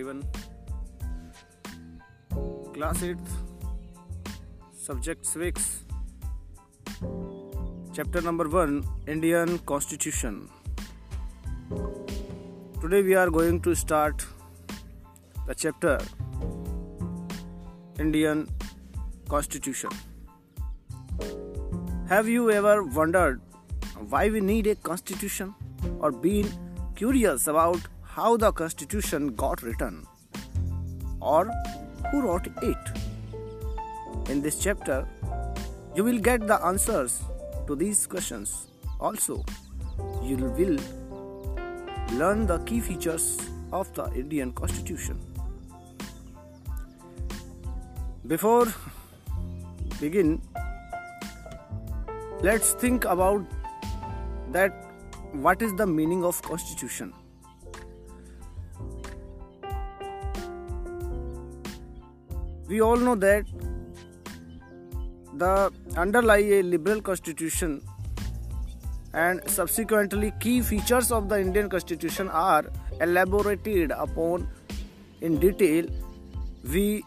everyone. Class 8th, Subject Civics, Chapter number 1 Indian Constitution. Today we are going to start the chapter Indian Constitution. Have you ever wondered why we need a constitution or been curious about how the constitution got written or who wrote it? In this chapter, you will get the answers to these questions. Also, you will learn the key features of the Indian Constitution. Before begin, let's think about that what is the meaning of constitution we all know that the underlie a liberal constitution and subsequently key features of the indian constitution are elaborated upon in detail. We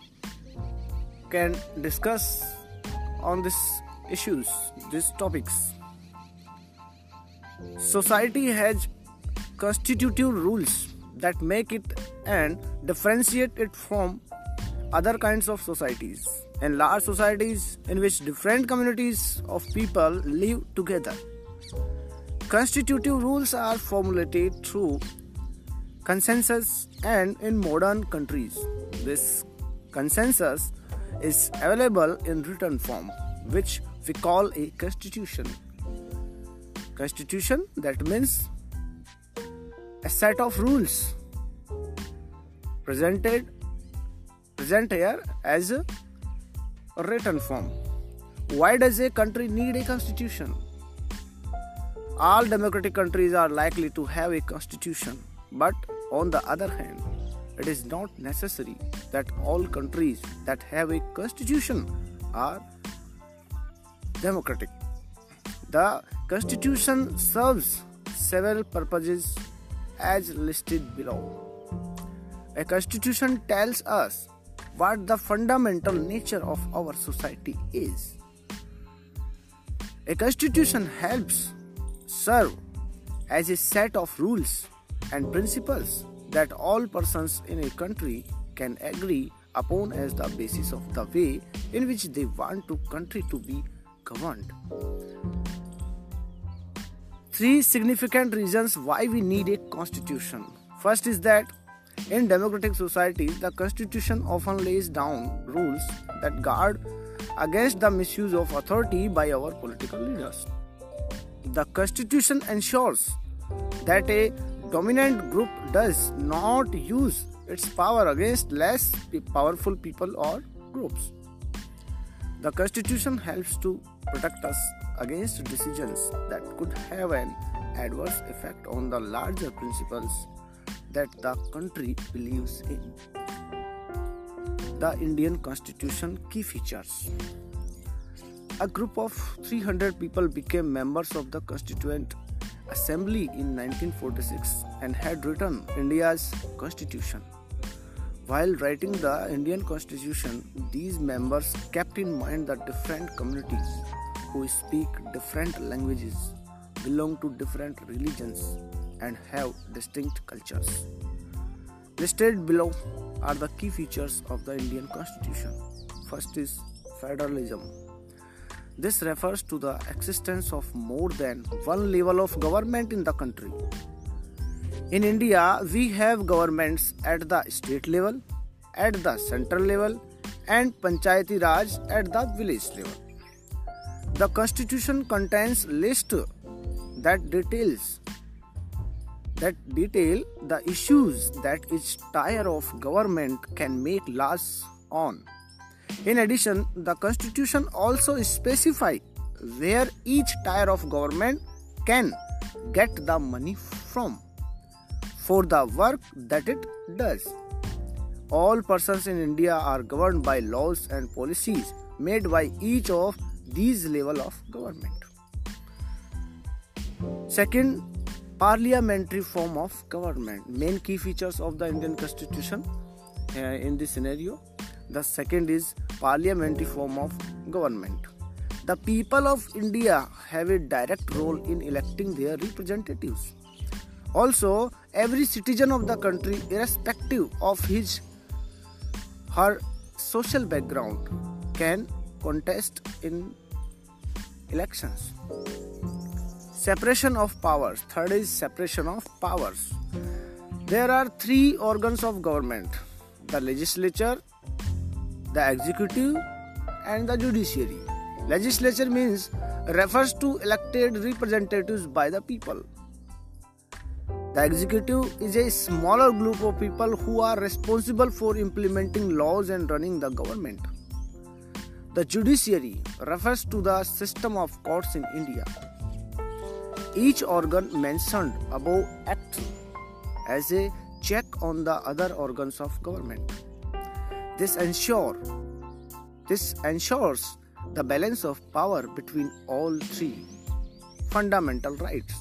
can discuss on these issues these topics. Society has constitutive rules that make it and differentiate it from other kinds of societies and large societies in which different communities of people live together. Constitutive rules are formulated through consensus and in modern countries this consensus is available in written form which we call a constitution Constitution that means a set of rules presented present here as a written form. Why does a country need a constitution? All democratic countries are likely to have a constitution, but on the other hand, it is not necessary that all countries that have a constitution are democratic. The Constitution serves several purposes as listed below. A constitution tells us what the fundamental nature of our society is. A constitution helps serve as a set of rules and principles that all persons in a country can agree upon as the basis of the way in which they want to country to be governed three significant reasons why we need a constitution. First is that in democratic societies, the constitution often lays down rules that guard against the misuse of authority by our political leaders. The constitution ensures that a dominant group does not use its power against less powerful people or groups. The constitution helps to protect us against decisions that could have an adverse effect on the larger principles that the country believes in. The Indian Constitution key features. A group of 300 people became members of the Constituent Assembly in 1946 and had written India's constitution. While writing the Indian Constitution, these members kept in mind the different communities who speak different languages, belong to different religions, and have distinct cultures. Listed below are the key features of the Indian Constitution. First is federalism. This refers to the existence of more than one level of government in the country. In India, we have governments at the state level, at the central level, and Panchayati Raj at the village level. The constitution contains list that details that detail the issues that each tier of government can make laws on. In addition, the constitution also specifies where each tier of government can get the money from for the work that it does. All persons in India are governed by laws and policies made by each of these level of government second parliamentary form of government. Main key features of the indian constitution uh, in this scenario the second is parliamentary form of government. The people of india have a direct role in electing their representatives. Also every citizen of the country irrespective of his her social background can contest in elections separation of powers. Third is separation of powers. There are three organs of government. The legislature the executive and the judiciary. Legislature means refers to elected representatives by the people. The executive is a smaller group of people who are responsible for implementing laws and running the government. The judiciary refers to the system of courts in India. Each organ mentioned above acts as a check on the other organs of government. This ensure this ensures the balance of power between all three fundamental rights.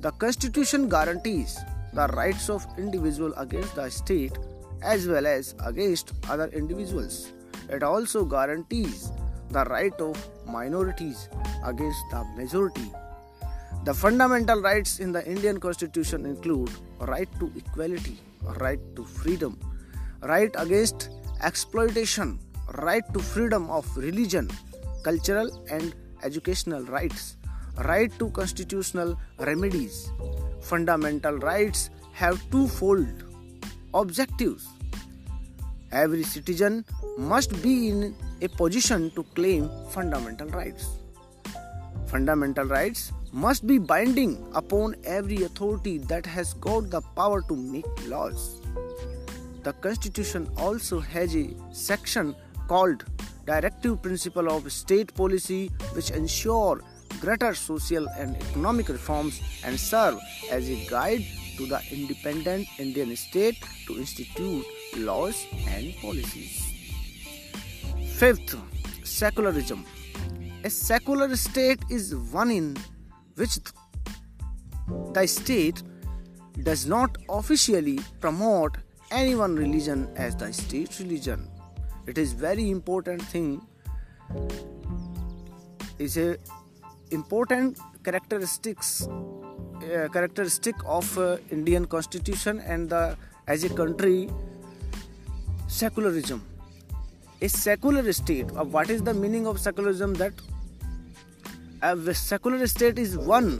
The Constitution guarantees the rights of individual against the state as well as against other individuals. It also guarantees the right of minorities against the majority. The fundamental rights in the Indian Constitution include right to equality, right to freedom, right against exploitation, right to freedom of religion, cultural and educational rights, right to constitutional remedies. Fundamental rights have twofold objectives. Every citizen must be in a position to claim fundamental rights. Fundamental rights must be binding upon every authority that has got the power to make laws. The Constitution also has a section called Directive Principle of State Policy, which ensure greater social and economic reforms and serve as a guide to the independent Indian state to institute laws and policies. Fifth, secularism. A secular state is one in which the state does not officially promote any one religion as the state religion. It is very important thing is a important characteristics uh, characteristic of uh, Indian constitution and the as a country secularism a secular state uh, what is the meaning of secularism that a secular state is one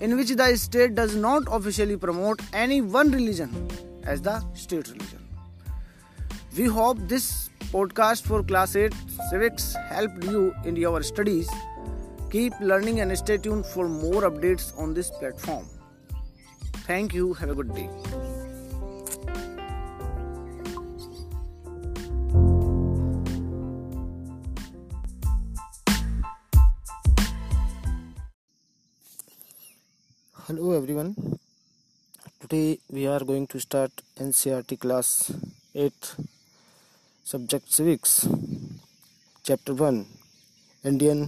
in which the state does not officially promote any one religion as the state religion we hope this podcast for class 8 civics helped you in your studies Keep learning and stay tuned for more updates on this platform. Thank you. Have a good day. Hello everyone today we are going to start NCERT class at subject civics chapter one Indian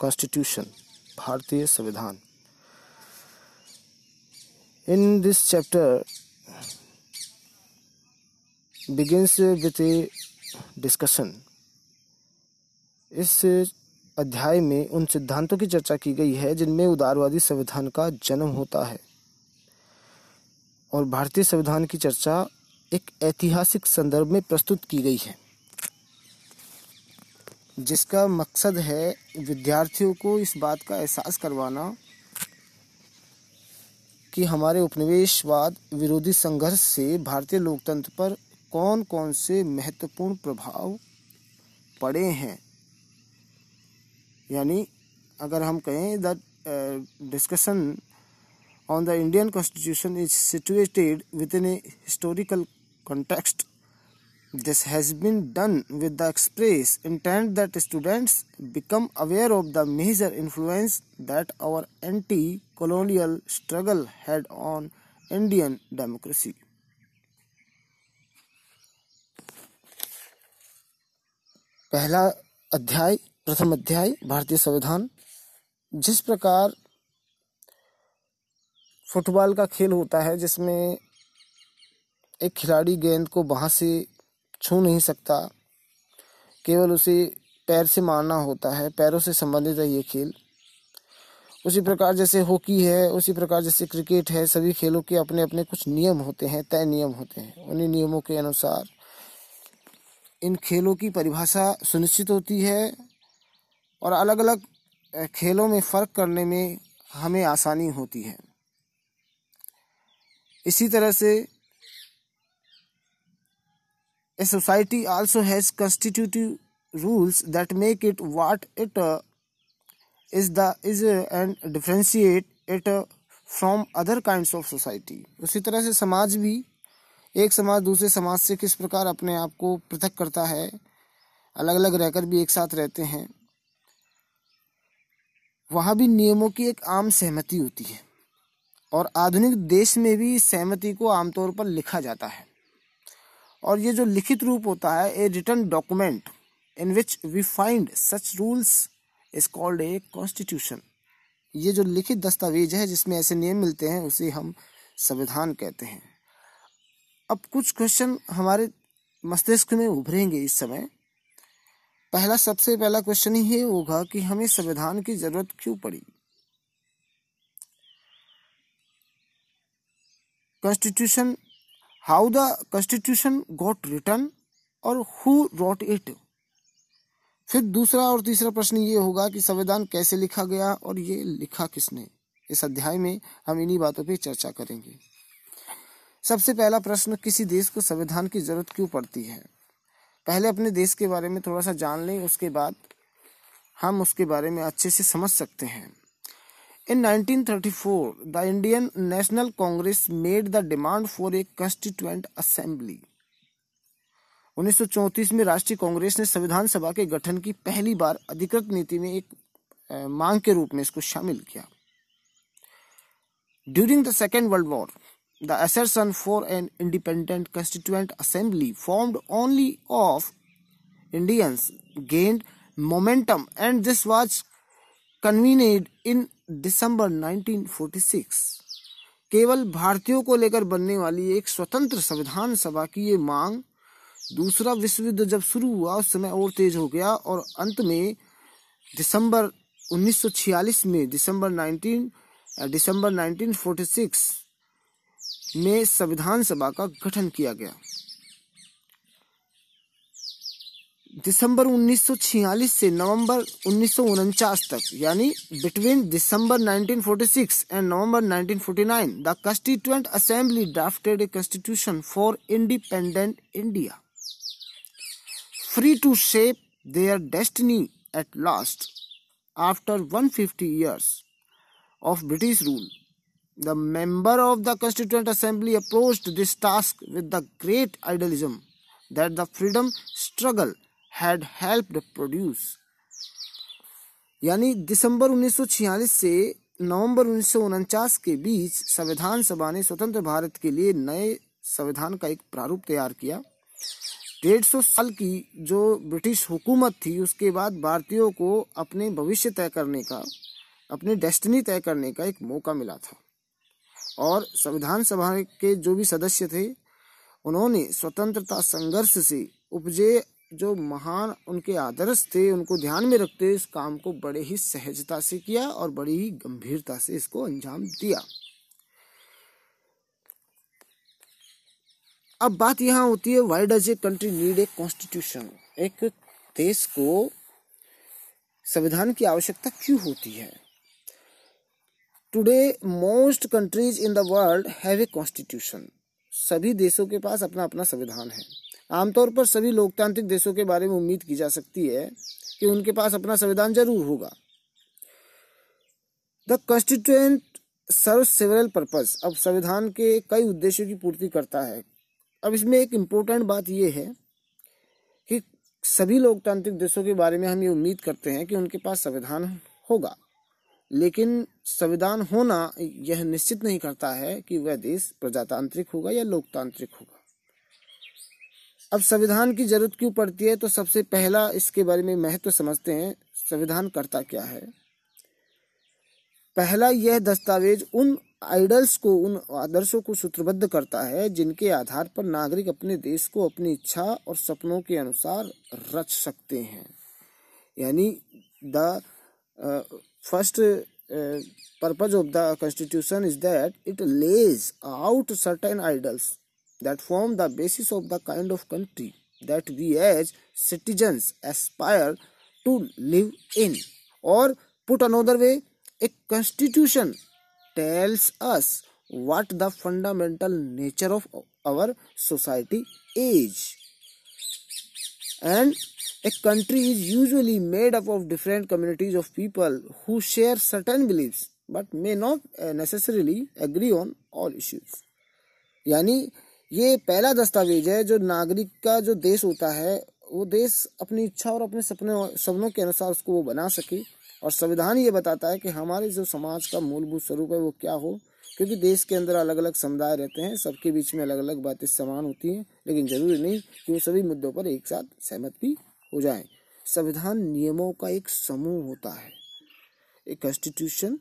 constitution भारतीय संविधान in this chapter begins with a discussion इस अध्याय में उन सिद्धांतों की चर्चा की गई है जिनमें उदारवादी संविधान का जन्म होता है। और भारतीय संविधान की चर्चा एक ऐतिहासिक संदर्भ में प्रस्तुत की गई है, जिसका मकसद है विद्यार्थियों को इस बात का एहसास करवाना कि हमारे उपनिवेशवाद विरोधी संघर्ष से भारतीय लोकतंत्र पर कौन कौन से महत्वपूर्ण प्रभाव पड़े हैं। यानी अगर हम कहें that discussion on the Indian constitution is situated within a historical context this has been done with the express intent that students become aware of the major influence that our anti colonial struggle had on Indian democracy पहला अध्याय प्रथम अध्याय, भारतीय संविधान। जिस प्रकार football का खेल होता है, जिसमें एक खिलाड़ी गेंद को वहाँ से छू नहीं सकता, केवल उसे पैर से मारना होता है, पैरों से संबंधित है ये खेल। उसी प्रकार जैसे हॉकी है, उसी प्रकार जैसे क्रिकेट है, सभी खेलों के अपने अपने कुछ नियम होते हैं, तय नियम होते हैं। उन्हीं नियमों के अनुसार इन खेलों की परिभाषा सुनिश्चित होती है और अलग अलग खेलों में फ़र्क करने में हमें आसानी होती है। इसी तरह से a society also has constitutive rules that make it what it is the is and differentiate it from other kind of society उसी तरह से समाज भी, एक समाज दूसरे समाज से किस प्रकार अपने आप को पृथक करता है अलग अलग रहकर भी एक साथ रहते हैं। वहाँ भी नियमों की एक आम सहमति होती है। और आधुनिक देश में भी सहमति को आमतौर पर लिखा जाता है। और ये जो लिखित रूप होता है a written document in which we find such rules is called a constitution ये जो लिखित दस्तावेज़ है, जिसमें ऐसे नियम मिलते हैं, उसे हम संविधान कहते हैं। अब कुछ क्वेश्चन हमारे मस्तिष्क में उभरेंगे इस समय। पहला सबसे पहला क्वेश्चन ही ये होगा कि हमें संविधान की ज़रूरत क्यों पड़ी? Constitution how the constitution got written और हु रोट इट फिर दूसरा और तीसरा प्रश्न ये होगा कि संविधान कैसे लिखा गया और ये लिखा किसने? इस अध्याय में हम इन्हीं बातों पे चर्चा करेंगे। सबसे पहला प्रश्न, किसी देश को संविधान की ज़रूरत क्यों पड़ती है? पहले अपने देश के बारे में थोड़ा सा जान लें, उसके बाद हम उसके बारे में अच्छे से समझ सकते हैं। In 1934 the Indian National Congress made the demand for a constituent assembly 1934 में राष्ट्रीय कांग्रेस ने संविधान सभा के गठन की पहली बार अधिकृत नीति में एक मांग के रूप में इसको शामिल किया। During the second world war The assertion for an independent constituent assembly formed only of Indians gained momentum and this was convened in December 1946. केवल भारतीयों को लेकर बनने वाली एक स्वतंत्र संविधान सभा की ये मांग दूसरा विश्व युद्ध जब शुरू हुआ उस समय और तेज हो गया और अंत में दिसंबर 1946 में दिसंबर 19 दिसंबर 1946 में संविधान सभा का गठन किया गया। दिसंबर 1946 से नवंबर उन्नीस सौ उनचास तक, यानी between December 1946 and November 1949 the constituent assembly drafted a constitution for independent India free to shape their destiny at last after 150 years of British rule The member of the Constituent Assembly approached this task with the great idealism that the freedom struggle had helped produce. यानी दिसंबर 1946 से नवंबर उन्नीस सौ उनचास के बीच संविधान सभा ने स्वतंत्र भारत के लिए नए संविधान का एक प्रारूप तैयार किया डेढ़ सौ साल की जो ब्रिटिश हुकूमत थी, उसके बाद भारतीयों को अपने भविष्य तय करने का, अपनी डेस्टिनी तय करने का एक मौका मिला था और संविधान सभा के जो भी सदस्य थे, उन्होंने स्वतंत्रता संघर्ष से उपजे जो महान उनके आदर्श थे, उनको ध्यान में रखते इस काम को बड़े ही सहजता से किया और बड़ी ही गंभीरता से इसको अंजाम दिया। अब बात यहाँ होती है why does a country need a constitution एक देश को संविधान की आवश्यकता क्यों होती है? Today most countries in the world have a constitution सभी देशों के पास अपना अपना संविधान है। आमतौर पर सभी लोकतांत्रिक देशों के बारे में उम्मीद की जा सकती है कि उनके पास अपना संविधान ज़रूर होगा। The constituent serve several purpose अब संविधान के कई उद्देश्यों की पूर्ति करता है। अब इसमें एक इम्पोर्टेंट बात यह है कि सभी लोकतांत्रिक देशों के बारे में हम ये उम्मीद करते हैं कि उनके पास संविधान होगा। लेकिन संविधान होना यह निश्चित नहीं करता है कि वह देश प्रजातांत्रिक होगा या लोकतांत्रिक होगा। अब संविधान की ज़रूरत क्यों पड़ती है? तो सबसे पहला इसके बारे में महत्व समझते हैं, संविधान करता क्या है। पहला यह दस्तावेज़ उन आइडल्स को, उन आदर्शों को सूत्रबद्ध करता है जिनके आधार पर नागरिक अपने देश को अपनी इच्छा और सपनों के अनुसार रच सकते हैं। यानी the first Uh, purpose of the constitution is that it lays out certain idols that form the basis of the kind of country that we as citizens aspire to live in. Or put another way a constitution tells us what the fundamental nature of our society is. And a country is usually made up of different communities of people who share certain beliefs, but may not necessarily agree on all issues. यानी, ये पहला दस्तावेज़ है जो नागरिक का जो देश होता है, वो देश अपनी इच्छा और अपने सपने सपनों के अनुसार उसको वो बना सके। और संविधान ये बताता है कि हमारे जो समाज का मूलभूत स्वरूप है वो क्या हो, क्योंकि देश के अंदर अलग अलग समुदाय रहते हैं, सबके बीच में अलग अलग बातें समान होती हैं, लेकिन ज़रूरी नहीं कि वो सभी मुद्दों पर एक साथ सहमत भी हो जाए। संविधान नियमों का एक समूह होता है। A constitution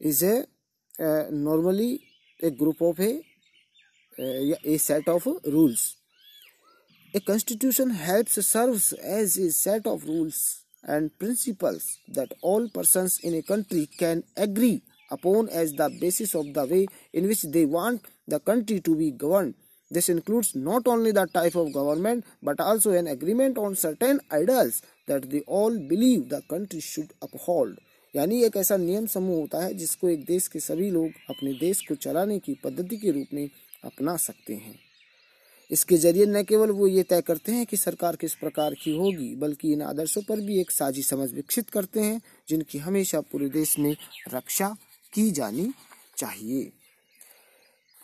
is a normally a group of a a set of rules a constitution helps serves as a set of rules and principles that all person in a country can agree upon as the basis of the way in which they want the country to be governed This includes not only the type of government, but also an agreement on certain ideals that they all believe the country should uphold. यानी एक ऐसा नियम समूह होता है जिसको एक देश के सभी लोग अपने देश को चलाने की पद्धति के रूप में अपना सकते हैं इसके ज़रिए न केवल वो ये तय करते हैं कि सरकार किस प्रकार की होगी, बल्कि इन आदर्शों पर भी एक साझी समझ विकसित करते हैं, जिनकी हमेशा पूरे देश में रक्षा की जानी चाहिए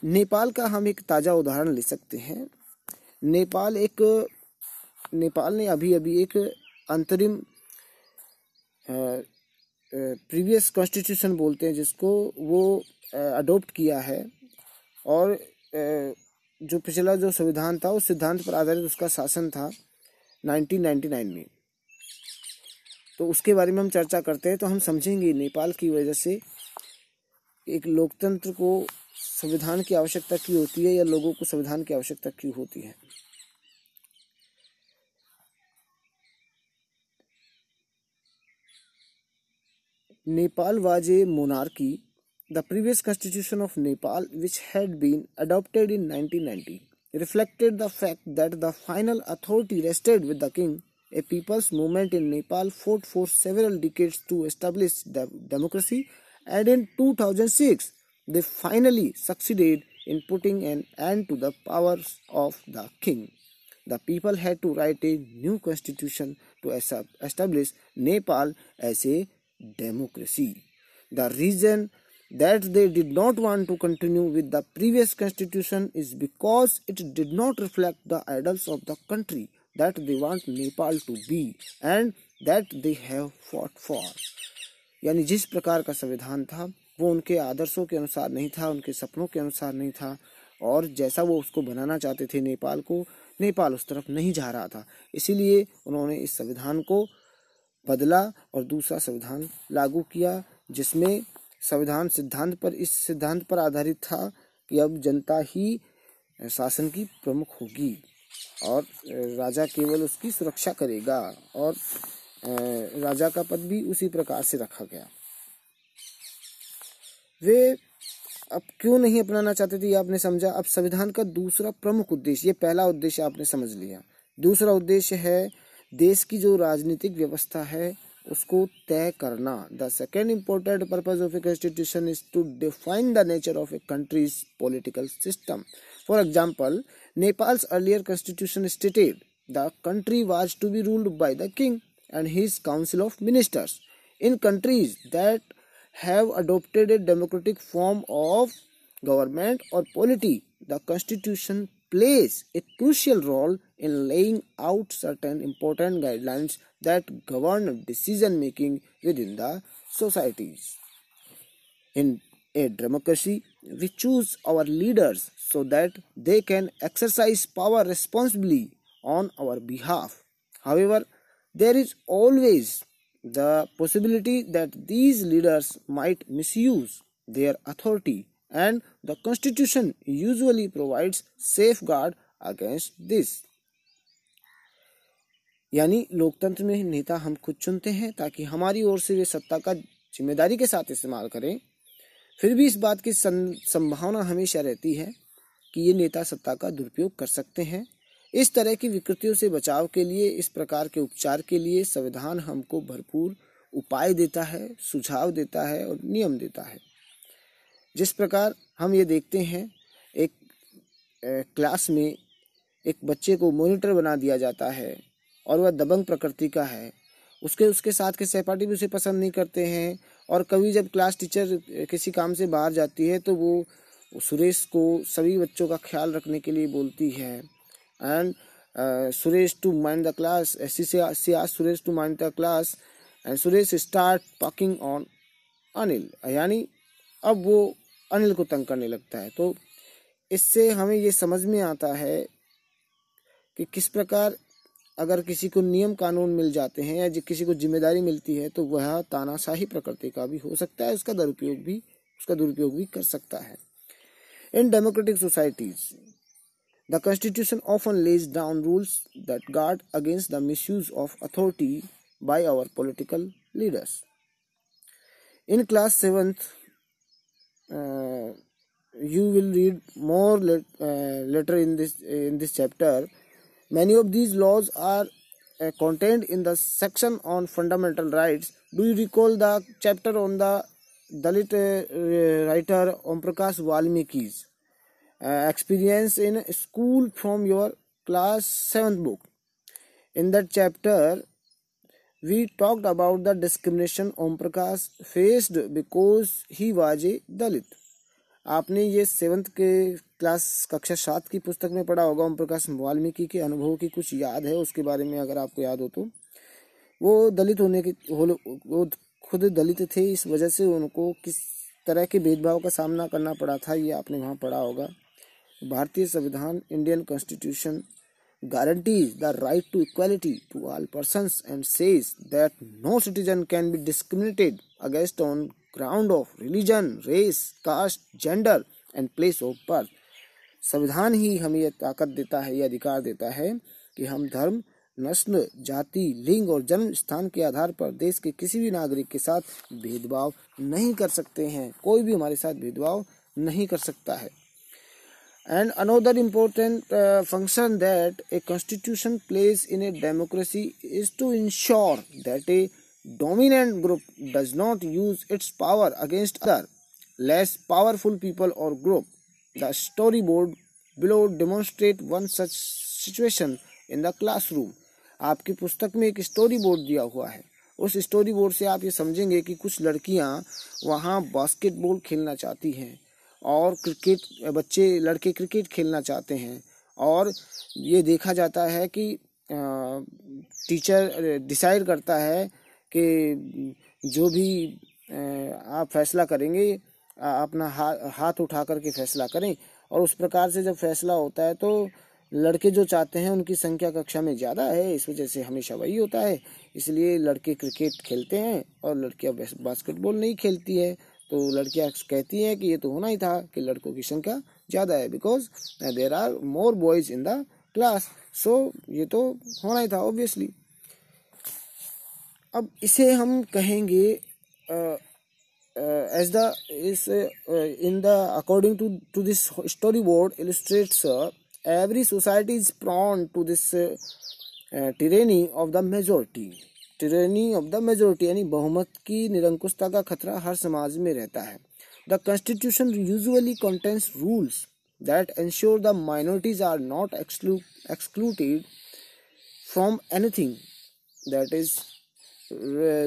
नेपाल का हम एक ताज़ा उदाहरण ले सकते हैं। नेपाल एक, नेपाल ने अभी अभी एक अंतरिम प्रीवियस कॉन्स्टिट्यूशन बोलते हैं, जिसको वो अडोप्ट किया है। और जो पिछला जो संविधान था, उस सिद्धांत पर आधारित उसका शासन था 1999 में। तो उसके बारे में हम चर्चा करते हैं तो हम समझेंगे नेपाल की वजह से एक लोकतंत्र को संविधान की आवश्यकता क्यों होती है या लोगों को संविधान की आवश्यकता क्यों होती है? Nepal was a monarchy, the previous constitution of Nepal which had been adopted in 1990 reflected the fact that the final authority rested with the king a people's movement in Nepal fought for several decades to establish democracy and in 2006 they finally succeeded in putting an end to the powers of the king. The people had to write a new constitution to establish Nepal as a democracy. The reason that they did not want to continue with the previous constitution is because it did not reflect the ideals of the country that they want Nepal to be and that they have fought for. यानी जिस प्रकार का संविधान था वो उनके आदर्शों के अनुसार नहीं था, उनके सपनों के अनुसार नहीं था और जैसा वो उसको बनाना चाहते थे, नेपाल को, नेपाल उस तरफ़ नहीं जा रहा था। इसीलिए उन्होंने इस संविधान को बदला और दूसरा संविधान लागू किया, जिसमें संविधान सिद्धांत पर, इस सिद्धांत पर आधारित था कि अब जनता ही शासन की प्रमुख होगी और राजा केवल उसकी सुरक्षा करेगा और राजा का पद भी उसी प्रकार से रखा गया। वे अब क्यों नहीं अपनाना चाहते थे, ये आपने समझा। अब संविधान का दूसरा प्रमुख उद्देश्य, ये पहला उद्देश्य आपने समझ लिया। दूसरा उद्देश्य है, देश की जो राजनीतिक व्यवस्था है, उसको तय करना। The second important purpose of a constitution is to define the nature of a country's political system for example Nepal's earlier constitution stated the country was to be ruled by the king and his council of ministers in countries that have adopted a democratic form of government or polity the constitution plays a crucial role in laying out certain important guidelines that govern decision making within the societies. In a democracy, we choose our leaders so that they can exercise power responsibly on our behalf. However, there is always the possibility that these leaders might misuse their authority and the constitution usually provides safeguard against this यानी लोकतंत्र में नेता हम खुद चुनते हैं ताकि हमारी ओर से वे सत्ता का ज़िम्मेदारी के साथ इस्तेमाल करें फिर भी इस बात की संभावना हमेशा रहती है कि ये नेता सत्ता का दुरुपयोग कर सकते हैं इस तरह की विकृतियों से बचाव के लिए, इस प्रकार के उपचार के लिए संविधान हमको भरपूर उपाय देता है, सुझाव देता है और नियम देता है। जिस प्रकार हम ये देखते हैं, एक क्लास में एक बच्चे को मॉनिटर बना दिया जाता है और वह दबंग प्रकृति का है। उसके उसके साथ के सहपाठी भी उसे पसंद नहीं करते हैं और कभी जब क्लास टीचर किसी काम से बाहर जाती है तो वो सुरेश को सभी बच्चों का ख्याल रखने के लिए बोलती है। And Suresh to mind the class ऐसी से आज Suresh to mind the class and Suresh start talking on Anil यानी अब वो अनिल को तंग करने लगता है। तो इससे हमें ये समझ में आता है कि किस प्रकार अगर किसी को नियम कानून मिल जाते हैं या किसी को ज़िम्मेदारी मिलती है तो वह तानाशाही प्रकृति का भी हो सकता है। उसका दुरुपयोग भी, उसका दुरुपयोग भी कर सकता है। In democratic societies The Constitution often lays down rules that guard against the misuse of authority by our political leaders. In class 7th, uh, you will read more let, uh, later in this in this chapter. Many of these laws are uh, contained in the section on fundamental rights. Do you recall the chapter on the Dalit uh, writer Om Prakash Valmiki's? Experience in school from your class 7th book? In that chapter, we talked about the discrimination Om Prakash faced because he was a Dalit. आपने ये seventh के class कक्षा सात की पुस्तक में पढ़ा होगा ओम प्रकाश वाल्मीकि के अनुभव की कुछ याद है उसके बारे में अगर आपको याद हो तो वो दलित होने के वो खुद दलित थे इस वजह से उनको किस तरह के भेदभाव का सामना करना पड़ा था ये आपने वहाँ पढ़ा होगा भारतीय संविधान Indian constitution guarantees the right to equality to all person and says that no citizen can be discriminated against on ground of religion race caste gender and place of birth संविधान ही हमें यह ताकत देता है, यह अधिकार देता है कि हम धर्म, नस्ल, जाति, लिंग और जन्म स्थान के आधार पर देश के किसी भी नागरिक के साथ भेदभाव नहीं कर सकते हैं। कोई भी हमारे साथ भेदभाव नहीं कर सकता है। And another important function that a constitution plays in a democracy is to ensure that a dominant group does not use its power against other less powerful people or group. The storyboard below demonstrate one such situation in the classroom. आपकी पुस्तक में एक story board दिया हुआ है उस story board से आप ये समझेंगे कि कुछ लड़कियाँ वहाँ बास्केटबॉल खेलना चाहती हैं और क्रिकेट बच्चे लड़के क्रिकेट खेलना चाहते हैं। और ये देखा जाता है कि टीचर डिसाइड करता है कि जो भी आप फैसला करेंगे अपना हा, हाथ उठा करके फैसला करें। और उस प्रकार से जब फैसला होता है तो लड़के जो चाहते हैं उनकी संख्या कक्षा में ज़्यादा है इस वजह से हमेशा वही होता है। इसलिए लड़के क्रिकेट खेलते हैं और लड़कियाँ बास्केटबॉल नहीं खेलती है। तो लड़कियाँ कहती हैं कि ये तो होना ही था कि लड़कों की संख्या ज़्यादा है because there are more boys in the class so ये तो होना ही था ऑब्वियसली अब इसे हम कहेंगे as the is in the according to to this story board illustrates every society is prone to this tyranny of the majority tyranny of the majority यानी बहुमत की निरंकुशता का खतरा हर समाज में रहता है। The constitution usually contains rules that ensure the minorities are not excluded from anything that is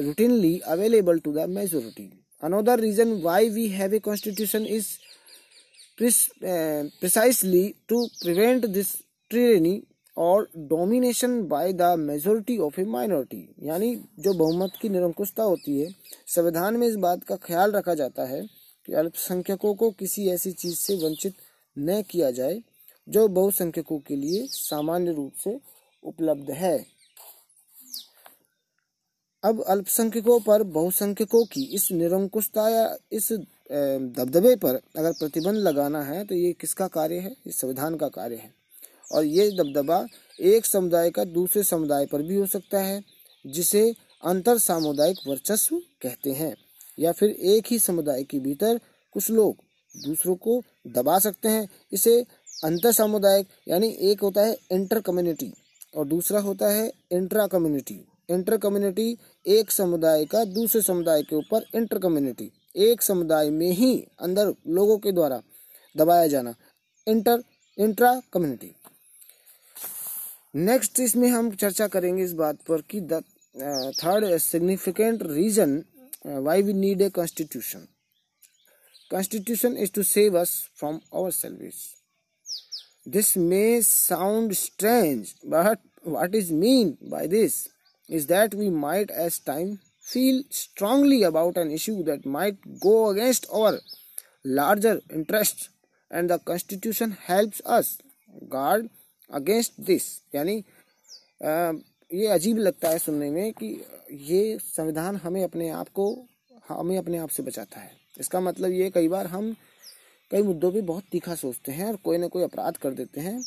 routinely available to the majority another reason why we have a constitution is precisely to prevent this tyranny or domination by the majority of a minority यानी जो बहुमत की निरंकुशता होती है, संविधान में इस बात का ख्याल रखा जाता है कि अल्पसंख्यकों को किसी ऐसी चीज़ से वंचित न किया जाए, जो बहुसंख्यकों के लिए सामान्य रूप से उपलब्ध है। अब अल्पसंख्यकों पर बहुसंख्यकों की इस निरंकुशता या इस दबदबे पर अगर प्रतिबंध लगाना है तो ये किसका कार्य है? ये संविधान का कार्य है। और ये दबदबा एक समुदाय का दूसरे समुदाय पर भी हो सकता है, जिसे अंतर सामुदायिक वर्चस्व कहते हैं। या फिर एक ही समुदाय के भीतर कुछ लोग दूसरों को दबा सकते हैं। इसे अंतर सामुदायिक यानी एक होता है इंटर कम्युनिटी और दूसरा होता है इंट्रा कम्युनिटी इंटर कम्युनिटी एक समुदाय का दूसरे समुदाय के ऊपर इंटर कम्युनिटी एक समुदाय में ही अंदर लोगों के द्वारा दबाया जाना। इंटर इंट्रा कम्युनिटी नेक्स्ट इसमें हम चर्चा करेंगे इस बात पर कि the third significant reason why we need a constitution constitution is to save us from our selves this may sound strange but what is meant by this is that we might at time feel strongly about an issue that might go against our larger interest and the constitution helps us guard against this, यानी ये अजीब लगता है सुनने में कि ये संविधान हमें अपने आप को, हमें अपने आप से बचाता है। इसका मतलब ये कई बार हम कई मुद्दों पे बहुत तीखा सोचते हैं और कोई ना कोई अपराध कर देते हैं।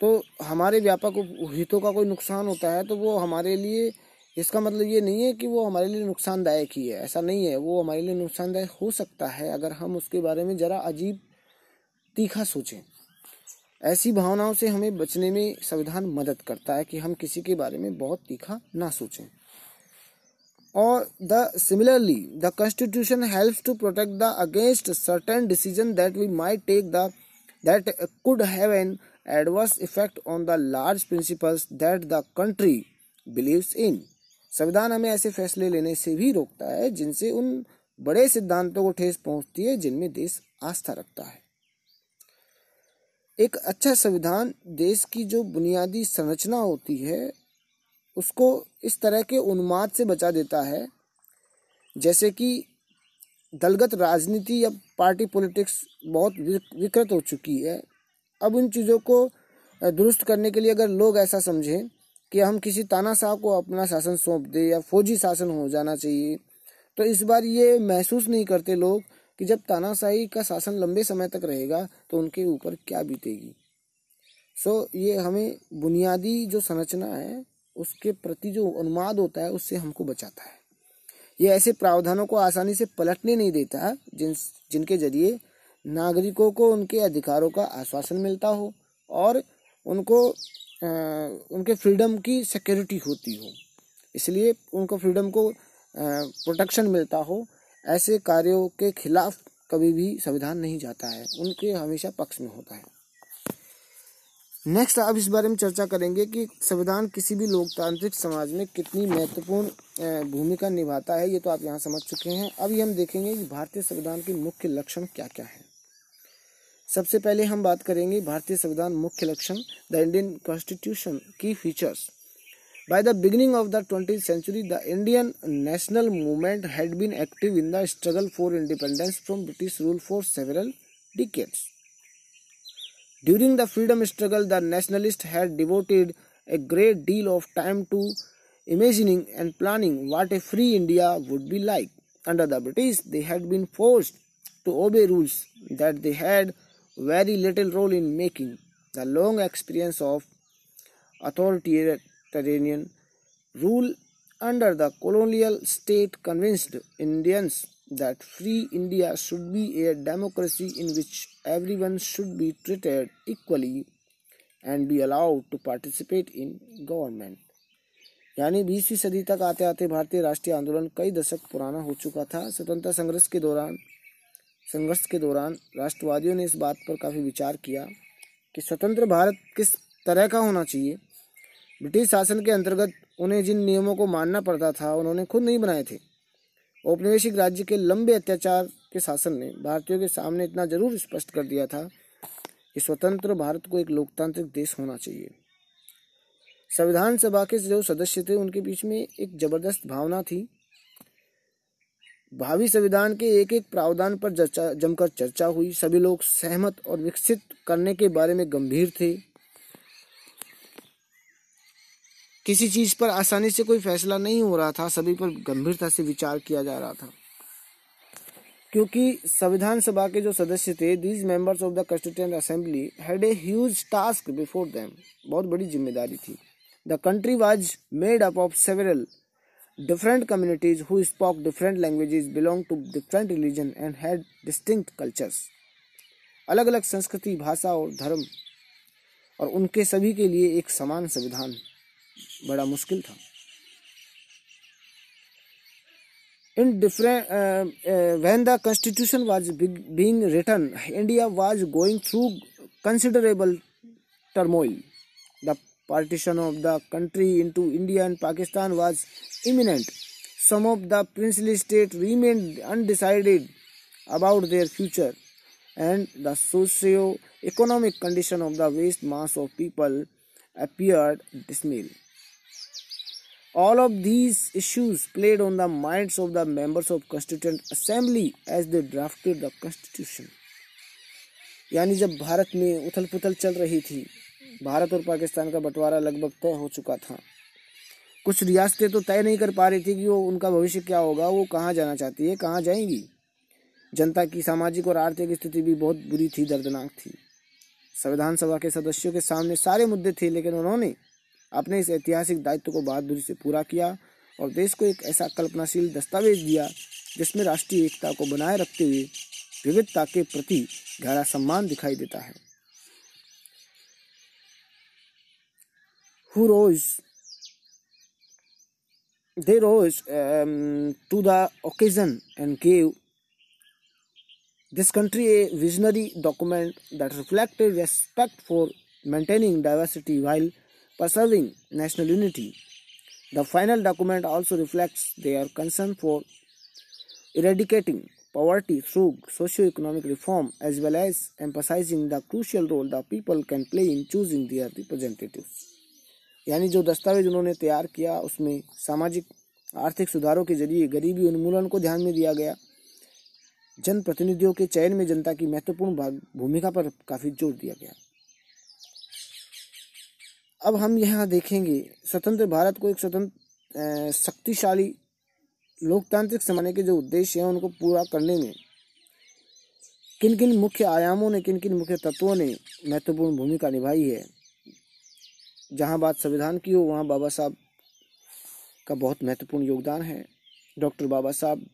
तो हमारे व्यापक हितों का कोई नुकसान होता है तो वो हमारे लिए, इसका मतलब ये नहीं है कि वो हमारे लिए नुकसानदायक ही है, ऐसा नहीं है। वो हमारे लिए नुकसानदायक हो सकता है अगर हम उसके बारे में ज़रा अजीब, तीखा सोचें। ऐसी भावनाओं से हमें बचने में संविधान मदद करता है कि हम किसी के बारे में बहुत तीखा ना सोचें। और the similarly, the constitution helps to protect the against certain decision that we might take the, that could have an adverse effect on the large principles that the country believes in. संविधान हमें ऐसे फैसले लेने से भी रोकता है जिनसे उन बड़े सिद्धांतों को ठेस पहुँचती है जिनमें देश आस्था रखता है। एक अच्छा संविधान देश की जो बुनियादी संरचना होती है, उसको इस तरह के उन्माद से बचा देता है, जैसे कि दलगत राजनीति या पार्टी पॉलिटिक्स बहुत विकृत हो चुकी है। अब उन चीज़ों को दुरुस्त करने के लिए अगर लोग ऐसा समझें कि हम किसी तानाशाह को अपना शासन सौंप दें या फौजी शासन हो जाना चाहिए तो इस बार ये महसूस नहीं करते लोग कि जब तानाशाही का शासन लंबे समय तक रहेगा तो उनके ऊपर क्या बीतेगी? सो ये हमें बुनियादी जो संरचना है उसके प्रति जो उन्माद होता है उससे हमको बचाता है। ये ऐसे प्रावधानों को आसानी से पलटने नहीं देता जिन जिनके ज़रिए नागरिकों को उनके अधिकारों का आश्वासन मिलता हो और उनको आ, उनके फ्रीडम की सिक्योरिटी होती हो। इसलिए उनको फ्रीडम को प्रोटेक्शन मिलता हो ऐसे कार्यों के खिलाफ कभी भी संविधान नहीं जाता है। उनके हमेशा पक्ष में होता है। नेक्स्ट अब इस बारे में चर्चा करेंगे कि संविधान किसी भी लोकतांत्रिक समाज में कितनी महत्वपूर्ण भूमिका निभाता है, ये तो आप यहाँ समझ चुके हैं। अभी हम देखेंगे कि भारतीय संविधान के मुख्य लक्षण क्या क्या है। सबसे पहले हम बात करेंगे भारतीय संविधान मुख्य लक्षण, the Indian constitution key features. By the beginning of the 20th century, the Indian national movement had been active in the struggle for independence from British rule for several decades. During the freedom struggle, the nationalists had devoted a great deal of time to imagining and planning what a free India would be like. Under the British, they had been forced to obey rules that they had very little role in making. The long experience of authoritarian Mediterranean rule under the colonial state convinced Indians that free India should be a democracy in which everyone should be treated equally and be allowed to participate in government. यानी बीसवीं सदी तक आते आते भारतीय राष्ट्रीय आंदोलन कई दशक पुराना हो चुका था स्वतंत्रता संघर्ष के दौरान संघर्ष के दौरान राष्ट्रवादियों ने इस बात पर काफ़ी विचार किया कि स्वतंत्र भारत किस तरह का होना चाहिए ब्रिटिश शासन के अंतर्गत उन्हें जिन नियमों को मानना पड़ता था, उन्होंने खुद नहीं बनाए थे। औपनिवेशिक राज्य के लंबे अत्याचार के शासन ने भारतीयों के सामने इतना ज़रूर स्पष्ट कर दिया था कि स्वतंत्र भारत को एक लोकतांत्रिक देश होना चाहिए। संविधान सभा के जो सदस्य थे, उनके बीच में एक ज़बरदस्त भावना थी। भावी संविधान के एक एक प्रावधान पर जमकर चर्चा हुई। सभी लोग सहमत और विकसित करने के बारे में गंभीर थे। किसी चीज़ पर आसानी से कोई फैसला नहीं हो रहा था, सभी पर गंभीरता से विचार किया जा रहा था। क्योंकि संविधान सभा के जो सदस्य थे these members of the constituent assembly had a huge task before them बहुत बड़ी ज़िम्मेदारी थी। द कंट्री वाज मेड अप ऑफ़ सेवरल different communities who spoke different languages, belonged to different religion, and had distinct cultures अलग अलग संस्कृति, भाषा और धर्म। और उनके सभी के लिए एक समान संविधान। बड़ा मुश्किल था। In different when the constitution was being written India was going through considerable turmoil the partition of the country into India and Pakistan was imminent some of the princely state remain undecided about their future and the socio economic condition of the vast mass of people appear dismal All of these issues played on the minds of the members of Constituent Assembly as they drafted the Constitution. यानी जब भारत में उथल पुथल चल रही थी, भारत और पाकिस्तान का बंटवारा लगभग तय हो चुका था। कुछ रियासतें तो तय नहीं कर पा रही थी कि वो उनका भविष्य क्या होगा, वो कहाँ जाना चाहती है, कहाँ जाएँगी। जनता की सामाजिक और आर्थिक स्थिति भी बहुत बुरी थी, दर्दनाक थी। संविधान सभा के सदस्यों के सामने सारे मुद्दे थे, लेकिन उन्होंने अपने इस ऐतिहासिक दायित्व को बहादुरी से पूरा किया और देश को एक ऐसा कल्पनाशील दस्तावेज़ दिया जिसमें राष्ट्रीय एकता को बनाए रखते हुए विविधता के प्रति गहरा सम्मान दिखाई देता है। They rose to the occasion and gave this country a visionary document that reflected respect for maintaining diversity while preserving national unity. The final document also reflects their concern for eradicating poverty through socio-economic reform as well as emphasizing the crucial role the people can play in choosing their representatives. यानी जो दस्तावेज़ उन्होंने तैयार किया उसमें सामाजिक आर्थिक सुधारों के ज़रिए गरीबी उन्मूलन को ध्यान में दिया गया जनप्रतिनिधियों के चयन में जनता की महत्वपूर्ण भूमिका पर काफ़ी ज़ोर दिया गया अब हम यहाँ देखेंगे, स्वतंत्र भारत को एक स्वतंत्र शक्तिशाली, लोकतांत्रिक समाने के जो उद्देश्य हैं, उनको पूरा करने में किन किन मुख्य आयामों ने किन किन मुख्य तत्वों ने महत्वपूर्ण भूमिका निभाई है। जहाँ बात संविधान की हो, वहाँ बाबा साहब का बहुत महत्वपूर्ण योगदान है। Doctor Baba Saheb,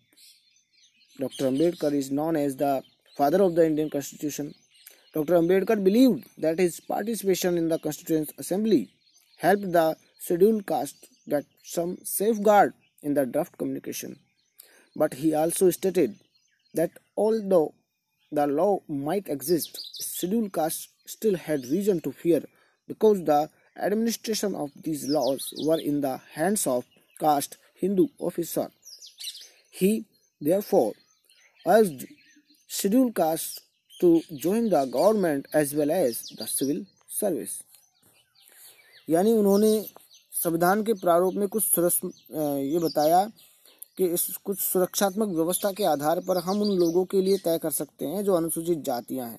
doctor Ambedkar is known as the father of the Indian constitution. Dr. Ambedkar believed that his participation in the Constituent Assembly helped the scheduled caste get some safeguard in the draft communication. But he also stated that although the law might exist, scheduled caste still had reason to fear because the administration of these laws were in the hands of caste Hindu officer. He therefore urged scheduled caste to join the government as well as the civil service. यानी उन्होंने संविधान के प्रारूप में कुछ ये बताया कि इस कुछ सुरक्षात्मक व्यवस्था के आधार पर हम उन लोगों के लिए तय कर सकते हैं जो अनुसूचित जातियाँ हैं।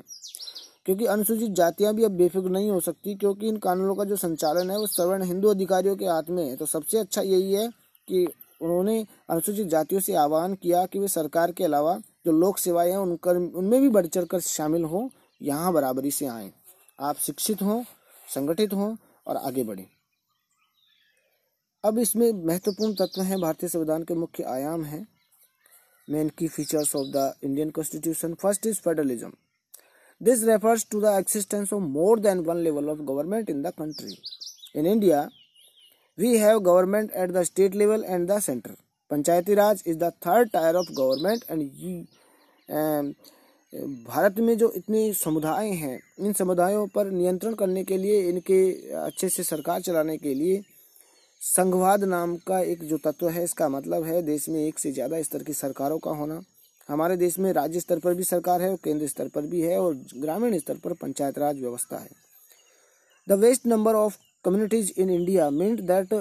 क्योंकि अनुसूचित जातियाँ भी अब बेफिक्र नहीं हो सकती क्योंकि इन कानूनों का जो संचालन है वो सवर्ण हिंदू अधिकारियों के हाथ में है। तो सबसे अच्छा यही है कि उन्होंने अनुसूचित जातियों से आह्वान किया कि वे सरकार के अलावा जो लोक सेवाएँ हैं उनकर उनमें भी बढ़ चढ़ कर शामिल हों, यहाँ बराबरी से आए। आप शिक्षित हों, संगठित हों और आगे बढ़ें। अब इसमें महत्वपूर्ण तत्व हैं, भारतीय संविधान के मुख्य आयाम हैं। Main key features of the Indian constitution, first is federalism. This refers to the existence of more than one level of government in the country in India we have government at the state level and the centre panchayati raj is the third tier of government and Bharat में जो इतने समुदाय हैं, इन समुदायों पर नियंत्रण करने के लिए, इनके अच्छे से सरकार चलाने के लिए संघवाद नाम का एक जो तत्व है, इसका मतलब है देश में एक से ज़्यादा स्तर की सरकारों का होना। हमारे देश में राज्य स्तर पर भी सरकार है और केंद्र स्तर पर भी है और ग्रामीण स्तर पर पंचायत राज व्यवस्था है। The vast number of communities in India mean that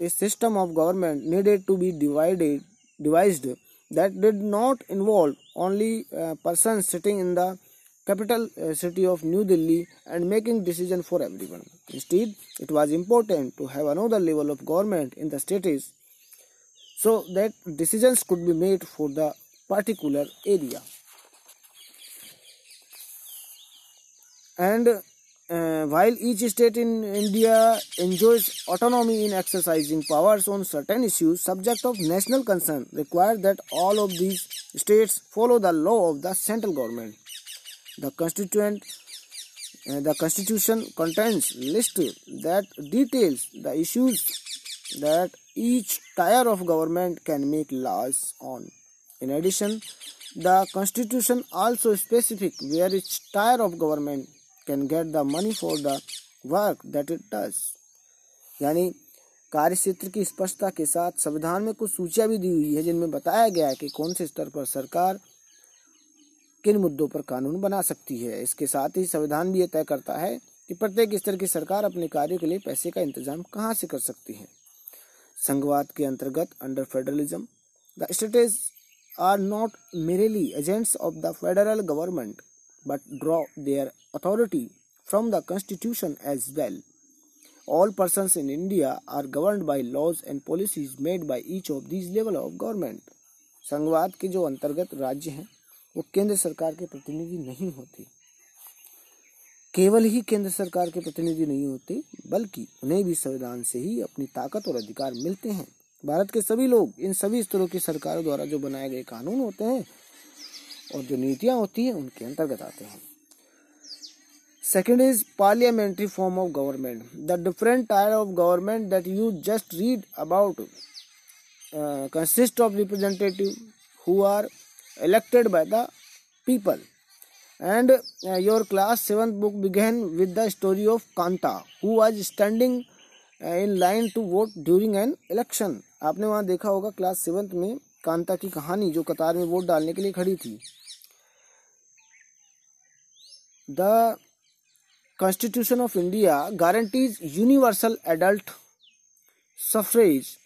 a system of government needed to be divided devised that did not involve only uh, persons sitting in the capital uh, city of New Delhi and making decision for everyone. Instead, it was important to have another level of government in the states so that decisions could be made for the particular area. And uh, while each state in India enjoys autonomy in exercising powers on certain issues, subject of national concern require that all of these states follow the law of the central government. The constituent uh, the constitution contains list that details the issues that each tier of government can make laws on. In addition, the constitution also specific where each tier of government can get the money for the work that it does. यानी कार्य क्षेत्र की स्पष्टता के साथ संविधान में कुछ सूचियाँ भी दी हुई है, जिनमें बताया गया है कि कौन से स्तर पर सरकार किन मुद्दों पर कानून बना सकती है। इसके साथ ही संविधान भी यह तय करता है कि प्रत्येक स्तर की सरकार अपने कार्यों के लिए पैसे का इंतज़ाम कहाँ से कर सकती है। संघवाद के अंतर्गत under federalism the states are not merely agents of the federal government but draw their authority from the constitution as well all persons in India are governed by laws and policies made by each of these level of government. संघवाद के जो अंतर्गत राज्य हैं वो केंद्र सरकार के प्रतिनिधि नहीं होते केवल ही केंद्र सरकार के प्रतिनिधि नहीं होते बल्कि उन्हें भी संविधान से ही अपनी ताकत और अधिकार मिलते हैं भारत के सभी लोग इन सभी स्तरों की सरकारों द्वारा जो बनाए गए कानून होते हैं और जो नीतियाँ होती हैं, उनके अंतर्गत आते हैं। Second is parliamentary form of government the different tier of government that you just read about consist of representative who are elected by the people and your class seven book begin with the story of Kanta who is standing in line to vote during an election आपने वहाँ देखा होगा class seventh में कांता की कहानी जो कतार में वोट डालने के लिए खड़ी थी। The constitution of India guarantees universal adult suffrage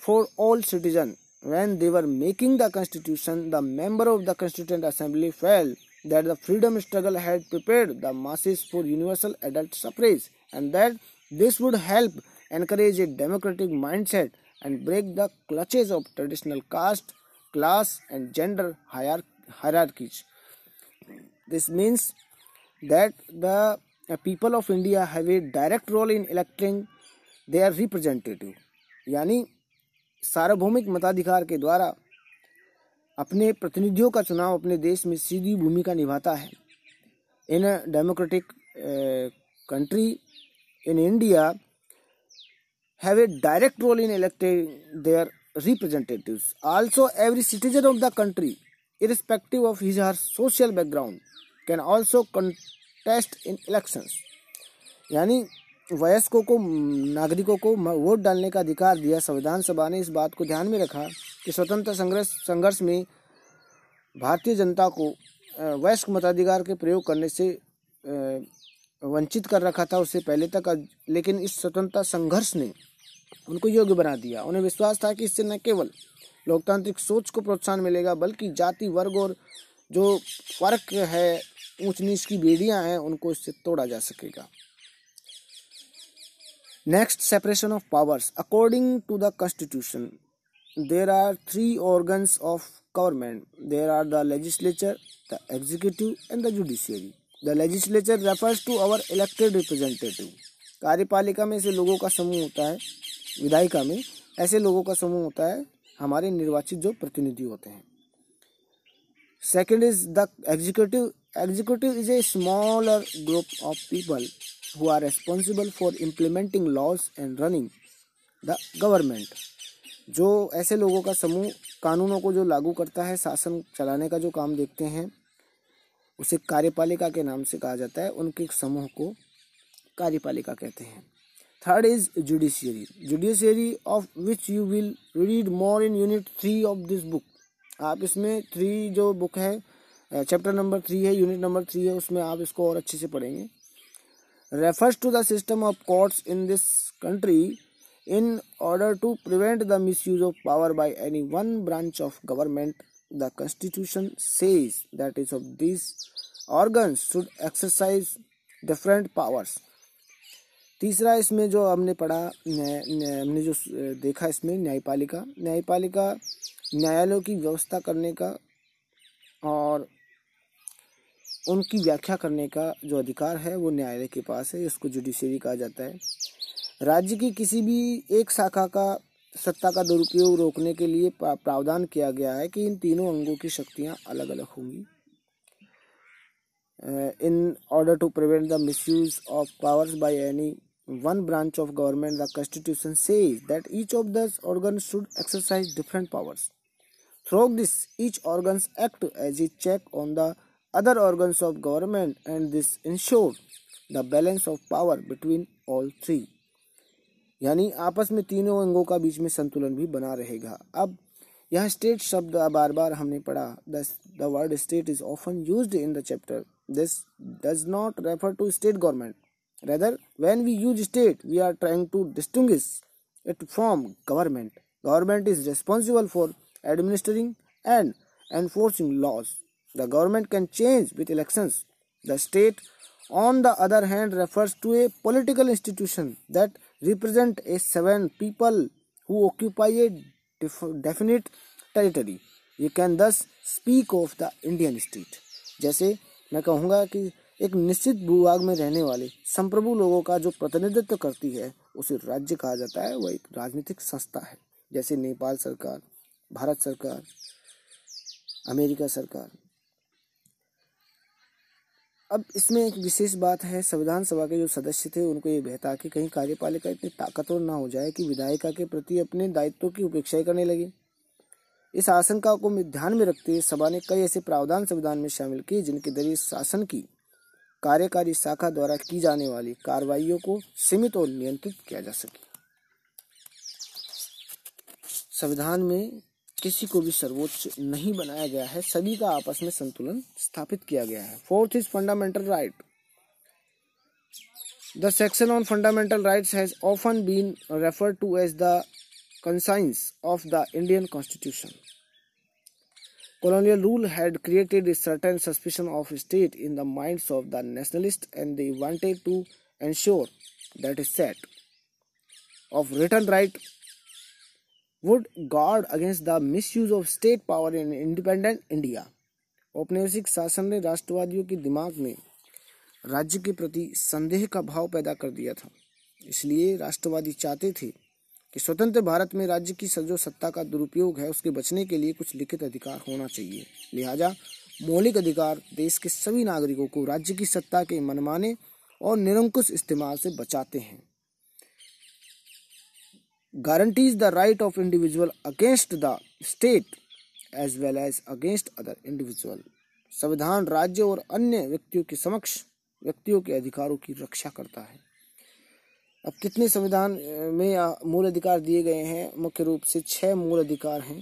for all citizen when they were making the constitution the member of the constituent assembly felt that the freedom struggle had prepared the masses for universal adult suffrage and that this would help encourage a democratic mindset and break the clutches of traditional caste, class, and gender hierarchies. This means that the people of India have a direct role in electing their representative. यानी सार्वभौमिक मताधिकार के द्वारा अपने प्रतिनिधियों का चुनाव अपने देश में सीधी भूमिका निभाता है in democratic country in India have a direct role in elected their representatives also every citizen of the country irrespective of his her social background can also contest in elections यानी वयस्कों को, नागरिकों को वोट डालने का अधिकार दिया संविधान सभा ने इस बात को ध्यान में रखा कि स्वतंत्र संघर्ष संघर्ष में भारतीय जनता को वयस्क मताधिकार के प्रयोग करने से वंचित कर रखा था उससे पहले तक लेकिन इस स्वतंत्रता संघर्ष ने उनको योग्य बना दिया। उन्हें विश्वास था कि इससे न केवल लोकतांत्रिक सोच को प्रोत्साहन मिलेगा, बल्कि जाति, वर्ग और जो वर्क है, ऊंच नीच की बेड़ियाँ हैं, उनको इससे तोड़ा जा सकेगा। Next separation of powers according to the constitution there are three organs of government there are the legislature the executive and the judiciary The legislature refers to our elected representative कार्यपालिका में ऐसे लोगों का समूह होता है, विधायिका में, ऐसे लोगों का समूह होता है, हमारे निर्वाचित जो प्रतिनिधि होते हैं। Second is the executive executive is a smaller group of people who are responsible for implementing laws and running the government. जो ऐसे लोगों का समूह, कानूनों को जो लागू करता है, शासन चलाने का जो काम देखते हैं उसे कार्यपालिका के नाम से कहा जाता है। उनके समूह को कार्यपालिका कहते हैं। Third is judiciary judiciary of which you will read more in unit three of this book आप इसमें थ्री जो बुक है चैप्टर नंबर थ्री है यूनिट नंबर थ्री है, उसमें आप इसको और अच्छे से पढ़ेंगे। Refers to the system of courts in this country in order to prevent the misuse of power by any one branch of government the constitution says that is of these organs should exercise different powers. तीसरा इसमें जो हमने पढ़ा हमने जो देखा इसमें न्यायपालिका। न्यायपालिका न्यायालयों की व्यवस्था करने का और उनकी व्याख्या करने का जो अधिकार है, वो न्यायालय के पास है, इसको जुडिशरी कहा जाता है। राज्य की किसी भी एक शाखा का सत्ता का दुरुपयोग रोकने के लिए प्रावधान किया गया है कि इन तीनों अंगों की शक्तियाँ अलग अलग होंगी। In order to prevent the misuse of powers by any one branch of government the constitution says that each of these organ should exercise different powers through this each organ act as a check on the other organs of government and this ensure the balance of power between all three यानी आपस में तीनों अंगों का बीच में संतुलन भी बना रहेगा। अब, यह स्टेट शब्द बार बार हमने पढ़ा। Thus the word state is often used in the chapter this does not refer to state government rather when we use state we are trying to distinguish it from government government is responsible for administering and enforcing laws the government can change with election the state on the other hand refers to a political institution that represent a seven people who occupy a definite territory. You can thus speak of the Indian state. जैसे मैं कहूँगा कि एक निश्चित भूभाग में रहने वाले संप्रभु लोगों का जो प्रतिनिधित्व करती है, उसे राज्य कहा जाता है वह एक राजनीतिक संस्था है जैसे नेपाल सरकार, भारत सरकार, अमेरिका सरकार अब इसमें एक विशेष बात है, संविधान सभा के जो सदस्य थे, उनको ये बहता कि कहीं कार्यपालिका इतनी ताकतवर ना हो जाए कि विधायिका के प्रति अपने दायित्वों की उपेक्षा करने लगे। इस आशंका को ध्यान में रखते हुए सभा ने कई ऐसे प्रावधान संविधान में शामिल किए, जिनके ज़रिए शासन की कार्यकारी शाखा द्वारा की जाने वाली कार्रवाइयों को सीमित और नियंत्रित किया जा सके। संविधान में किसी को भी सर्वोच्च नहीं बनाया गया है। सभी का आपस में संतुलन स्थापित किया गया है। Fourth is fundamental right the section on fundamental right has often been refer to as the conscience of the Indian constitution colonial rule had created certain suspicion of state in the mind of the nationalist and they wanted to ensure that is set of written right would guard against the misuse of state power in independent India. औपनिवेशिक शासन ने राष्ट्रवादियों के दिमाग में राज्य के प्रति संदेह का भाव पैदा कर दिया था। इसलिए राष्ट्रवादी चाहते थे कि स्वतंत्र भारत में राज्य की जो सत्ता का दुरुपयोग है, उसके बचने के लिए कुछ लिखित अधिकार होना चाहिए। लिहाजा मौलिक अधिकार देश के सभी नागरिकों को राज्य की सत्ता के मनमाने और निरंकुश इस्तेमाल से बचाते हैं। Guarantees the right of individual against the state as well as against other individual. संविधान राज्य और अन्य व्यक्तियों के समक्ष व्यक्तियों के अधिकारों की रक्षा करता है। अब कितने संविधान में मूल अधिकार दिए गए हैं? मुख्य रूप से छह मूल अधिकार हैं।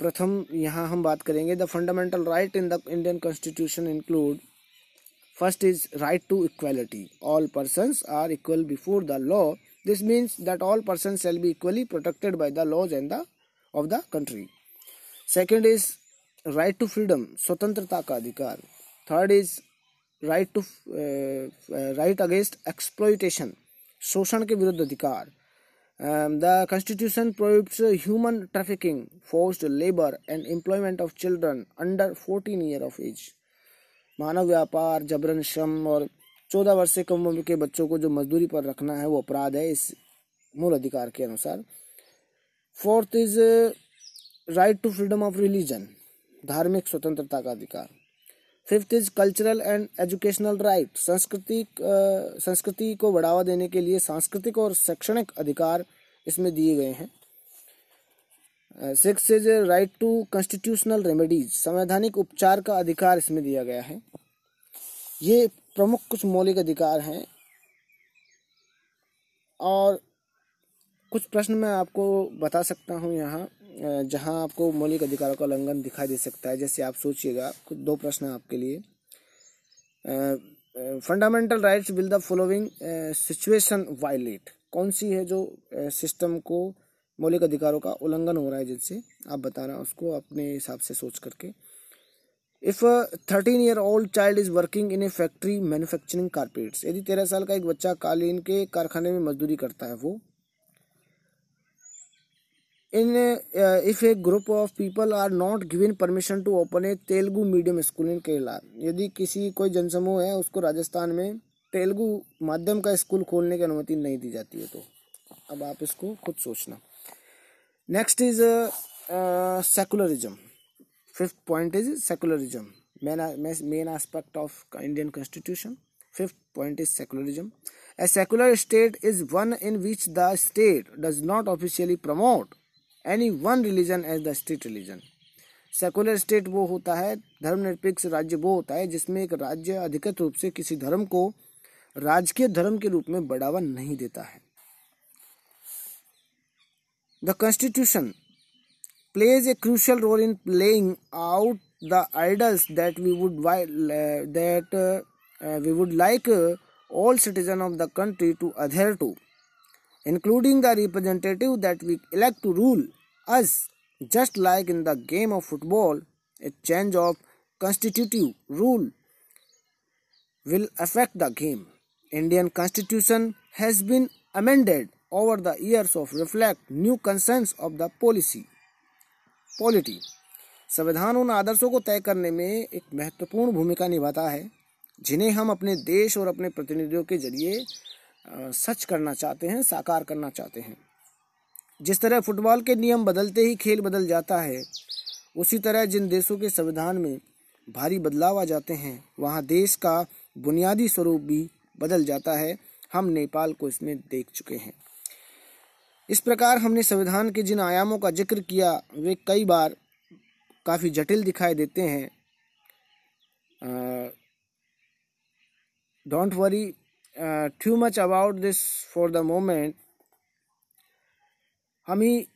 प्रथम, यहाँ हम बात करेंगे the fundamental right in the Indian constitution include first is right to equality all person are equal before the law this means that all person shall be equally protected by the laws and the of the country second is right to freedom स्वतंत्रता का अधिकार third is right to right against exploitation शोषण के विरुद्ध अधिकार the constitution provides human trafficking forced labour and employment of children under fourteen year of age मानव व्यापार जबरन श्रम और चौदह वर्ष से कम उम्र के बच्चों को जो मजदूरी पर रखना है वो अपराध है इस मूल अधिकार के अनुसार। Fourth is right to freedom of religion धार्मिक स्वतंत्रता का अधिकार। Fifth is cultural and educational right संस्कृति संस्कृति को बढ़ावा देने के लिए सांस्कृतिक और शैक्षणिक अधिकार इसमें दिए गए हैं। Six is right to constitutional remedies संवैधानिक उपचार का अधिकार इसमें दिया गया है। ये प्रमुख कुछ मौलिक अधिकार हैं। और कुछ प्रश्न मैं आपको बता सकता हूँ यहाँ जहाँ आपको मौलिक अधिकारों का उल्लंघन दिखाई दे सकता है। जैसे आप सोचिएगा, कुछ दो प्रश्न आपके लिए। Fundamental rights will the following situation violate कौन सी है जो सिस्टम को मौलिक अधिकारों का उल्लंघन हो रहा है जिनसे? आप बताना उसको अपने हिसाब से सोच करके। If thirteen year old child is working in a factory manufacturing carpets यदि तेरह साल का एक बच्चा कालीन के कारखाने में मजदूरी करता है, वो इन if a group of people are not not permission to open a Telugu medium school in Kerala यदि किसी, कोई जनसमूह है, उसको राजस्थान में तेलुगु माध्यम का स्कूल खोलने की अनुमति नहीं दी जाती है तो अब आप इसको खुद सोचना। Next is secularism fifth point is secularism main aspect of Indian constitution fifth point is secularism A secular state is one in which the state does not officially promote any one religion as the state religion. Secular state वो होता है, धर्मनिरपेक्ष राज्य वो होता है, जिसमें एक राज्य अधिकृत रूप से किसी धर्म को राजकीय धर्म के रूप में बढ़ावा नहीं देता है। The constitution plays a crucial role in playing out the idols that we would that uh, we would like uh, all citizens of the country to adhere to, including the representative that we elect to rule us. Just like in the game of football, a change of constitutive rule will affect the game. Indian constitution has been amended over the years of reflect new concerns of the policy polity संविधान उन आदर्शों को तय करने में एक महत्वपूर्ण भूमिका निभाता है, जिन्हें हम अपने देश और अपने प्रतिनिधियों के ज़रिए सच करना चाहते हैं, साकार करना चाहते हैं। जिस तरह फुटबॉल के नियम बदलते ही खेल बदल जाता है, उसी तरह जिन देशों के संविधान में भारी बदलाव आ जाते हैं, वहाँ देश का बुनियादी स्वरूप भी बदल जाता है। हम नेपाल को इसमें देख चुके हैं। इस प्रकार हमने संविधान के जिन आयामों का ज़िक्र किया वे कई बार काफ़ी जटिल दिखाई देते हैं। Don't worry uh, much about this for the moment हम ही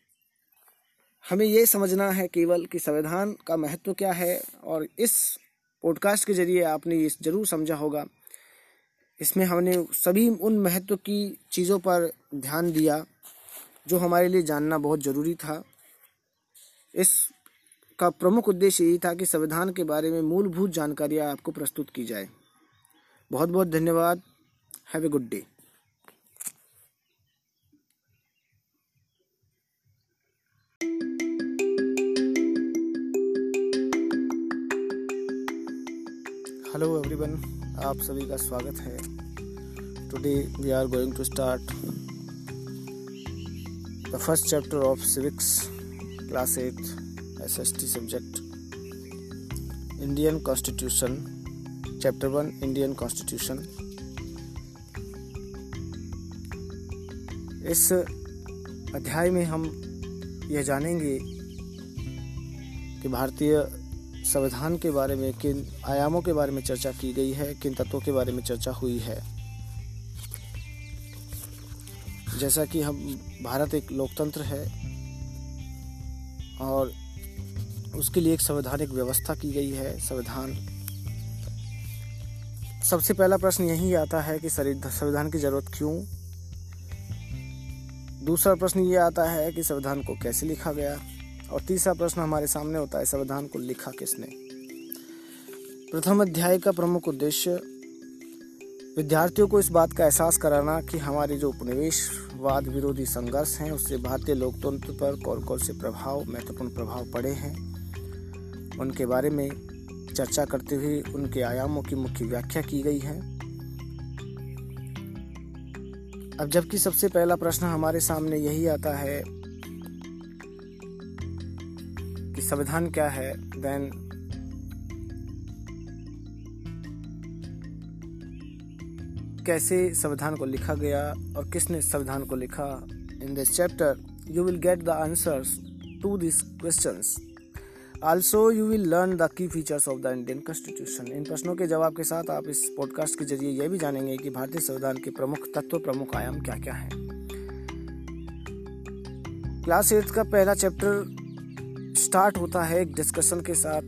हमें ये समझना है केवल कि संविधान का महत्व क्या है और इस पॉडकास्ट के ज़रिए आपने ये ज़रूर समझा होगा। इसमें हमने सभी उन महत्व की चीज़ों पर ध्यान दिया। जो हमारे लिए जानना बहुत ज़रूरी था। इस का प्रमुख उद्देश्य यही था कि संविधान के बारे में मूलभूत जानकारियाँ आपको प्रस्तुत की जाए। बहुत बहुत धन्यवाद। Have a good day hello everyone आप सभी का स्वागत है। Today we are going to start the first chapter of civics class eight S S T subject Indian constitution chapter one Indian constitution इस अध्याय में हम यह जानेंगे कि भारतीय संविधान के बारे में, किन आयामों के बारे में चर्चा की गई है, किन तत्वों के बारे में चर्चा हुई है। जैसा कि हम, भारत एक लोकतंत्र है और उसके लिए एक संवैधानिक व्यवस्था की गई है, संविधान। सबसे पहला प्रश्न यही आता है कि संविधान की ज़रूरत क्यों? दूसरा प्रश्न ये आता है कि संविधान को कैसे लिखा गया? और तीसरा प्रश्न हमारे सामने होता है, संविधान को लिखा किसने? प्रथम अध्याय का प्रमुख उद्देश्य विद्यार्थियों को इस बात का एहसास कराना कि हमारे जो उपनिवेशवाद विरोधी संघर्ष हैं, उससे भारतीय लोकतंत्र पर कौन कौन से प्रभाव, महत्वपूर्ण प्रभाव पड़े हैं। उनके बारे में चर्चा करते हुए उनके आयामों की मुख्य व्याख्या की गई है। अब जबकि सबसे पहला प्रश्न हमारे सामने यही आता है कि संविधान क्या है देन कैसे संविधान को लिखा गया और किसने संविधान को लिखा? In this chapter you will get the answers to this questions also you will learn the key features of the Indian constitution इन प्रश्नों के जवाब के साथ आप इस पॉडकास्ट के ज़रिए यह भी जानेंगे कि भारतीय संविधान के प्रमुख तत्व प्रमुख आयाम क्या क्या हैं। क्लास एट का पहला चैप्टर स्टार्ट होता है एक डिस्कशन के साथ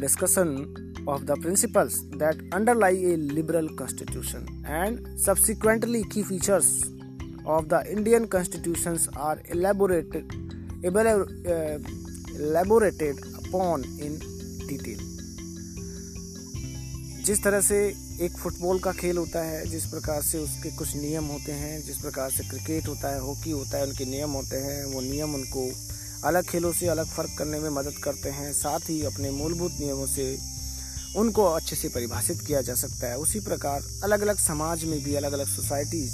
discussion of the principles that underlie a liberal constitution and subsequently key features of the Indian constitution are elaborated elaborated upon in detail जिस तरह से एक फुटबॉल का खेल होता है, जिस प्रकार से उसके कुछ नियम होते हैं, जिस प्रकार से क्रिकेट होता है हॉकी होता है, उनके नियम होते हैं, वो नियम उनको अलग खेलों से अलग फ़र्क करने में मदद करते हैं, साथ ही अपने मूलभूत नियमों से उनको अच्छे से परिभाषित किया जा सकता है। उसी प्रकार अलग अलग समाज में भी अलग अलग societies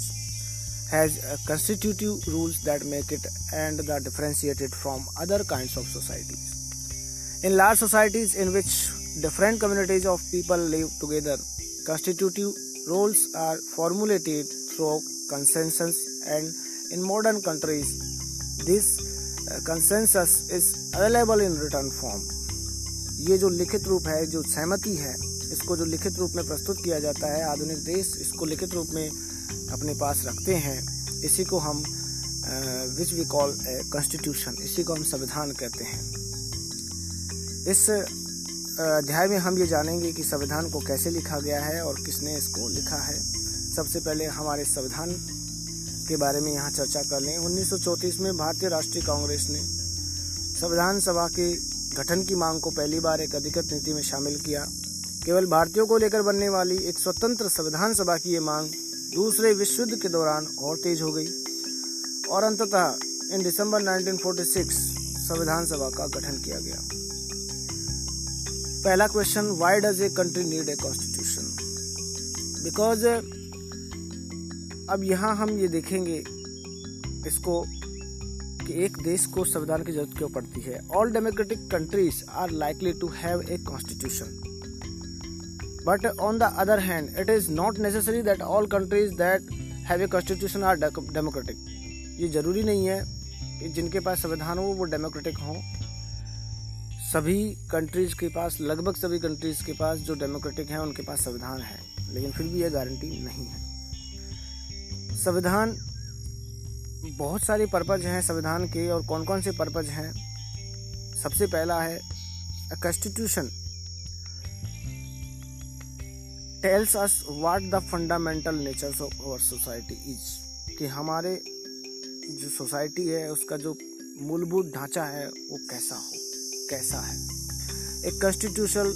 has constitutive rules that make it and the differentiated from other kind of societies in large societies in which different communities of people live together constitutive rules are formulated through consensus and in modern countries this consensus is available in written form ये जो लिखित रूप है, जो सहमति है, इसको जो लिखित रूप में प्रस्तुत किया जाता है, आधुनिक देश इसको लिखित रूप में अपने पास रखते हैं। इसी को हम विच वी कॉल कॉन्स्टिट्यूशन इसी को हम संविधान कहते हैं। इस अध्याय में हम ये जानेंगे कि संविधान को कैसे लिखा गया है और किसने इसको लिखा है। सबसे पहले हमारे संविधान के बारे में यहाँ चर्चा कर लें। उन्नीस सौ चौंतीस में भारतीय राष्ट्रीय कांग्रेस ने संविधान सभा के गठन की मांग को पहली बार एक अधिकृत नीति में शामिल किया। केवल भारतीयों को लेकर बनने वाली एक स्वतंत्र संविधान सभा की ये मांग दूसरे विश्व युद्ध के दौरान और तेज हो गई। और अंततः इन दिसंबर 1946 संविधान सभा का गठन किया गया। पहला question why does a country need a constitution because अब यहाँ हम ये देखेंगे इसको कि एक देश को संविधान की ज़रूरत क्यों पड़ती है? All democratic countries are likely to have a constitution but on the other hand it is not necessary that all countries that have a constitution are democratic ये ज़रूरी नहीं है कि जिनके पास संविधान हो, वो डेमोक्रेटिक हो। सभी कंट्रीज़ के पास, लगभग सभी कंट्रीज़ के पास जो डेमोक्रेटिक हैं, उनके पास संविधान है। लेकिन फिर भी यह गारंटी नहीं है। संविधान बहुत सारे पर्पज हैं संविधान के और कौन कौन से पर्पज हैं। सबसे पहला है constitution tells us what the fundamental nature of our society is कि हमारे जो सोसाइटी है, उसका जो मूलभूत ढांचा है, वो कैसा हो, कैसा है। एक constitution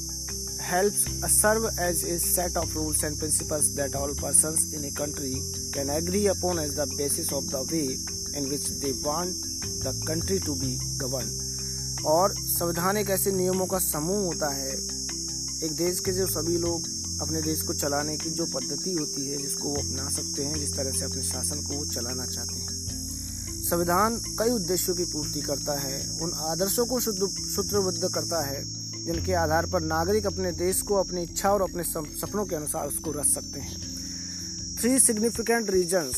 helps serve as a set of rules and principles that all persons in a country can agree upon as the basis of the way in which they want the country to be governed. और संविधान एक ऐसे नियमों का समूह होता है, एक देश के जो सभी लोग अपने देश को चलाने की जो पद्धति होती है, जिसको वो अपना सकते हैं, जिस तरह से अपने शासन को वो चलाना चाहते हैं संविधान कई उद्देश्यों की पूर्ति करता है, उन आदर्शों को शुद्ध, सूत्रबद्ध करता है, जिनके आधार पर नागरिक अपने देश को अपनी इच्छा और अपने सपनों के अनुसार उसको रच सकते हैं थ्री सिग्निफिकेंट रीजन्स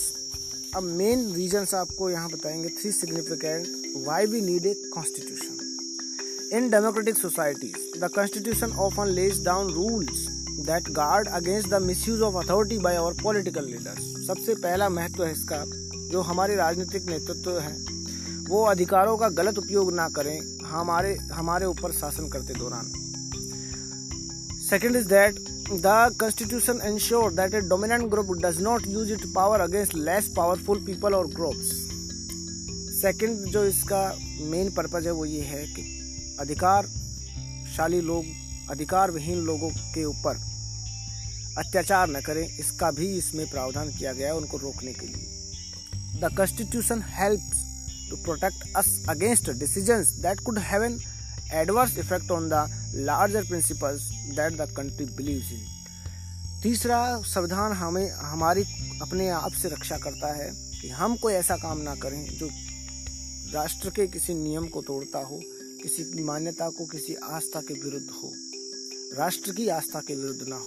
अब मेन रीजन्स आपको यहाँ बताएँगे three significant why we need a constitution in democratic societies the constitution often lays down rules that guard against the misuse of authority by our political leaders सबसे पहला महत्व है इसका, जो हमारे राजनीतिक नेतृत्व है, वो अधिकारों का गलत उपयोग ना करें, हमारे हमारे ऊपर शासन करते दौरान। Second is that the constitution ensure that a dominant group does not use it power against less powerful people और ग्रुप्स सेकेंड जो इसका मेन पर्पज है, वो ये है कि अधिकारशाली लोग अधिकार विहीन लोगों के ऊपर अत्याचार न करें। इसका भी इसमें प्रावधान किया गया है उनको रोकने के लिए। The constitution helps to protect us against decisions that could have an adverse effect on the larger principles that the country believes in तीसरा संविधान हमें, हमारी अपने आप से रक्षा करता है कि हम कोई ऐसा काम ना करें जो राष्ट्र के किसी नियम को तोड़ता हो, किसी मान्यता को, किसी आस्था के विरुद्ध हो, राष्ट्र की आस्था के विरुद्ध ना हो।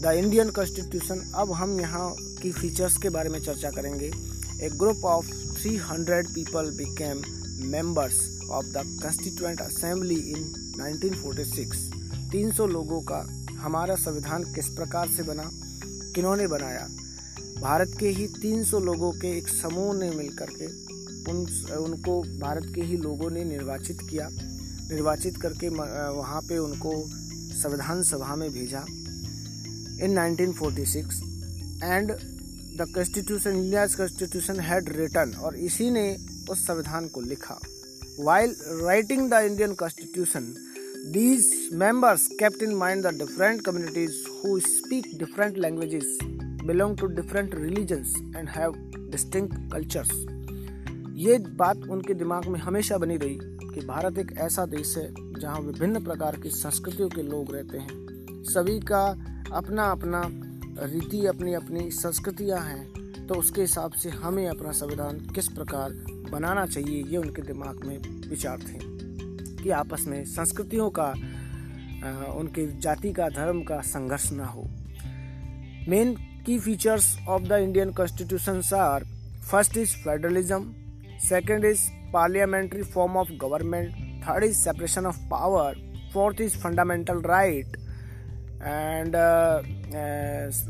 द इंडियन कॉन्स्टिट्यूशन अब हम यहाँ की फीचर्स के बारे में चर्चा करेंगे। A group of 300 people became members of the Constituent Assembly in 1946. 300 लोगों का हमारा संविधान किस प्रकार से बना, किन्होंने बनाया? भारत के ही 300 लोगों के एक समूह ने मिलकर के उन, उनको भारत के ही लोगों ने निर्वाचित किया। निर्वाचित करके वहाँ पे उनको संविधान सभा में भेजा। In 1946 and the constitution India constitution had written और इसी ने उस संविधान को लिखा। While writing the Indian constitution these members kept in mind the different communities who speak different languages belong to different religions and have distinct cultures ये बात उनके दिमाग में हमेशा बनी रही कि भारत एक ऐसा देश है जहाँ विभिन्न प्रकार की संस्कृतियों के लोग रहते हैं। सभी का अपना अपना रीति अपनी अपनी संस्कृतियाँ हैं तो उसके हिसाब से हमें अपना संविधान किस प्रकार बनाना चाहिए, ये उनके दिमाग में विचार थे। कि आपस में संस्कृतियों का उनके जाति का, धर्म का संघर्ष ना हो। Main key features of the Indian constitution are first is federalism second is parliamentary form of government third is separation of power fourth is fundamental right and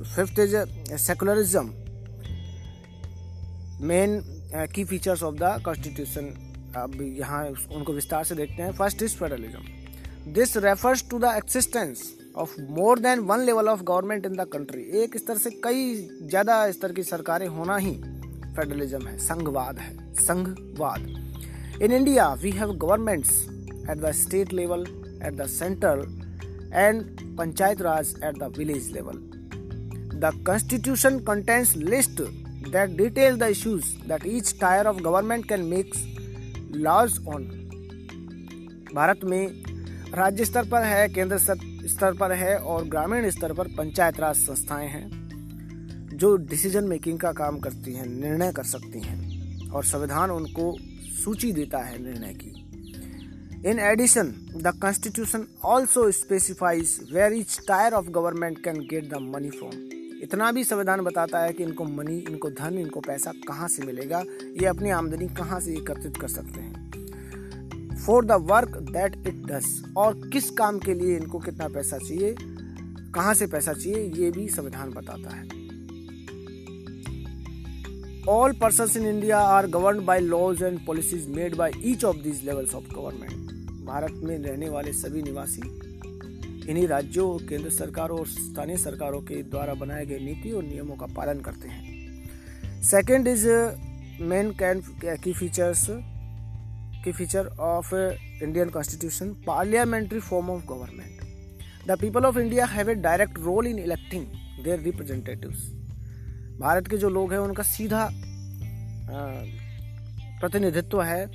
fifth is secularism main key features of the constitution अब यहाँ उनको विस्तार से देखते हैं। First is federalism this refers to the existence of more than one level of government in the country एक स्तर से कई ज़्यादा स्तर की सरकारें होना ही फेडरलिज्म है। संघवाद है। संघवाद। In India we have governments at the state level at the central and Panchayat Raj at the village level the constitution contents list that detail the issues that each tier of government can make laws on Bharat में राज्य स्तर पर है, केंद्र स्तर पर है और ग्रामीण स्तर पर पंचायत राज संस्थाएँ हैं, जो डिसीज़न मेकिंग का काम करती हैं, निर्णय कर सकती हैं और संविधान उनको सूची देता है निर्णय की। In addition the constitution also specifies where each tier of government can get the money from इतना भी संविधान बताता है कि इनको मनी, इनको धन, इनको पैसा कहाँ से मिलेगा? ये अपनी आमदनी कहाँ से एकत्रित कर सकते हैं? For the work that it does और किस काम के लिए इनको कितना पैसा चाहिए? कहाँ से पैसा चाहिए? ये भी संविधान बताता है। All person in India are govern by laws and policies made by each of these levels of government Bharat में रहने वाले सभी निवासी इन्हीं राज्यों, केंद्र सरकार और स्थानीय सरकारों के द्वारा बनाए गए नीति और नियमों का पालन करते हैं। Second is main can key features key feature of Indian constitution parliamentary form of government the people of India have a direct role in electing their representatives Bharat के जो लोग हैं, उनका सीधा प्रतिनिधित्व है,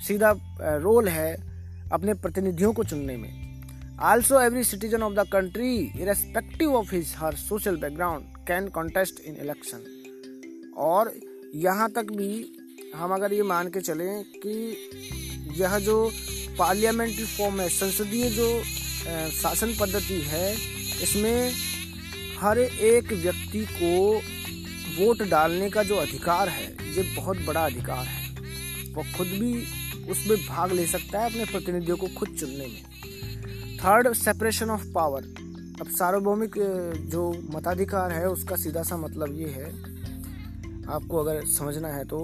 सीधा रोल है अपने प्रतिनिधियों को चुनने में। Also, every citizen of the country, irrespective of his her social background, can contest in election. और यहाँ तक भी हम अगर ये मान के चलें कि यह जो पार्लियामेंट्री फॉर्म है संसदीय जो शासन पद्धति है इसमें हर एक व्यक्ति को वोट डालने का जो अधिकार है ये बहुत बड़ा अधिकार है वो खुद भी उसमें भाग ले सकता है अपने प्रतिनिधियों को खुद चुनने में थर्ड सेपरेशन ऑफ़ पावर अब सार्वभौमिक जो मताधिकार है उसका सीधा सा मतलब ये है आपको अगर समझना है तो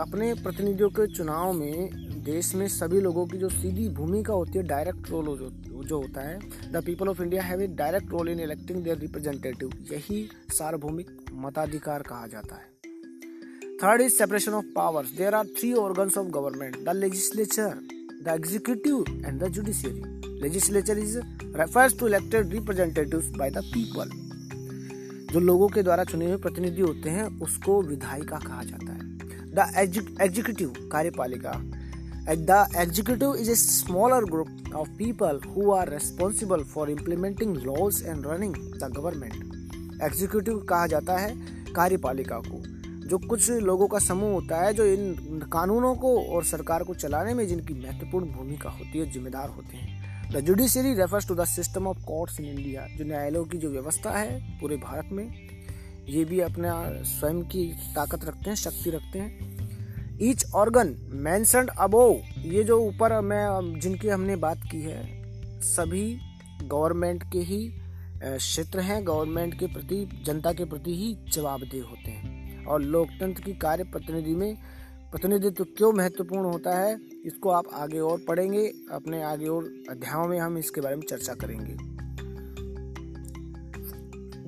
अपने प्रतिनिधियों के चुनाव में देश में सभी लोगों की जो सीधी भूमिका होती है डायरेक्ट रोल जो, जो होता है the people of India have a direct role in electing their representative यही सार्वभौमिक मताधिकार कहा जाता है। Third is separation of powers there are three organs of government the legislature the executive and the judiciary legislature is refers to elected representative by the people जो लोगों के द्वारा चुने हुए प्रतिनिधि होते हैं, उसको विधायिका कहा जाता है। द एग्जीक्यूटिव कार्यपालिका। The executive is a smaller group of people who are responsible for implementing laws and running the government executive कहा जाता है कार्यपालिका को, जो कुछ लोगों का समूह होता है, जो इन कानूनों को और सरकार को चलाने में जिनकी महत्वपूर्ण भूमिका होती है, जिम्मेदार होते हैं। The judiciary refers to the system of courts in India जो न्यायालयों की जो व्यवस्था है पूरे भारत में, ये भी अपना स्वयं की ताकत रखते हैं, शक्ति रखते हैं। ईच ऑर्गन मैंसनड अबो ये जो ऊपर मैं, जिनकी हमने बात की है, सभी गवर्नमेंट के ही क्षेत्र हैं गवर्नमेंट के प्रति, जनता के प्रति ही जवाबदेह होते हैं। और लोकतंत्र की कार्य प्रतिनिधि में प्रतिनिधित्व तो क्यों महत्वपूर्ण होता है, इसको आप आगे और पढ़ेंगे, अपने आगे और अध्यायों में हम इसके बारे में चर्चा करेंगे।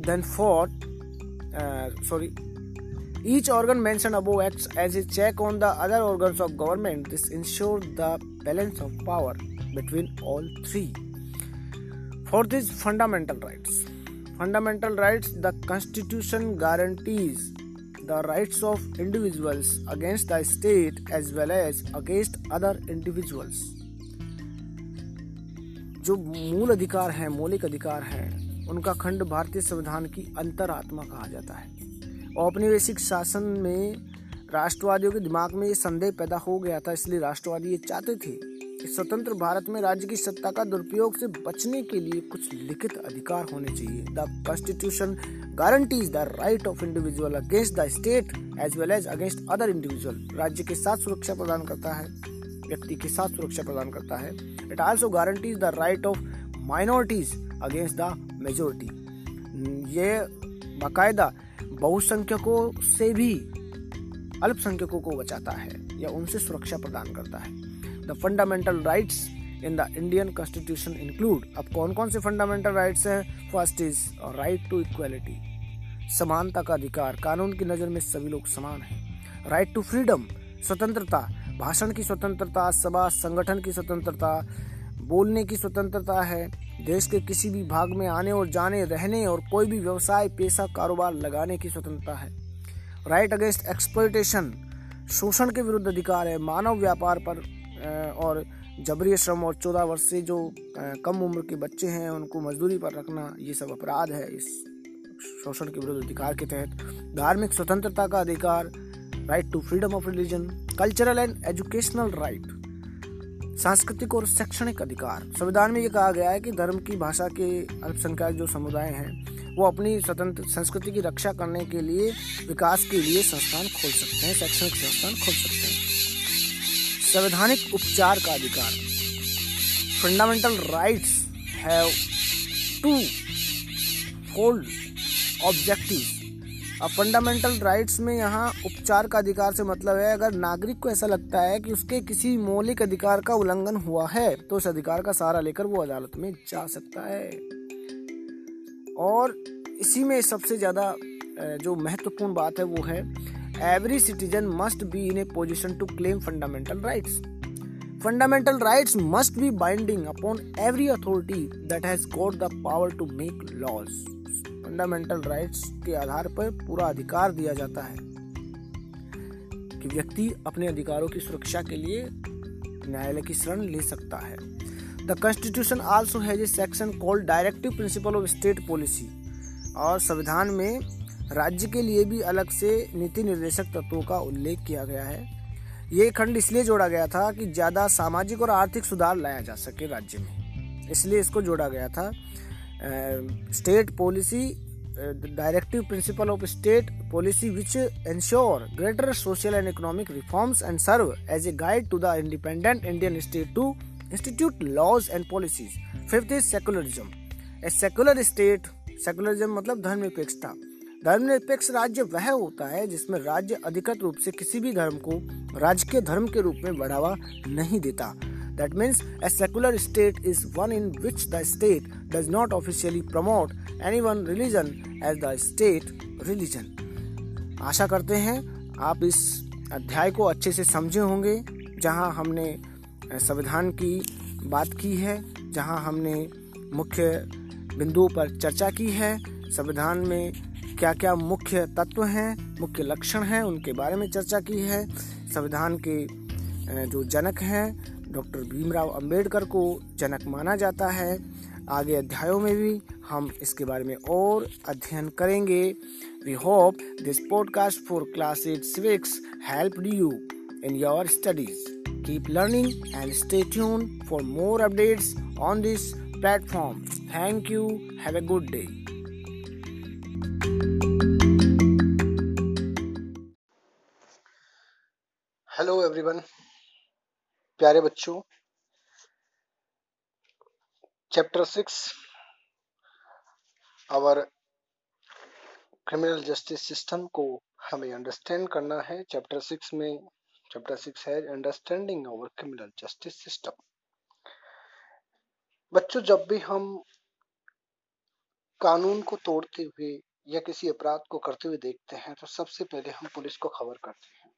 Then for sorry each organ mention above act as a check on the other organ of government this ensure the balance of power between all three four this fundamental rights fundamental rights the constitution guarantees the rights of individuals against the state as well as against other individuals. जो मूल अधिकार हैं, मौलिक अधिकार हैं, उनका खंड भारतीय संविधान की अंतरात्मा कहा जाता है औपनिवेशिक शासन में राष्ट्रवादियों के दिमाग में ये संदेह पैदा हो गया था, इसलिए राष्ट्रवादी ये चाहते थे स्वतंत्र भारत में राज्य की सत्ता का दुरुपयोग से बचने के लिए कुछ लिखित अधिकार होने चाहिए। The constitution guarantees the right of individual against the state as well as against other individual राज्य के साथ सुरक्षा प्रदान करता है, व्यक्ति के साथ सुरक्षा प्रदान करता है। It also guarantees the right of minorities against the majority ये बाकायदा बहुसंख्यकों से भी अल्पसंख्यकों को बचाता है या उनसे सुरक्षा प्रदान करता है। The fundamental rights in the Indian constitution include अब कौन कौन से फंडामेंटल राइट्स हैं? First is right to equality समानता का अधिकार. कानून की नज़र में सभी लोग समान हैं. राइट टू फ्रीडम स्वतंत्रता. भाषण की स्वतंत्रता, सभा, संगठन की स्वतंत्रता, बोलने की स्वतंत्रता है. देश के किसी भी भाग में आने और जाने, रहने और कोई भी व्यवसाय, पेशा, कारोबार लगाने की स्वतंत्रता है. राइट अगेंस्ट एक्सप्लोइटेशन शोषण के विरुद्ध अधिकार है. मानव व्यापार पर और जबरी श्रम और चौदह वर्ष से जो कम उम्र के बच्चे हैं, उनको मजदूरी पर रखना, ये सब अपराध है इस शोषण के विरुद्ध अधिकार के तहत। धार्मिक स्वतंत्रता का अधिकार right to freedom of religion cultural and educational right सांस्कृतिक और शैक्षणिक अधिकार। संविधान में ये कहा गया है कि धर्म की भाषा के अल्पसंख्यक जो समुदाय हैं, वो अपनी स्वतंत्र, संस्कृति की रक्षा करने के लिए, विकास के लिए संस्थान खोल सकते हैं, शैक्षणिक संस्थान खोल सकते हैं। संवैधानिक उपचार का अधिकार। Fundamental rights have to hold objective अब फंडामेंटल राइट्स में यहाँ उपचार का अधिकार से मतलब है, अगर नागरिक को ऐसा लगता है कि उसके किसी मौलिक अधिकार का उल्लंघन हुआ है तो उस अधिकार का सहारा लेकर वो अदालत में जा सकता है। और इसी में सबसे ज़्यादा जो महत्वपूर्ण बात है वो है every citizen must be in a position to claim fundamental right fundamental right must be binding upon every authority that has got the power to make laws fundamental rights के आधार पर पूरा अधिकार दिया जाता है कि व्यक्ति अपने अधिकारों की सुरक्षा के लिए न्यायालय की शरण ले सकता है। The constitution also has a section called directive principle of state policy और संविधान में राज्य के लिए भी अलग से नीति निर्देशक तत्वों का उल्लेख किया गया है। ये खंड इसलिए जोड़ा गया था कि ज़्यादा सामाजिक और आर्थिक सुधार लाया जा सके राज्य में। इसलिए इसको जोड़ा गया था state policy directive principle of state policy which ensure greater social and economic reforms and serve as a guide to the independent Indian state to institute laws and policies fifth is secularism a secular state secularism मतलब धर्म धर्मनिरपेक्षता धर्मनिरपेक्ष राज्य वह होता है जिसमें राज्य अधिकृत रूप से किसी भी धर्म को राजकीय धर्म के रूप में बढ़ावा नहीं देता That means a secular state is one in which the state does not officially promote any one religion as the state religion. आशा करते हैं आप इस अध्याय को अच्छे से समझे होंगे, जहाँ हमने संविधान की बात की है, जहाँ हमने मुख्य बिंदुओं पर चर्चा की है संविधान में क्या क्या मुख्य तत्व हैं, मुख्य लक्षण हैं, उनके बारे में चर्चा की है। संविधान के जो जनक हैं, डॉक्टर भीमराव अंबेडकर को जनक माना जाता है। आगे अध्यायों में भी हम इसके बारे में और अध्ययन करेंगे। We hope this podcast for class eight civics help you in your studies keep learning and stay tune for more updates on this platform thank you have a good day hello everyone प्यारे बच्चों chapter six our criminal justice system को हमें understand करना है। Chapter six में chapter six है understanding our criminal justice system बच्चों, जब भी हम कानून को तोड़ते हुए या किसी अपराध को करते हुए देखते हैं तो सबसे पहले हम पुलिस को खबर करते हैं।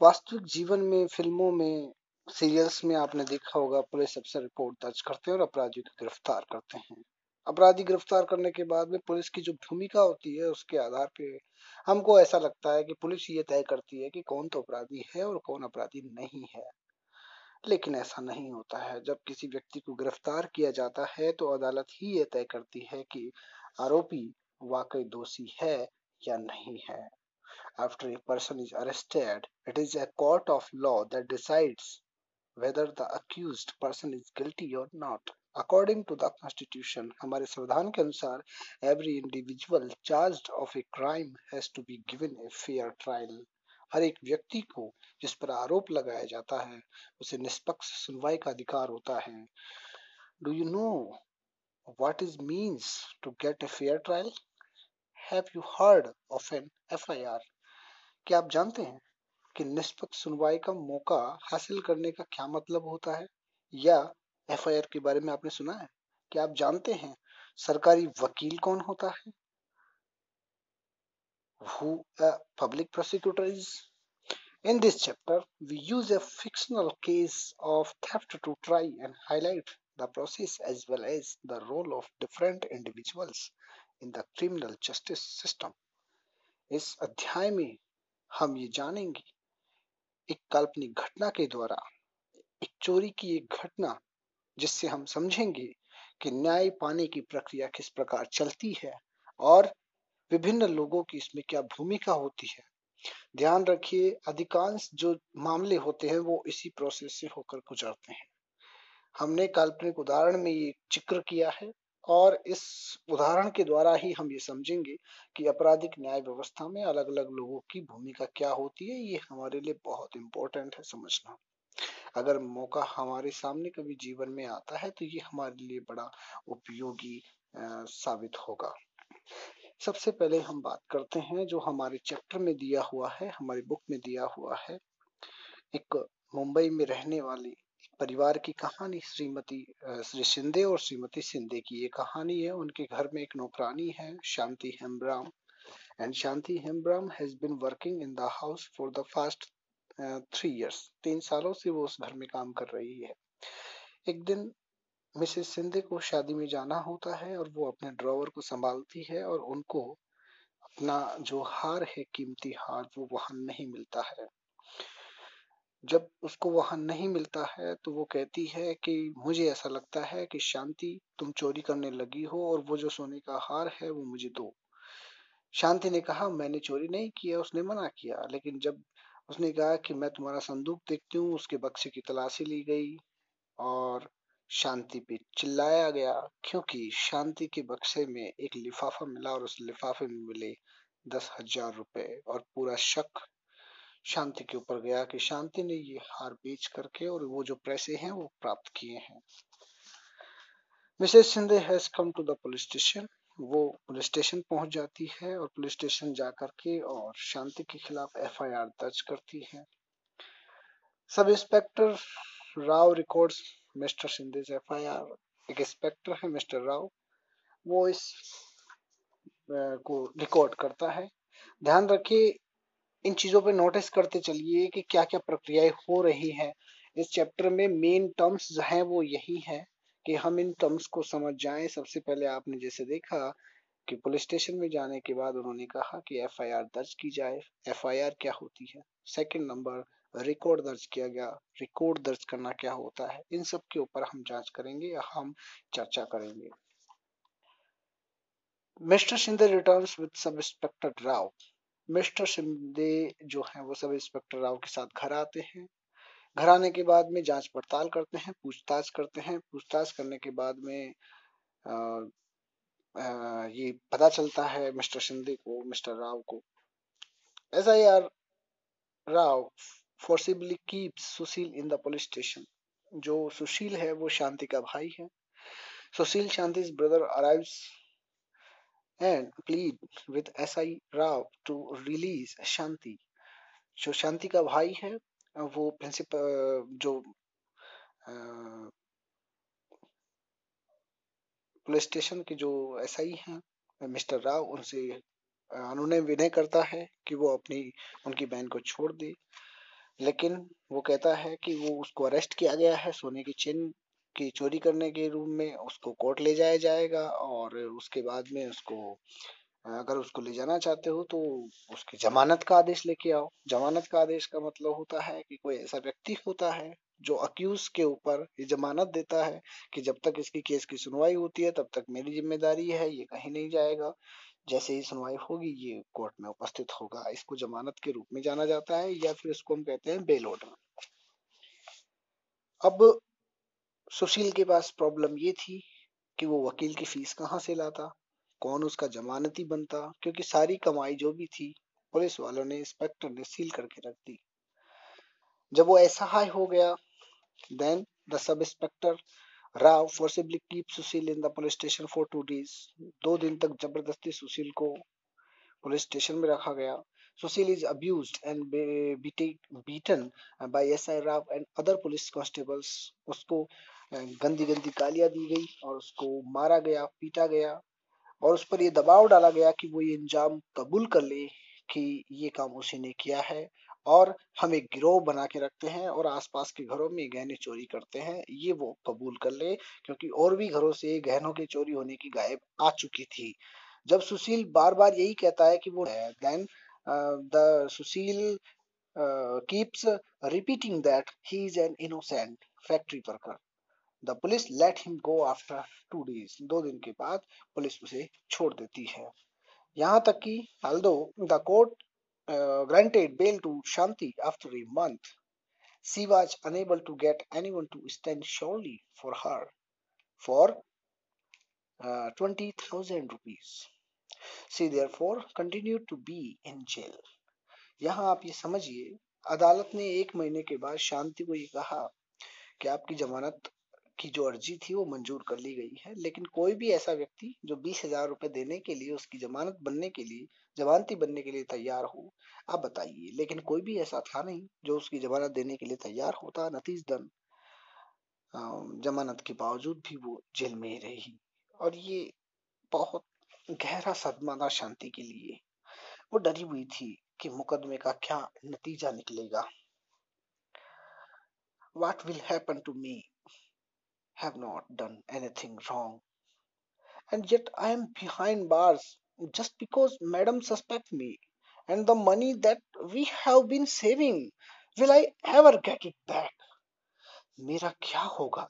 वास्तविक जीवन में, फ़िल्मों में, सीरियल्स में आपने देखा होगा, पुलिस अफसर रिपोर्ट दर्ज करते हैं और अपराधियों को गिरफ़्तार करते हैं। अपराधी गिरफ़्तार करने के बाद में पुलिस की जो भूमिका होती है, उसके आधार पे हमको ऐसा लगता है कि पुलिस ये तय करती है कि कौन तो अपराधी है और कौन अपराधी नहीं है। लेकिन ऐसा नहीं होता है। जब किसी व्यक्ति को गिरफ़्तार किया जाता है तो अदालत ही ये तय करती है कि आरोपी वाकई दोषी है या नहीं है After a person is arrested, it is a court of law that decides whether the accused person is guilty or not. According to the Constitution, हमारे संविधान के अनुसार every individual charged of a crime has to be given a fair trial. हर एक व्यक्ति को जिस पर आरोप लगाया जाता है उसे निष्पक्ष सुनवाई का अधिकार होता है Do you know what it means to get a fair trial? Have you heard of an FIR? क्या आप जानते हैं कि निष्पक्ष सुनवाई का मौका हासिल करने का क्या मतलब होता है या एफआईआर के बारे में आपने सुना है क्या आप जानते हैं सरकारी वकील कौन होता है who a public prosecutor is in this chapter we use a fictional case of theft to try and highlight the process as well as the role of different individuals in the criminal justice system. इस अध्याय में हम ये जानेंगे, एक काल्पनिक घटना के द्वारा, एक चोरी की एक घटना, जिससे हम समझेंगे कि न्याय पाने की प्रक्रिया किस प्रकार चलती है और विभिन्न लोगों की इसमें क्या भूमिका होती है। ध्यान रखिए, अधिकांश जो मामले होते हैं, वो इसी प्रोसेस से होकर गुजरते हैं। हमने काल्पनिक उदाहरण में ये ज़िक्र किया है। और इस उदाहरण के द्वारा ही हम ये समझेंगे कि आपराधिक न्याय व्यवस्था में अलग अलग लोगों की भूमिका क्या होती है, ये हमारे लिए बहुत इंपॉर्टेंट है समझना। अगर मौका हमारे सामने कभी जीवन में आता है तो ये हमारे लिए बड़ा उपयोगी साबित होगा। सबसे पहले हम बात करते हैं जो हमारे चैप्टर में दिया हुआ है, हमारी बुक में दिया हुआ है। एक मुंबई में रहने वाली परिवार की कहानी श्रीमती श्री शिंदे और श्रीमती शिंदे की ये कहानी है। उनके घर में एक नौकरानी है, Shanti Hembram. And Shanti Hembram has been working in the house for the past three years तीन सालों से वो उस घर में काम कर रही है। एक दिन मिसेस सिंधे को शादी में जाना होता है और वो अपने ड्रॉवर को संभालती है और उनको अपना जो हार है, कीमती हार, वो वहाँ नहीं मिलता है। जब उसको वहाँ नहीं मिलता है तो वो कहती है कि मुझे ऐसा लगता है कि शांति तुम चोरी करने लगी हो और वो जो सोने का हार है, वो मुझे दो। शांति ने कहा, मैंने चोरी नहीं किया, उसने मना किया। लेकिन जब उसने कहा कि मैं तुम्हारा संदूक देखती हूँ, उसके बक्से की तलाशी ली गई और शांति पे चिल्लाया गया, क्योंकि शांति के बक्से में एक लिफाफा मिला और उस लिफाफे में मिले दस हज़ार रुपए और पूरा शक शांति के ऊपर गया कि शांति ने ये हार बेच करके और वो जो पैसे हैं वो प्राप्त किए हैं। Mrs Shinde has come to the police station. वो पुलिस स्टेशन पहुँच जाती है और पुलिस स्टेशन जाकर के और शांति के खिलाफ एफआईआर दर्ज करती है। Sub inspector Rao records, mister Sindhe FIR. एक इंस्पेक्टर है, मिस्टर राव। वो इस को रिकॉर्ड करता है। ध्यान रखिए इन चीज़ों पे नोटिस करते चलिए कि क्या क्या प्रक्रियाएँ हो रही है। इस चैप्टर में मेन टर्म्स है वो यही है कि हम इन टर्म्स को समझ जाएँ। सबसे पहले आपने जैसे देखा कि पुलिस स्टेशन में जाने के बाद उन्होंने कहा कि एफआईआर दर्ज की जाए। एफआईआर क्या होती है? सेकंड नंबर रिकॉर्ड दर्ज किया गया। रिकॉर्ड दर्ज करना क्या होता है? इन सब के ऊपर हम जाँच करेंगे या हम चर्चा करेंगे। Mister Shinde returns with sub inspector Rao mister Shinde जो है वो सब इंस्पेक्टर राव के साथ घर आते हैं। घर आने के बाद में जाँच पड़ताल करते हैं पूछताछ करते हैं। पूछताछ करने के बाद में आ, आ, ये पता चलता है मिस्टर शिंदे को मिस्टर राव को। ऐसा यार Rao forcibly keep Sushil in the police station जो सुशील है वो शांति का भाई है। Sushil Shanti brother arrives and plead with SI Rao to release Shanti. जो शांति का भाई है, वो प्रिंसिपल जो पुलिस स्टेशन के जो एसआई हैं, मिस्टर राव, उनसे अनुनय विनय करता है कि वो अपनी, उनकी बहन को छोड़ दे लेकिन वो कहता है कि वो उसको अरेस्ट किया गया है, सोने की चेन की चोरी करने के रूप में, उसको कोर्ट ले जाया जाएगा और उसके बाद में उसको अगर उसको ले जाना चाहते हो तो उसकी जमानत का आदेश लेके आओ। जमानत का आदेश का मतलब होता है कि कोई ऐसा व्यक्ति होता है जो अक्यूज के ऊपर ये जमानत देता है कि जब तक इसकी केस की सुनवाई होती है, तब तक मेरी ज़िम्मेदारी है, ये कहीं नहीं जाएगा। जैसे ही सुनवाई होगी, ये कोर्ट में उपस्थित होगा। इसको जमानत के रूप में जाना जाता है या फिर इसको हम कहते हैं बेल ऑर्डर अब सुशील के पास प्रॉब्लम ये थी कि वो वकील की फ़ीस कहाँ से लाता? कौन उसका जमानती बनता? क्योंकि सारी कमाई जो भी थी, पुलिस वालों ने इंस्पेक्टर ने सील करके रख दी। जब वो ऐसा हाई हो गया then the sub inspector Rao forcibly keep Sushil in the police station for two days दो दिन तक ज़बरदस्ती सुशील को पुलिस स्टेशन में रखा गया। Sushil is abused and beaten by SI Rao and other police constables. उसको गंदी गंदी गालियाँ दी गई और उसको मारा गया, पीटा गया। और उस पर ये दबाव डाला गया कि वो ये इंजाम कबूल कर ले कि ये काम उसी ने किया है और हम एक गिरोह बना के रखते हैं और आसपास के घरों में गहने चोरी करते हैं। ये वो कबूल कर ले, क्योंकि और भी घरों से गहनों के चोरी होने की गायब आ चुकी थी। जब सुशील बार बार यही कहता है कि वो then the Sushil keeps repeating that he is an innocent factory worker the police let him go after two days दो दिन के बाद पुलिस उसे छोड़ देती है यहाँ तक कि although the court granted bail to Shanti after a month, she was unable to get anyone to stand surely for her for uh, 20,000 rupees. She therefore continued to be in jail. यहाँ आप ये समझिए अदालत ने एक महीने के बाद शांति को ये कहा कि आपकी जमानत की जो अर्जी थी वो मंजूर कर ली गई है। लेकिन कोई भी ऐसा व्यक्ति जो बीस हज़ार रुपए देने के लिए, उसकी जमानत बनने के लिए, जमानती बनने के लिए तैयार हो, आप बताइए। लेकिन कोई भी ऐसा था नहीं जो उसकी जमानत देने के लिए तैयार होता, नतीज दन। जमानत के बावजूद भी वो जेल में ही रही। और ये बहुत गहरा सदमा था शांति के लिए। वो डरी हुई थी कि मुकदमे का क्या नतीजा निकलेगा। What will happen to me? Have not done anything wrong. And yet I am behind bars just because madam suspect me. And the money that we have been saving, will I ever get it back? मेरा क्या होगा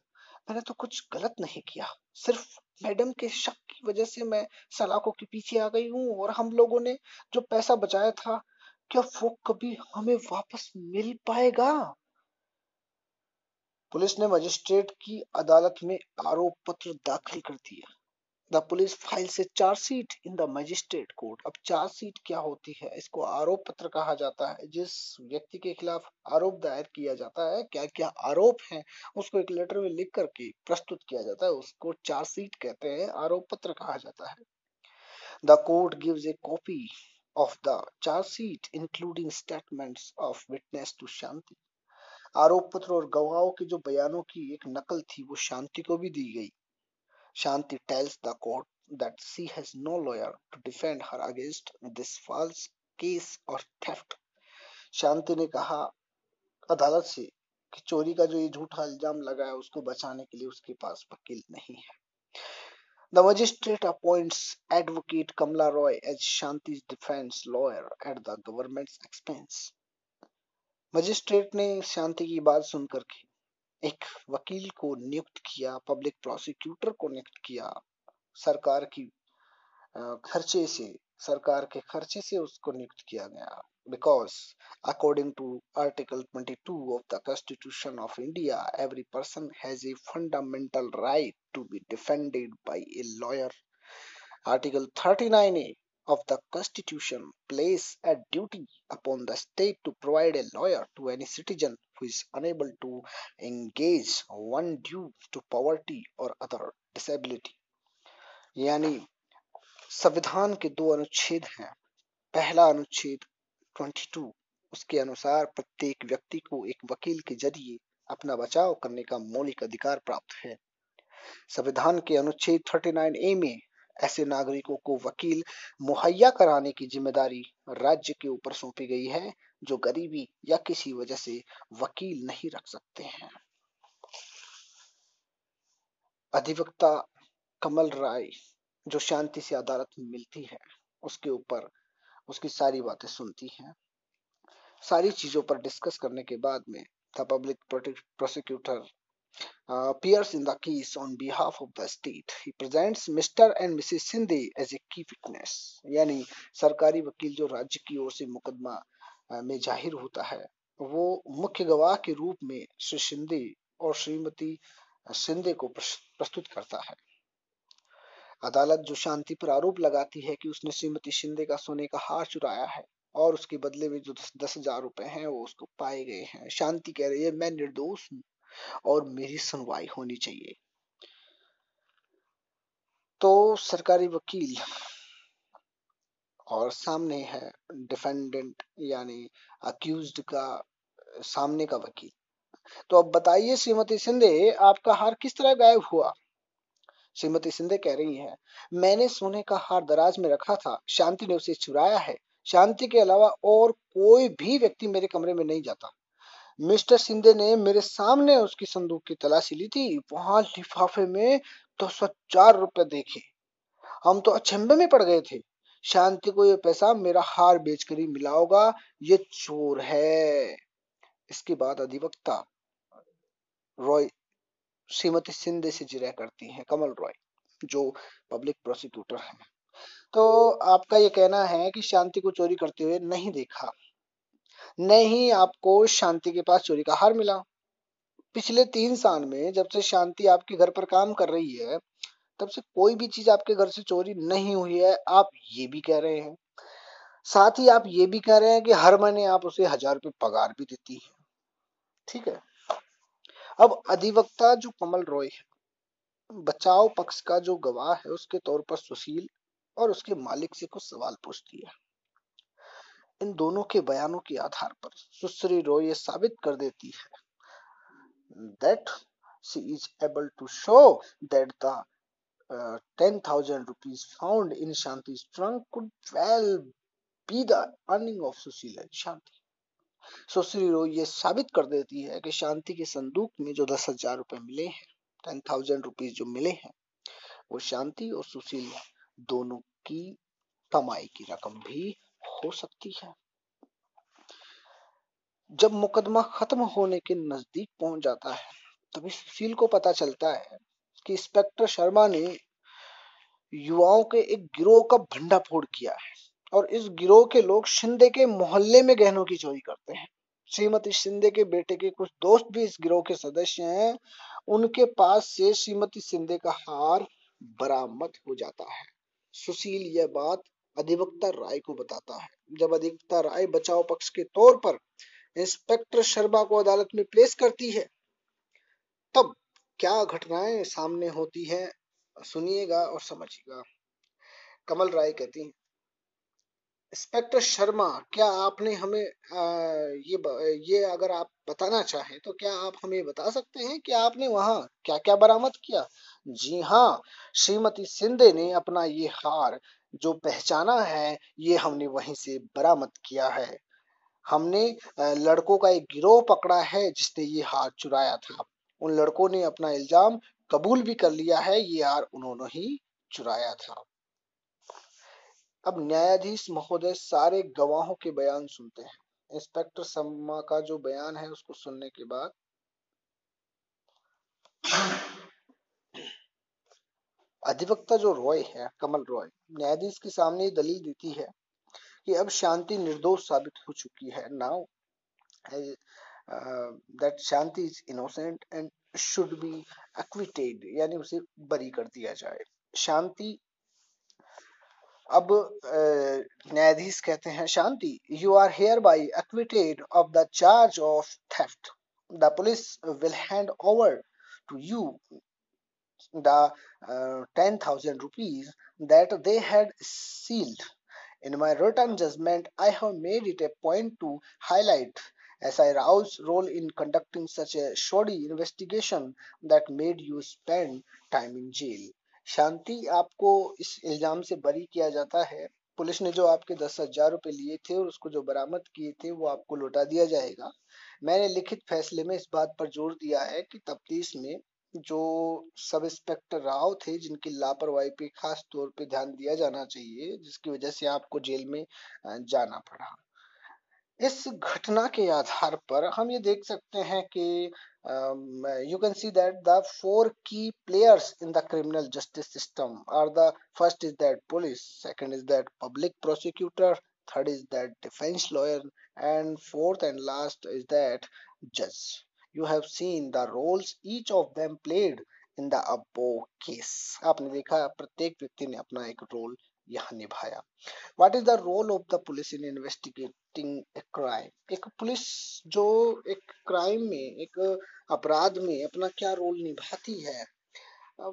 मैंने तो कुछ गलत नहीं किया सिर्फ़ मैडम के शक की वजह से मैं सलाखों के पीछे आ गई हूँ और हम लोगों ने जो पैसा बचाया था क्या वो कभी हमें वापस मिल पाएगा पुलिस ने मजिस्ट्रेट की अदालत में आरोप पत्र दाखिल कर दिया। द पुलिस फ़ाइल से chargesheet in the magistrate court. अब चार्जशीट क्या होती है? इसको आरोप पत्र कहा जाता है। जिस व्यक्ति के खिलाफ आरोप दायर किया जाता है क्या क्या आरोप है, उसको एक लेटर में लिख करके प्रस्तुत किया जाता है। उसको चार्जशीट कहते हैं, आरोप पत्र कहा जाता है। The court gives a copy of the charge sheet including statements of witness to Shanti. आरोप पत्र और गवाहों के जो बयानों की एक नकल थी, वो शांति को भी दी गई। Shanti tells the court that she has no lawyer to defend her against this false case और थेफ्ट शांति ने कहा अदालत से कि चोरी का जो ये झूठा इल्ज़ाम लगा है, उसको बचाने के लिए उसके पास वकील नहीं है। The magistrate appoints advocate Kamla Roy as Shanti defence lawyer at the government expense magistrate ने शांति की बात सुन करके एक वकील को नियुक्त किया पब्लिक प्रोसिक्यूटर को नियुक्त किया, सरकार की खर्चे से, सरकार के खर्चे से उसको नियुक्त किया गया। Because according to article 22 of the constitution of India every person has a fundamental right to be defended by a lawyer article 39 A of the constitution places a duty upon the state to provide a lawyer to any citizen who is unable to engage one due to poverty or other disability यानी संविधान के दो अनुच्छेद हैं पहला अनुच्छेद 22 उसके अनुसार प्रत्येक व्यक्ति को एक वकील के ज़रिए अपना बचाव करने का मौलिक अधिकार प्राप्त है संविधान के अनुच्छेद 39 ए में ऐसे नागरिकों को वकील मुहैया कराने की ज़िम्मेदारी राज्य के ऊपर सौंपी गई है, जो गरीबी या किसी वजह से वकील नहीं रख सकते हैं। अधिवक्ता कमल राय, जो शांति से अदालत में मिलती है, उसके ऊपर उसकी सारी बातें सुनती हैं। सारी चीज़ों पर डिस्कस करने के बाद में the public prosecutor appears in the case on behalf of the state. He presents Mr. and Mrs. Sindhe as a key witness. यानी सरकारी वकील जो राज्य की ओर से मुकदमा में ज़ाहिर होता है वो मुख्य गवाह के रूप में श्री शिंदे और श्रीमती शिंदे को प्रस्तुत करता है अदालत जो शांति पर आरोप लगाती है कि उसने श्रीमती शिंदे का सोने का हार चुराया है और उसके बदले में जो दस हज़ार रुपए हैं वो उसको पाए गए हैं शांति कह रही है, मैं निर्दोष हूँ और मेरी सुनवाई होनी चाहिए। तो सरकारी वकील और सामने है डिफेंडेंट यानी अक्यूज्ड का, सामने का वकील। तो अब बताइए श्रीमती सिंधे, आपका हार किस तरह गायब हुआ? श्रीमती सिंधे कह रही हैं, मैंने सोने का हार दराज में रखा था, शांति ने उसे चुराया है, शांति के अलावा और कोई भी व्यक्ति मेरे कमरे में नहीं जाता। मिस्टर सिंधे ने मेरे सामने उसकी संदूक की तलाशी ली थी। वहाँ लिफाफे में दस हज़ार रुपए देखे। हम तो अचंबे में पड़ गए थे। शांति को यह पैसा मेरा हार बेचकर ही मिला होगा। ये चोर है। इसके बाद अधिवक्ता रॉय श्रीमती सिंधे से जिरा करती हैं, कमल रॉय, जो पब्लिक प्रोसिक्यूटर हैं। तो आपका ये कहना है कि शांति को चोरी करते हुए नहीं देखा। नहीं आपको शांति के पास चोरी का हार मिला। पिछले तीन साल में जब से शांति आपके घर पर काम कर रही है, तब से कोई भी चीज़ आपके घर से चोरी नहीं हुई है, आप ये भी कह रहे हैं। साथ ही आप ये भी कह रहे हैं कि हर महीने आप उसे हज़ार रुपये पगार भी देती है। ठीक है? अब अधिवक्ता जो कमल रॉय है, बचाव पक्ष का जो गवाह है, उसके तौर पर सुशील और उसके मालिक से कुछ सवाल पूछती है। इन दोनों के बयानों के आधार पर सुश्री रॉय ये साबित कर देती है that is able to show that the ten thousand rupees found in Shanti trunk could well be the earning of Sushil and Shanti Sushri Roy ये साबित कर देती है कि शांति के संदूक में जो दस हज़ार रुपए मिले हैं टेन थाउज़ेंड रुपीज़ जो मिले हैं, वो शांति और सुशील दोनों की कमाई की रकम भी हो सकती है। जब मुकदमा खत्म होने के नज़दीक पहुँच जाता है, तभी सुशील को पता चलता है कि इंस्पेक्टर शर्मा ने युवाओं के एक गिरोह का भंडाफोड़ किया है और इस गिरोह के लोग शिंदे के मोहल्ले में गहनों की चोरी करते हैं। श्रीमती शिंदे के बेटे के कुछ दोस्त भी इस गिरोह के सदस्य हैं। उनके पास से श्रीमती शिंदे का हार बरामद हो जाता है। सुशील, यह बात अधिवक्ता राय को बताता है। जब अधिवक्ता राय बचाव पक्ष के तौर पर इंस्पेक्टर शर्मा को अदालत में प्लेस करती है तब क्या घटनाएँ सामने होती हैं सुनिएगा और समझिएगा। कमल राय कहती हैं इंस्पेक्टर शर्मा क्या आपने हमें आ, ये ये अगर आप बताना चाहें तो क्या आप हमें बता सकते हैं कि आपने वहाँ क्या क्या बरामद किया? जी हाँ श्रीमती सिंधे ने अपना ये हार जो पहचाना है, ये हमने वहीं से बरामद किया है। हमने लड़कों का एक गिरोह पकड़ा है जिसने ये हार चुराया था। उन लड़कों ने अपना इल्ज़ाम कबूल भी कर लिया है, ये हार उन्होंने ही चुराया था। अब न्यायाधीश महोदय सारे गवाहों के बयान सुनते हैं। इंस्पेक्टर सम्मा का जो बयान है, उसको सुनने के बाद अधिवक्ता जो रॉय है, कमल रॉय, न्यायाधीश के सामने दलील देती है कि अब शांति निर्दोष साबित हो चुकी है। Now that Shanti is innocent and should be acquitted यानी उसे बरी कर दिया जाए। शांति, अब न्यायाधीश कहते हैं, Shanti you are hereby acquitted of the charge of theft the police will hand over to you the uh, 10,000 rupees that they had sealed. In my written judgment, I have made it a point to highlight SIRAO's role in conducting such a shoddy investigation that made you spend time in jail. Shanti आपको इस इल्ज़ाम से बरी किया जाता है police ने जो आपके दस हज़ार रुपए लिए थे और उसको जो बरामद किए थे वो आपको लौटा दिया जाएगा मैंने लिखित फैसले में इस बात पर ज़ोर दिया है कि तफ्तीश में जो सब इंस्पेक्टर राव थे, जिनकी लापरवाही पे खास तौर पे ध्यान दिया जाना चाहिए, जिसकी वजह से आपको जेल में जाना पड़ा। इस घटना के आधार पर हम ये देख सकते हैं कि you can see that the four key players in the criminal justice system are the first is that police second is that public prosecutor third is that defence lawyer and fourth and last is that जज you have seen the roles each of them played in the above case. आपने देखा, प्रत्येक व्यक्ति ने अपना एक role यहाँ निभाया। What is the role of the police in investigating a crime एक पुलिस जो एक क्राइम में, एक अपराध में अपना क्या रोल निभाती है?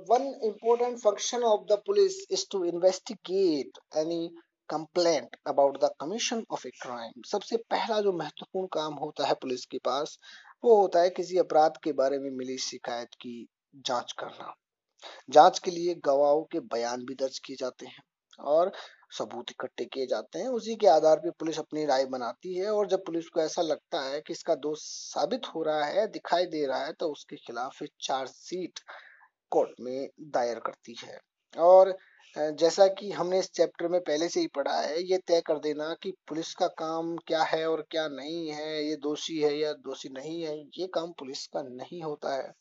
One important function of the police is to investigate any complaint about the commission of a crime सबसे पहला जो महत्वपूर्ण काम होता है पुलिस के पास वो होता है किसी अपराध के बारे में मिली शिकायत की जाँच करना। जाँच के लिए गवाहों के बयान भी दर्ज किए जाते हैं और सबूत इकट्ठे किए जाते हैं। उसी के आधार पर पुलिस अपनी राय बनाती है और जब पुलिस को ऐसा लगता है कि इसका दोष साबित हो रहा है, दिखाई दे रहा है तो उसके खिलाफ चार्जशीट कोर्ट में दायर करती है। और जैसा कि हमने इस चैप्टर में पहले से ही पढ़ा है, ये तय कर देना कि पुलिस का काम क्या है और क्या नहीं है, ये दोषी है या दोषी नहीं है, ये काम पुलिस का नहीं होता है।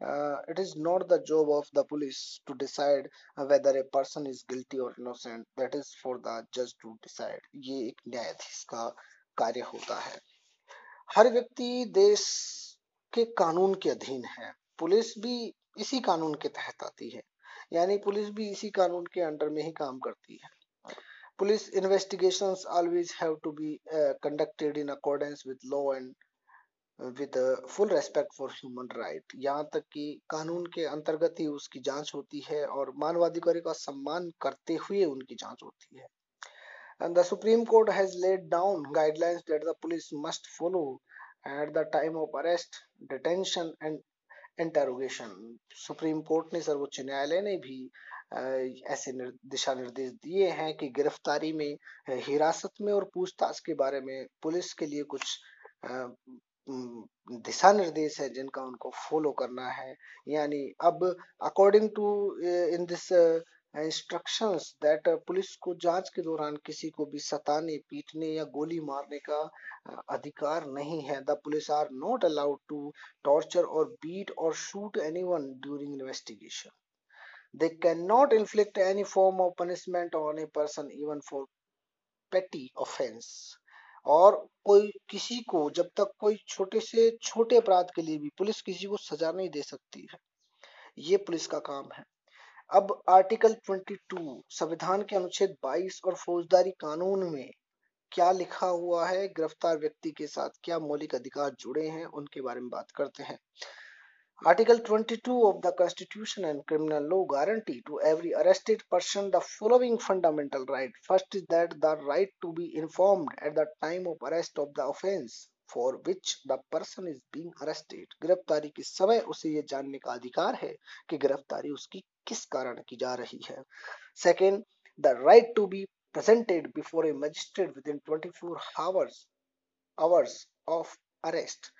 it is not the job of the police to decide whether a person is guilty or innocent, that is for the judge to decide. ये एक न्यायाधीश का कार्य होता है। हर व्यक्ति देश के कानून के अधीन है। पुलिस भी इसी कानून के तहत आती है। यानी पुलिस भी इसी कानून के अंडर में ही काम करती है। Police investigations always have with full respect for human right यहाँ तक कि कानून के अंतर्गत ही उसकी जाँच होती है और मानवाधिकारों का सम्मान करते हुए उनकी जाँच होती है। And the supreme court has laid down guidelines that the police must follow at the time of arrest, detention and interrogation. Supreme court ने सर्वोच्च न्यायालय ने भी ऐसे दिशा निर्देश दिए हैं कि गिरफ्तारी में हिरासत में और पूछताछ के बारे में पुलिस के लिए कुछ दिशा निर्देश है जिनका उनको फॉलो करना है। यानी अब according to in this instructions that police को जाँच के दौरान किसी को भी सताने, पीटने या गोली मारने का अधिकार नहीं है। The police are not allowed to torture और बीट और shoot anyone during investigation they cannot inflict any form of punishment on a person even for petty offense. और कोई, किसी को, जब तक कोई छोटे से छोटे अपराध के लिए भी पुलिस किसी को सजा नहीं दे सकती है। ये पुलिस का काम है। अब आर्टिकल 22 संविधान के अनुच्छेद 22 और फौजदारी कानून में क्या लिखा हुआ है? गिरफ़्तार व्यक्ति के साथ क्या मौलिक अधिकार जुड़े हैं? उनके बारे में बात करते हैं। Article 22 of the constitution and criminal law guarantee to every arrested person the following fundamental right first is that the right to be informed at the time of arrest of the offence for which the person is being arrested. गिरफ्तारी के समय उसे ये जानने का अधिकार है कि गिरफ्तारी उसकी किस कारण की जा रही है Second, the right to be presented before a magistrate within 24 hours hours of arrest.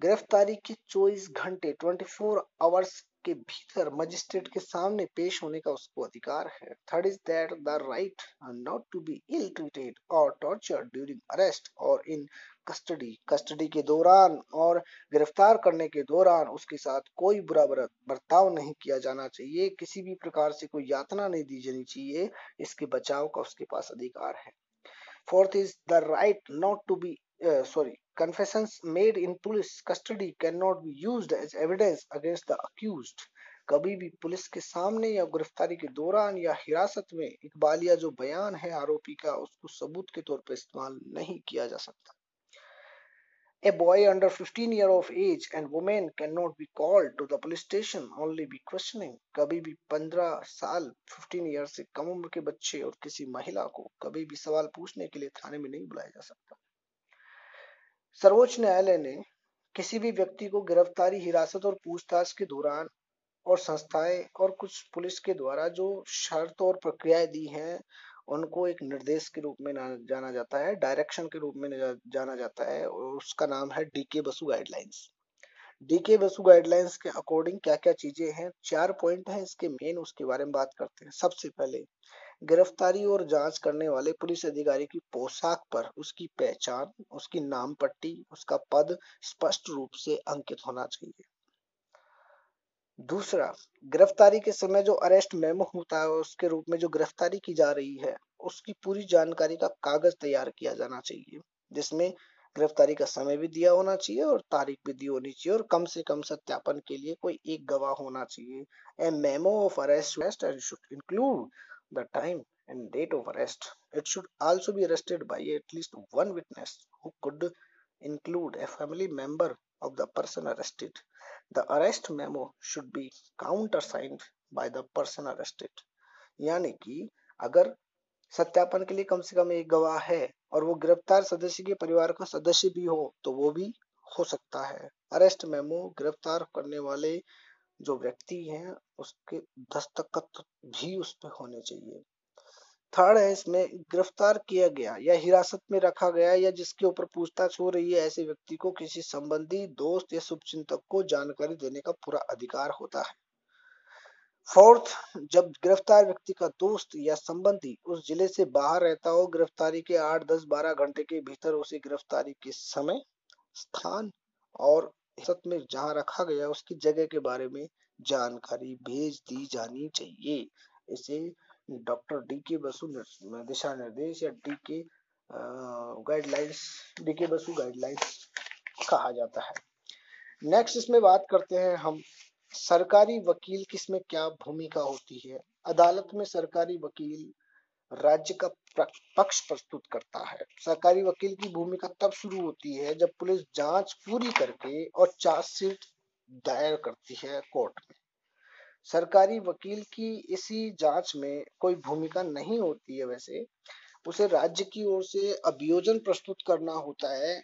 गिरफ्तारी के 24 घंटे 24 आवर्स के भीतर मजिस्ट्रेट के सामने पेश होने का उसको अधिकार है third is that the right not to be ill treated और टॉर्चर ड्यूरिंग अरेस्ट और इन कस्टडी कस्टडी के दौरान और गिरफ़्तार करने के दौरान उसके साथ कोई बुरा बर्ताव नहीं किया जाना चाहिए। किसी भी प्रकार से कोई यातना नहीं दी जानी चाहिए। इसके बचाव का उसके पास अधिकार है। Fourth is the right not to be sorry confessions made in police custody cannot be used as evidence against the accused. कभी भी पुलिस के सामने या गिरफ्तारी के दौरान या हिरासत में इकबालिया जो बयान है आरोपी का, उसको सबूत के तौर पर इस्तेमाल नहीं किया जा सकता। A boy under 15 year of age and woman cannot be called to the police station, only be questioning. कभी भी 15 साल 15 ईयर से कम उम्र के बच्चे और किसी महिला को कभी भी सवाल पूछने के लिए थाने में नहीं बुलाया जा सकता सर्वोच्च न्यायालय ने किसी भी व्यक्ति को गिरफ्तारी, हिरासत और पूछताछ के दौरान और संस्थाएँ और कुछ पुलिस के द्वारा जो शर्त और प्रक्रियाएँ दी हैं उनको एक निर्देश के रूप में जाना जाता है डायरेक्शन के रूप में जाना जाता है और उसका नाम है D K Basu guidelines D K Basu guidelines के अकॉर्डिंग क्या क्या चीज़ें हैं? चार पॉइंट हैं इसके मेन उसके बारे में बात करते हैं। सबसे पहले, गिरफ्तारी और जाँच करने वाले पुलिस अधिकारी की पोशाक पर उसकी पहचान, उसकी नाम पट्टी, उसका पद स्पष्ट रूप से अंकित होना चाहिए। दूसरा, गिरफ्तारी के समय जो अरेस्ट मेमो होता है, उसके रूप में जो गिरफ्तारी की जा रही है, उसकी पूरी जानकारी का कागज़ तैयार किया जाना चाहिए, जिसमें गिरफ्तारी का समय भी दिया होना चाहिए और तारीख भी दी होनी चाहिए और कम से कम सत्यापन के लिए कोई एक गवाह होना चाहिए a memo of arrest and should include the time and date of arrest it should also be arrested by at least one witness who could include a family member of the person arrested. The arrest memo should be countersigned by the person arrested. यानी कि अगर सत्यापन के लिए कम से कम एक गवाह है और वो गिरफ़्तार सदस्य के परिवार का सदस्य भी हो तो वो भी हो सकता है अरेस्ट मेमो गिरफ़्तार करने वाले जो व्यक्ति हैं, उसके दस्तखत भी उस पर होने चाहिए थर्ड है, इसमें गिरफ़्तार किया गया या हिरासत में रखा गया या जिसके ऊपर पूछताछ हो रही है, ऐसे व्यक्ति को किसी संबंधी दोस्त या शुभचिंतक को जानकारी देने का पूरा अधिकार होता है। फोर्थ, जब गिरफ़्तार व्यक्ति का दोस्त या संबंधी उस ज़िले से बाहर रहता हो, गिरफ्तारी के आठ, दस, बारह घंटे के भीतर उसे गिरफ्तारी के समय, स्थान और हिरासत में जहाँ रखा गया, उसकी जगह के बारे में जानकारी भेज दी जानी चाहिए। इसे डॉक्टर डी के बसु दिशा निर्देश या D K guidelines D K Basu guidelines कहा जाता है। नेक्स्ट इसमें बात करते हैं हम, सरकारी वकील की इसमें क्या भूमिका होती है? अदालत में सरकारी वकील राज्य का पक्ष प्रस्तुत करता है। सरकारी वकील की भूमिका तब शुरू होती है जब पुलिस जाँच पूरी करके और चार्जशीट दायर करती है कोर्ट में। सरकारी वकील की इसी जाँच में कोई भूमिका नहीं होती है वैसे। उसे राज्य की ओर से अभियोजन प्रस्तुत करना होता है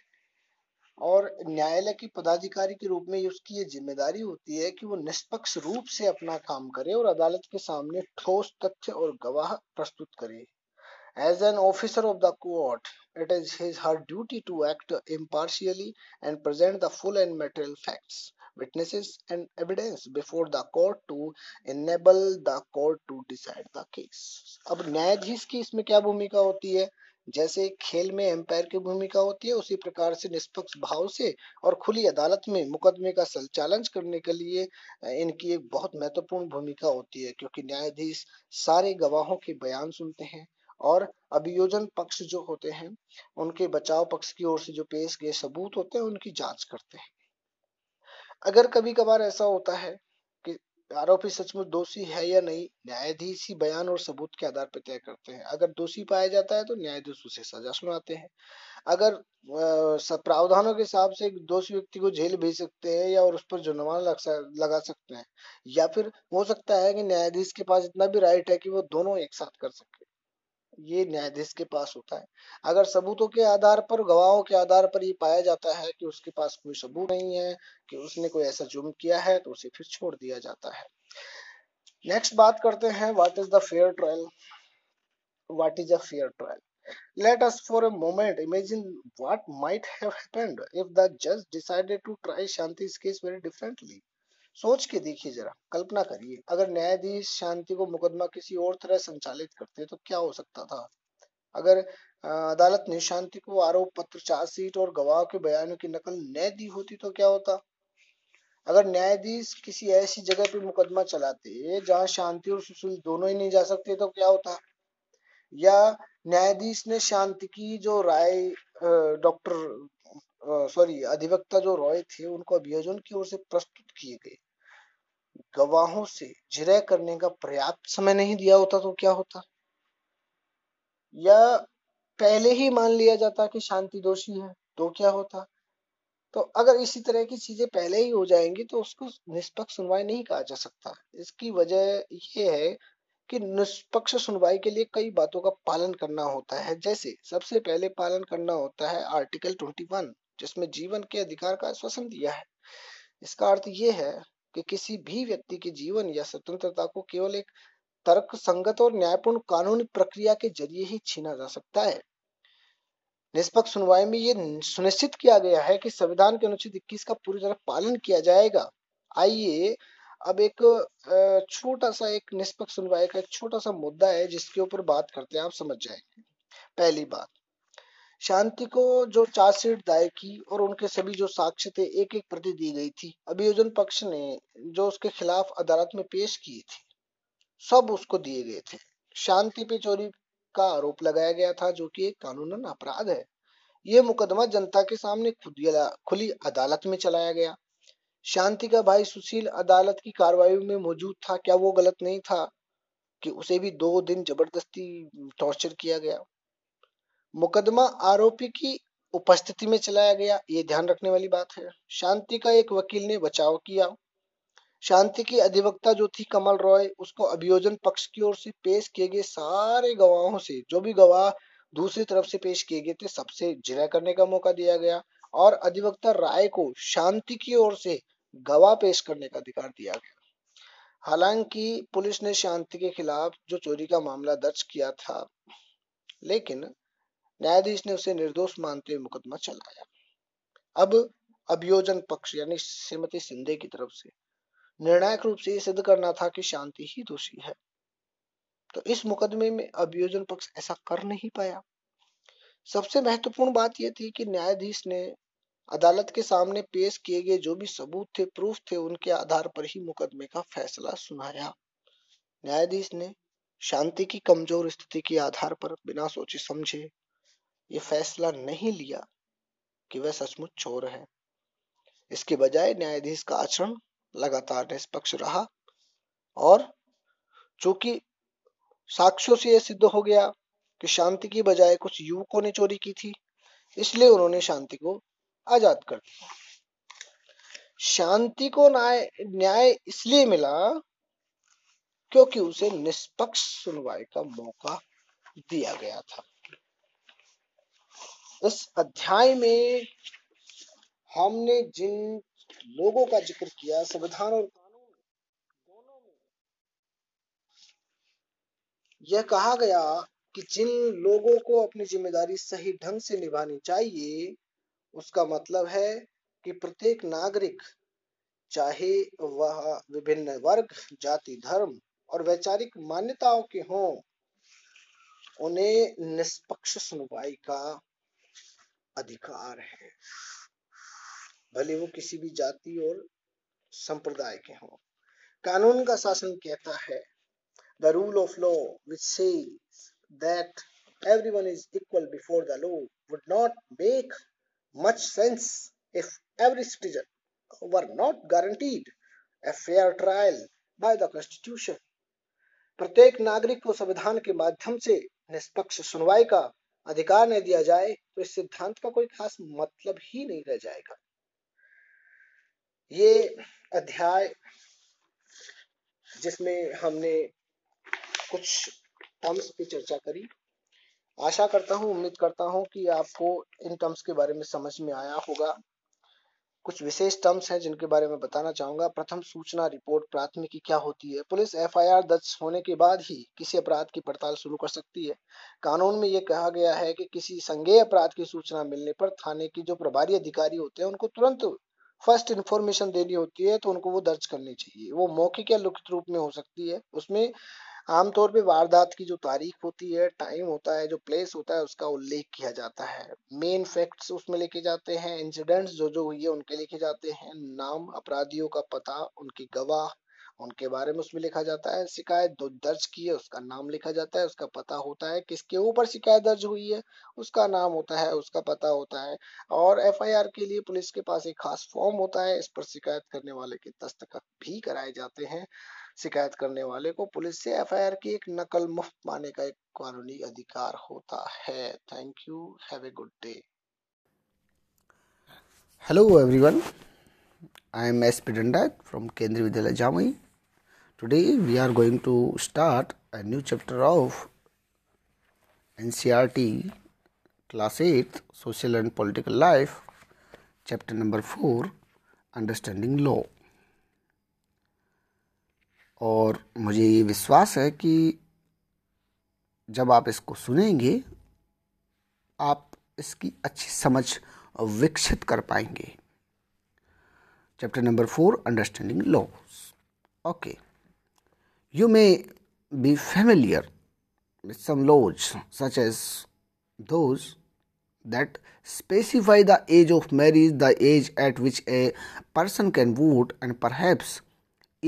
और न्यायालय की पदाधिकारी के रूप में उसकी ये ज़िम्मेदारी होती है कि वो निष्पक्ष रूप से अपना काम करे और अदालत के सामने ठोस तथ्य और गवाह प्रस्तुत करे। As an officer of the court it is his, her duty to act impartially and present the full and material facts. Witnesses and evidence before the court to enable the court to decide the case. अब न्यायाधीश की इसमें क्या भूमिका होती है? जैसे खेल में एम्पायर की भूमिका होती है, उसी प्रकार से निष्पक्ष भाव से और खुली अदालत में मुकदमे का संचालन करने के लिए इनकी एक बहुत महत्वपूर्ण भूमिका होती है, क्योंकि न्यायाधीश सारे गवाहों के बयान सुनते हैं और अभियोजन पक्ष जो होते हैं, उनके बचाव पक्ष की ओर से जो पेश गए सबूत होते हैं, उनकी जाँच करते हैं। अगर कभी कभार ऐसा होता है कि आरोपी सचमुच दोषी है या नहीं, न्यायाधीश ही बयान और सबूत के आधार पर तय करते हैं। अगर दोषी पाया जाता है तो न्यायाधीश उसे सजा सुनाते हैं। अगर प्रावधानों के हिसाब से दोषी व्यक्ति को जेल भेज सकते हैं या और उस पर जुर्माना लगा सकते हैं, या फिर हो सकता है कि न्यायाधीश के पास इतना भी राइट है कि वो दोनों एक साथ कर सके। ये न्यायाधीश के पास होता है। अगर सबूतों के आधार पर, गवाहों के आधार पर ये पाया जाता है कि उसके पास कोई सबूत नहीं है, कि उसने कोई ऐसा जुर्म किया है तो उसे फिर छोड़ दिया जाता है। नेक्स्ट बात करते हैं what is the fair trial what is a fair trial let us for a moment imagine what might have happened if the judge decided to try shanti's case very differently. सोच के देखिए जरा, कल्पना करिए। अगर न्यायाधीश शांति को मुकदमा किसी और तरह संचालित करते तो क्या हो सकता था? अगर अदालत ने शांति को आरोप पत्र, चार्जशीट और गवाह के बयानों की नकल न दी होती तो क्या होता? अगर न्यायाधीश किसी ऐसी जगह पे मुकदमा चलाते जहाँ शांति और सुशील दोनों ही नहीं जा सकते तो क्या होता? या न्यायाधीश ने शांति की जो राय डॉक्टर सॉरी, अधिवक्ता जो रॉय थे उनको अभियोजन की ओर से प्रस्तुत किए गए? गवाहों से जिरह करने का पर्याप्त समय नहीं दिया होता तो क्या होता? या पहले ही मान लिया जाता कि शांति दोषी है तो क्या होता? तो अगर इसी तरह की चीज़ें पहले ही हो जाएँगी तो उसको निष्पक्ष सुनवाई नहीं कहा जा सकता। इसकी वजह यह है कि निष्पक्ष सुनवाई के लिए कई बातों का पालन करना होता है। जैसे सबसे पहले पालन करना होता है आर्टिकल 21 जिसमें जीवन के अधिकार का आश्वासन दिया है। इसका अर्थ ये है कि किसी भी व्यक्ति के जीवन या स्वतंत्रता को केवल एक तर्क संगत और न्यायपूर्ण कानूनी प्रक्रिया के ज़रिए ही छीना जा सकता है। निष्पक्ष सुनवाई में ये सुनिश्चित किया गया है कि संविधान के अनुच्छेद 21 का पूरी तरह पालन किया जाएगा। आइए अब एक छोटा सा एक निष्पक्ष सुनवाई का एक छोटा सा मुद्दा है जिसके ऊपर बात करते हैं, आप समझ जाएँगे। पहली बात शांति को जो चार्जशीट दायर की और उनके सभी जो साक्ष्य थे एक एक प्रति दी गई थी। अभियोजन पक्ष ने जो उसके खिलाफ अदालत में पेश किए थे, सब उसको दिए गए थे। शांति पे चोरी का आरोप लगाया गया था, जो कि एक कानूनन अपराध है। यह मुकदमा जनता के सामने खुली अदालत में चलाया गया। शांति का भाई सुशील अदालत की कार्रवाई में मौजूद था। क्या वो गलत नहीं था कि उसे भी दो दिन ज़बरदस्ती टॉर्चर किया गया? मुकदमा आरोपी की उपस्थिति में चलाया गया, ये ध्यान रखने वाली बात है। शांति का एक वकील ने बचाव किया। शांति की अधिवक्ता जो थी कमल रॉय, उसको अभियोजन पक्ष की ओर से पेश किए गए सारे गवाहों से, जो भी गवाह दूसरी तरफ़ से पेश किए गए थे, सबसे जिरा करने का मौका दिया गया और अधिवक्ता राय को शांति की ओर से गवाह पेश करने का अधिकार दिया गया। हालाँकि पुलिस ने शांति के खिलाफ जो चोरी का मामला दर्ज किया था, लेकिन न्यायाधीश ने उसे निर्दोष मानते हुए मुकदमा चलाया अब अभियोजन पक्ष यानी श्रीमती सिंधे की तरफ़ से निर्णायक रूप से सिद्ध करना था कि शांति ही दोषी है। तो इस मुकदमे में अभियोजन पक्ष ऐसा कर नहीं पाया। सबसे महत्वपूर्ण बात यह थी कि न्यायाधीश ने अदालत के सामने पेश किए गए जो भी सबूत थे, प्रूफ थे, उनके आधार पर ही मुकदमे का फैसला सुनाया। न्यायाधीश ने शांति की कमज़ोर स्थिति के आधार पर बिना सोचे समझे ये फैसला नहीं लिया कि वह सचमुच चोर है। इसके बजाय न्यायाधीश का आचरण लगातार निष्पक्ष रहा और चूँकि साक्ष्यों से यह सिद्ध हो गया कि शांति की बजाय कुछ युवकों ने चोरी की थी, इसलिए उन्होंने शांति को आज़ाद कर दिया। शांति को न्याय न्याय इसलिए मिला क्योंकि उसे निष्पक्ष सुनवाई का मौका दिया गया था। इस अध्याय में हमने जिन लोगों का ज़िक्र किया, संविधान और कानून दोनों में, यह कहा गया कि जिन लोगों को अपनी ज़िम्मेदारी सही ढंग से निभानी चाहिए, उसका मतलब है कि प्रत्येक नागरिक, चाहे वह विभिन्न वर्ग, जाति, धर्म और वैचारिक मान्यताओं के हों, उन्हें निष्पक्ष सुनवाई का अधिकार है भले वो किसी भी जाति और संप्रदाय के हों कानून का शासन कहता है the rule of law which says that everyone is equal before the law would not make much sense if every citizen were not guaranteed a fair trial by the constitution प्रत्येक नागरिक को संविधान के माध्यम से निष्पक्ष सुनवाई का अधिकार नहीं दिया जाए तो इस सिद्धांत का कोई खास मतलब ही नहीं रह जाएगा। ये अध्याय जिसमें हमने कुछ टर्म्स की चर्चा करी। आशा करता हूँ, उम्मीद करता हूँ कि आपको इन टर्म्स के बारे में समझ में आया होगा। कुछ विशेष टर्म्स हैं जिनके बारे में बताना चाहूँगा। प्रथम सूचना रिपोर्ट प्राथमिकी क्या होती है? पुलिस एफआईआर दर्ज होने के बाद ही किसी अपराध की पड़ताल शुरू कर सकती है। कानून में यह कहा गया है कि किसी संज्ञेय अपराध की सूचना मिलने पर थाने की जो प्रभारी अधिकारी होते हैं, उनको तुरंत फ़र्स्ट इन्फॉर्मेशन देनी होती है तो उनको वो दर्ज करनी चाहिए। वो मौखिक या लिखित रूप में हो सकती है। उसमें आमतौर पे वारदात की जो तारीख होती है टाइम होता है, जो प्लेस होता है, उसका उल्लेख किया जाता है। मेन फैक्ट्स उसमें लिखे जाते हैं इंसिडेंट्स जो जो हुई है, उनके लिखे जाते हैं, नाम, अपराधियों का पता, उनके गवाह, उनके बारे में उसमें लिखा जाता है, शिकायत जो दर्ज की है, उसका नाम लिखा जाता है, उसका पता होता है, किसके ऊपर शिकायत दर्ज हुई है, उसका नाम होता है, उसका पता होता है। और एफआईआर के लिए पुलिस के पास एक खास फॉर्म होता है, इस पर शिकायत करने वाले के दस्तखत भी कराए जाते हैं। शिकायत करने वाले को पुलिस से एफआईआर की एक नकल मुफ़्त माने का एक कानूनी अधिकार होता है। Thank you have a good day hello everyone I am S P Danda from Kendriya Vidyalaya Jamui today we are going to start a new chapter of NCERT class eight social and political life chapter number four understanding law और मुझे ये विश्वास है कि जब आप इसको सुनेंगे, आप इसकी अच्छी समझ विकसित कर पाएँगे। Chapter number four understanding laws okay you may be familiar with some laws such as those that specify the age of marriage the age at which a person can vote and perhaps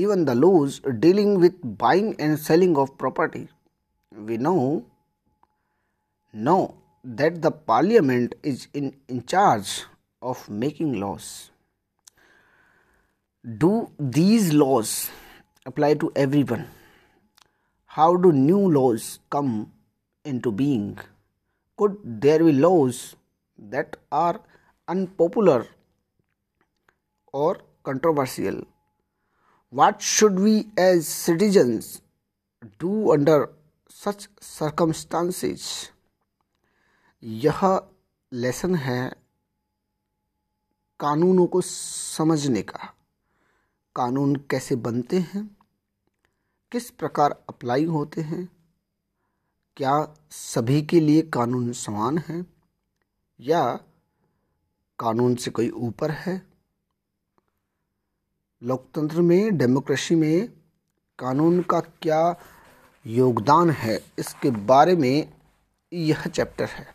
even the laws dealing with buying and selling of property. We know know that the parliament is in, in charge of making laws. Do these laws apply to everyone? How do new laws come into being? Could there be laws that are unpopular or controversial? What should we as citizens do under such circumstances? यह lesson है कानूनों को समझने का। कानून कैसे बनते हैं? किस प्रकार अप्लाई होते हैं? क्या सभी के लिए कानून समान है? या कानून से कोई ऊपर है? लोकतंत्र में, डेमोक्रेसी में कानून का क्या योगदान है, इसके बारे में यह चैप्टर है।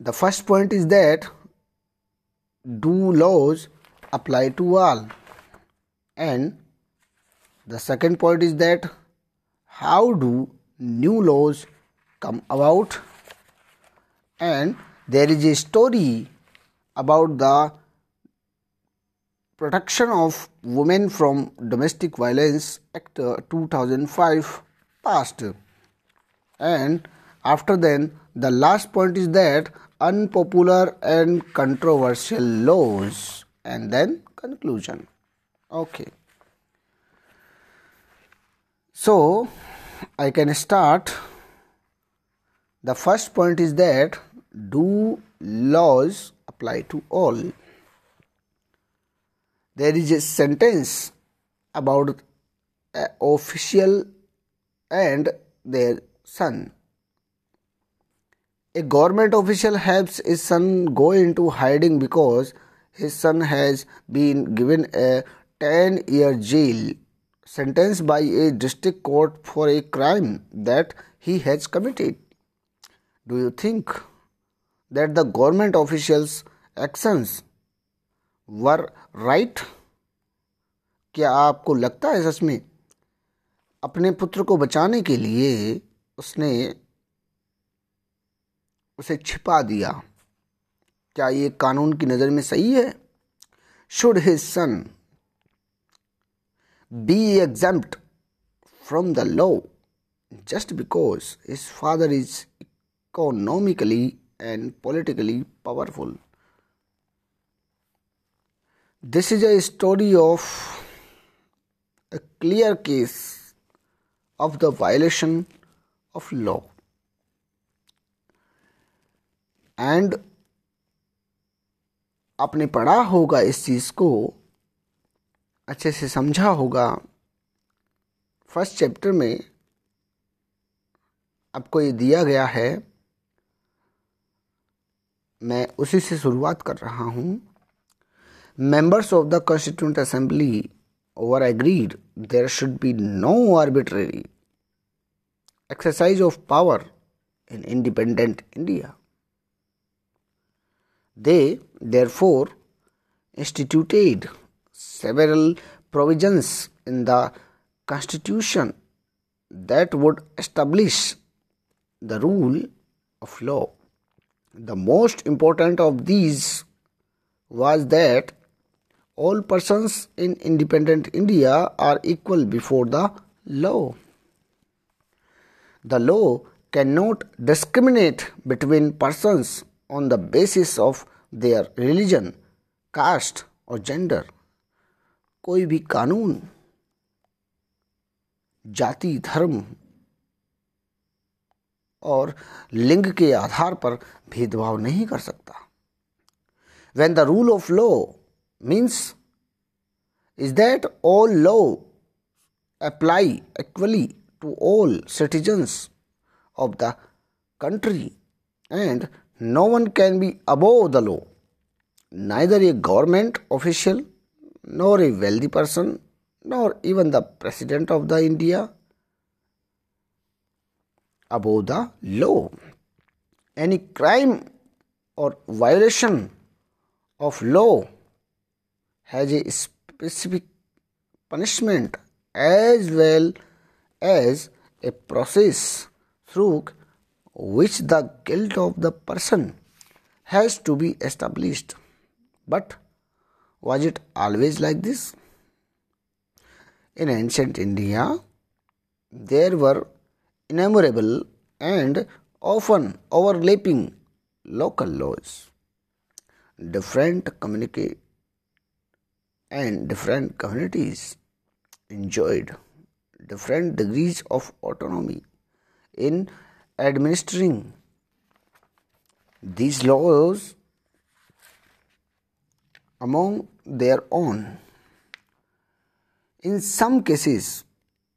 The first point is that do laws apply to all and the second point is that how do new laws come about and there is a story about the Protection of Women from Domestic Violence Act uh, 2005 passed. And after then, the last point is that unpopular and controversial laws. And then conclusion. Okay. So i can start. The first point is that do laws apply to all there is a sentence about an official and their son a government official helps his son go into hiding because his son has been given a 10 year jail sentence by a district court for a crime that he has committed. Do you think that the government officials' actions were right? क्या आपको लगता है सच में अपने पुत्र को बचाने के लिए उसने उसे छिपा दिया? क्या ये कानून की नज़र में सही है? Should his son be exempt from the law just because his father is economically and politically powerful this is a story of a clear case of the violation of law. And आपने पढ़ा होगा इस चीज़ को, अच्छे से समझा होगा। First chapter में आपको ये दिया गया है। मैं उसी से शुरुआत कर रहा हूँ। members of the Constituent Assembly were agreed there should be no arbitrary exercise of power in independent India. They therefore instituted several provisions in the Constitution that would establish the rule of law. The most important of these was that all person in independent India are equal before the law the law can not discriminate between person on the basis of their religion caste और gender कोई भी कानून, जाति, धर्म, और लिंग के आधार पर भेदभाव नहीं कर सकता। When the rule of law means is that all law apply equally to all citizens of the country and no one can be above the law. Neither a government official, nor a wealthy person, nor even the president of the India above the law. Any crime or violation of law has a specific punishment as well as a process through which the guilt of the person has to be established. But was it always like this? In ancient India, there were innumerable and often overlapping local laws. Different communicate and different communities enjoyed different degrees of autonomy in administering these laws among their own. In some cases,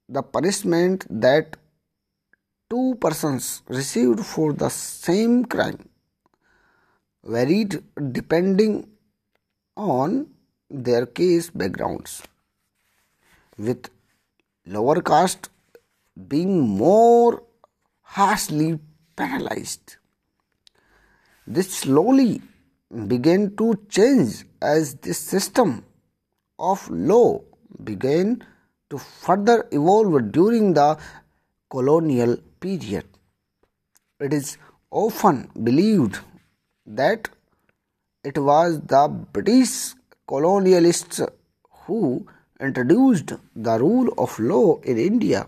the punishment that two persons received for the same crime varied depending on their case backgrounds, with lower caste being more harshly penalized. This slowly began to change as this system of law began to further evolve during the colonial period. It is often believed that it was the British colonialists who introduced the rule of law in India.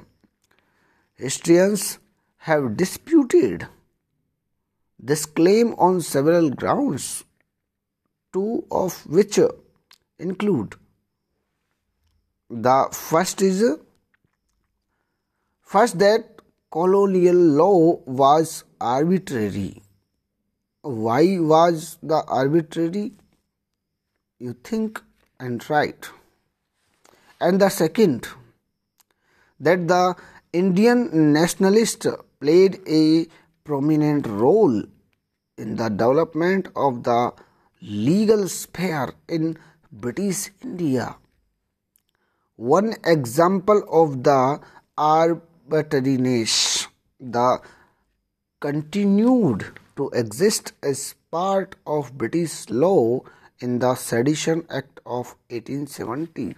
Historians have disputed this claim on several grounds, two of which include the first is first that colonial law was arbitrary. Why was the arbitrary? You think and write and the second that the Indian nationalists played a prominent role in the development of the legal sphere in British India. One example of the arbitrariness the continued to exist as part of British law in the Sedition Act of 1870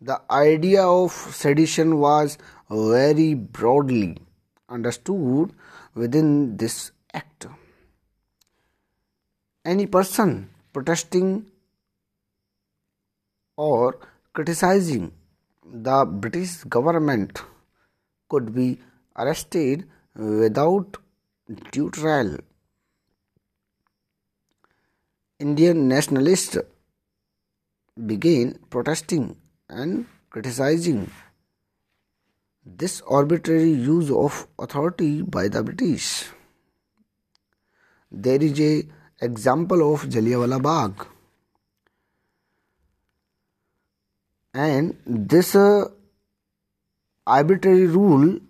the idea of sedition was very broadly understood within this act. Any person protesting or criticizing the British government could be arrested without due trial. Indian nationalists began protesting and criticizing this arbitrary use of authority by the British. There is a example of Jallianwala Bagh. And this uh, arbitrary rule,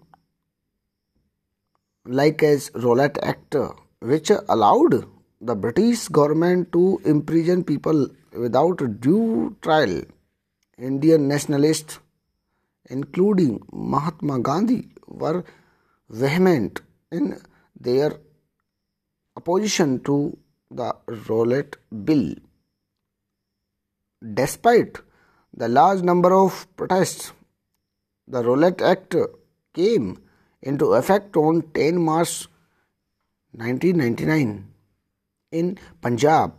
like as Rowlatt Act, which allowed the British government to imprison people without due trial Indian nationalists, including Mahatma Gandhi, were vehement in their opposition to the Rowlatt Bill. Despite the large number of protests, the Rowlatt Act came into effect on 10 March 1999 in Punjab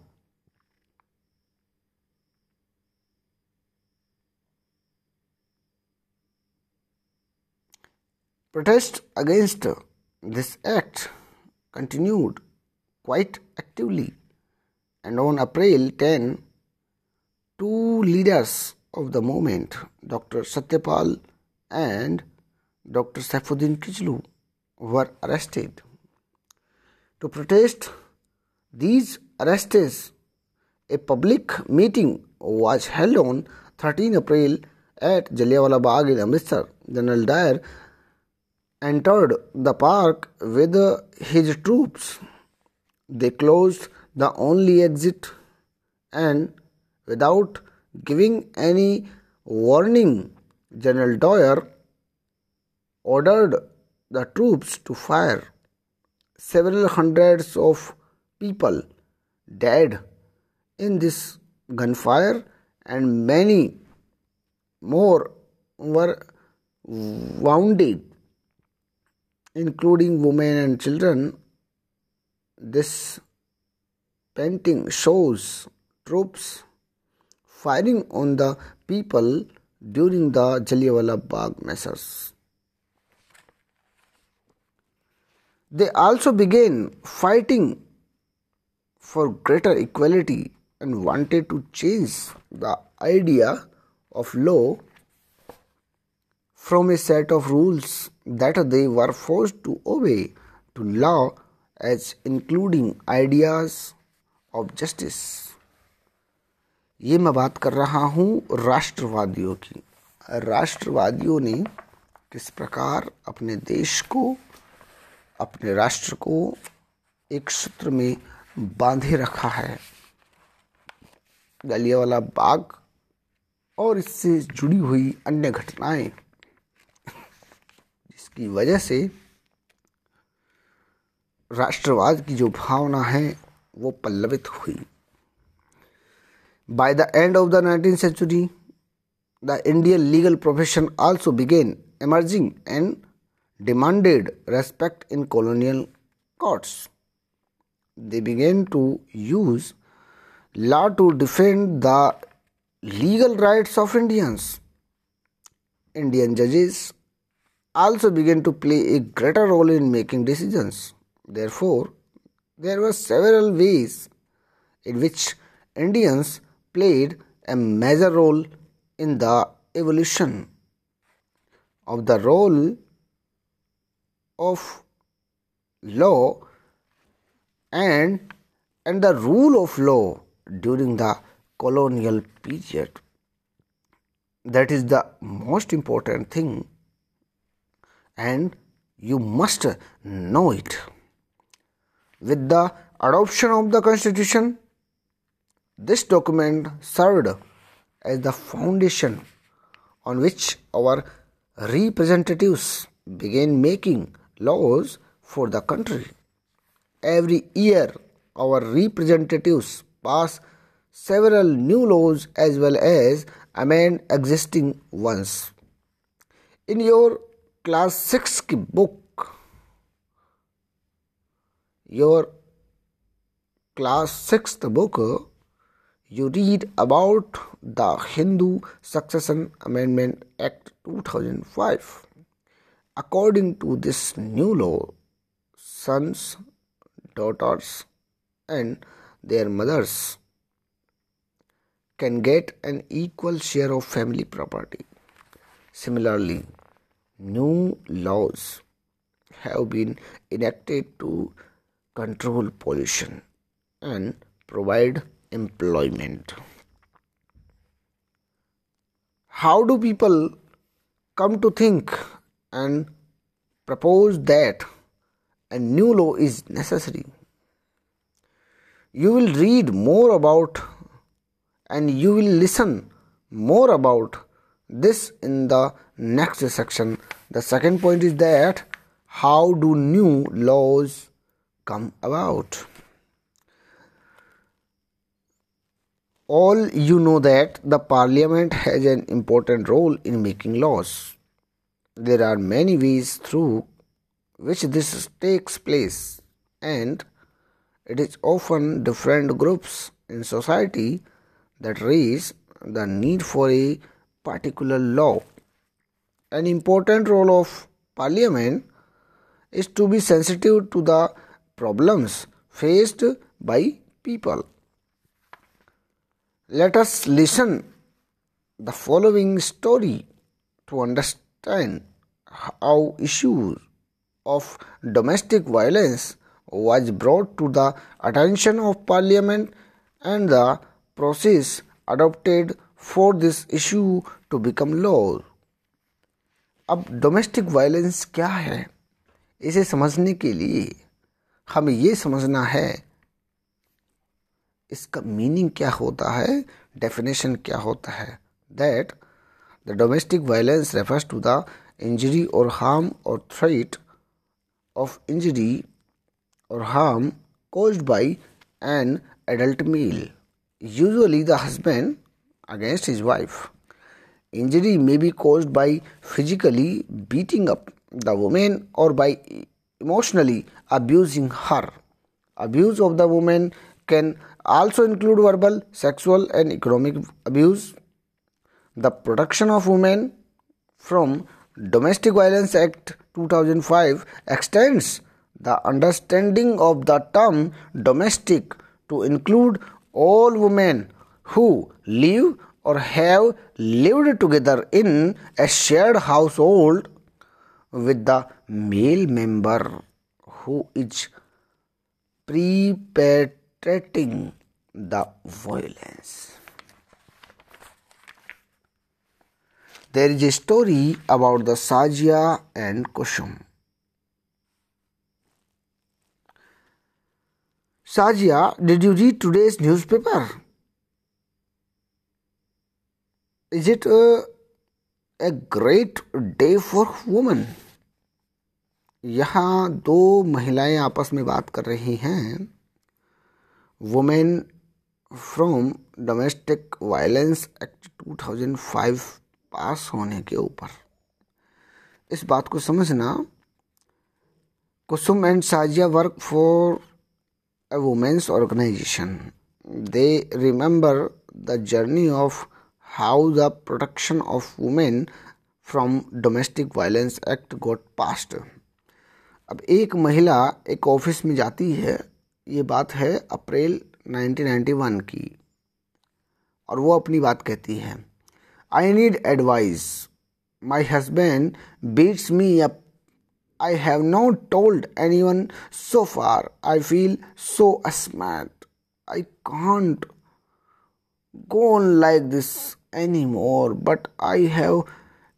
Protests against this act continued quite actively, and on April 10, two leaders of the movement, Dr. Satyapal and Dr. Saifuddin Kichlu, were arrested. To protest these arrests, a public meeting was held on 13 April at Jallianwala Bagh in Amritsar. General Dyer entered the park with his troops they closed the only exit and without giving any warning, General Dwyer ordered the troops to fire. Several hundreds of people died in this gunfire, and many more were wounded, including women and children. This painting shows troops firing on the people during the Jallianwala Bagh massacres. They also began fighting for greater equality and wanted to change the idea of law from a set of rules that they were forced to obey to law as including ideas of justice. ये मैं बात कर रहा हूँ राष्ट्रवादियों की राष्ट्रवादियों ने किस प्रकार अपने देश को अपने राष्ट्र को एक सूत्र में बांधे रखा है। गलिया वाला बाग और इससे जुड़ी हुई अन्य घटनाएँ, जिसकी वजह से राष्ट्रवाद की जो भावना है, वो पल्लवित हुई। By the end of the nineteen century the Indian legal profession also began emerging and demanded respect in colonial courts They began to use law to defend the legal rights of Indians. Indian judges also began to play a greater role in making decisions. Therefore, there were several ways in which Indians played a major role in the evolution of the role of law and and the rule of law during the colonial period that is the most important thing and you must know it with the adoption of the constitution this document served as the foundation on which our representatives began making laws for the country. Every year, our representatives pass several new laws as well as amend existing ones. In your class 6 book, your class 6th book, you read about the Hindu Succession Amendment Act 2005. According to this new law, sons, daughters, and their mothers can get an equal share of family property. Similarly, new laws have been enacted to control pollution and provide employment. How do people come to think and propose that a new law is necessary? You will read more about and you will listen more about this in the next section. The second point is that how do new laws come about? all you know that the parliament has an important role in making laws. There are many ways through which this takes place, and it is often different groups in society that raise the need for a particular law. An important role of parliament is to be sensitive to the problems faced by people. Let us listen the following story to understand how issues of domestic violence was brought to the attention of parliament and the process adopted for this issue to become law. अब domestic violence क्या है इसे समझने के लिए हमें ये समझना है इसका मीनिंग क्या होता है डेफिनेशन क्या होता है that the domestic violence refers to the injury और हार्म और threat of injury or harm caused by an adult male, usually the husband, against his wife. Injury may be caused by physically beating up the woman or by emotionally abusing her. Abuse of the woman can also include verbal, sexual, and economic abuse. The protection of women from Domestic Violence Act 2005 extends the understanding of the term domestic to include all women who live or have lived together in a shared household with the male member who is perpetrating the violence. There is a story about the Sajia and Kushum. Sajia, did you read today's newspaper? Is it a, a great day for women? यहाँ दो महिलाएँ आपस में बात कर रही हैं women from domestic violence act 2005 पास होने के ऊपर। इस बात को समझना, Kusum and Sajiya work for a women's organisation. They remember the journey of how the protection of women from domestic violence act got passed अब एक महिला एक ऑफ़िस में जाती है, ये बात है अप्रैल 1991 की, और वो अपनी बात कहती है। I need advice my husband beats me up I have not told anyone so far. I feel so ashamed. I can't go on like this anymore, but I have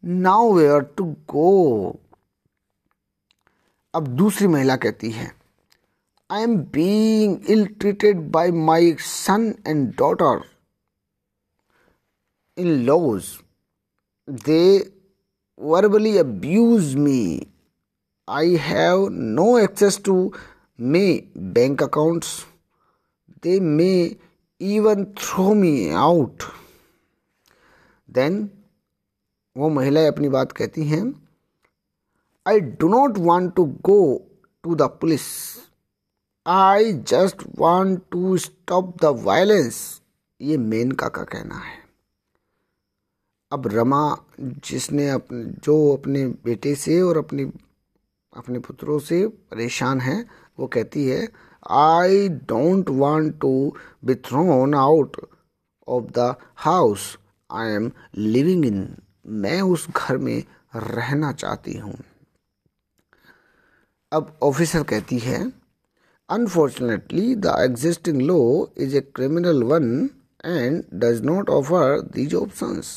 nowhere to go. अब दूसरी महिला कहती है I am being ill treated by my son and daughter in laws they verbally abuse me I have no access to my bank accounts. They may even throw me out. Then वो महिलाएँ अपनी बात कहती हैं I do not want to go to the police I just want to stop the violence ये मेनका का कहना है अब रमा जिसने अपने जो अपने बेटे से और अपनी, अपने पुत्रों से परेशान है, वो कहती है I don't want to be thrown out of the house I am living in मैं उस घर में रहना चाहती हूँ. अब ऑफिसर कहती है unfortunately the existing law is a criminal one and does not offer these options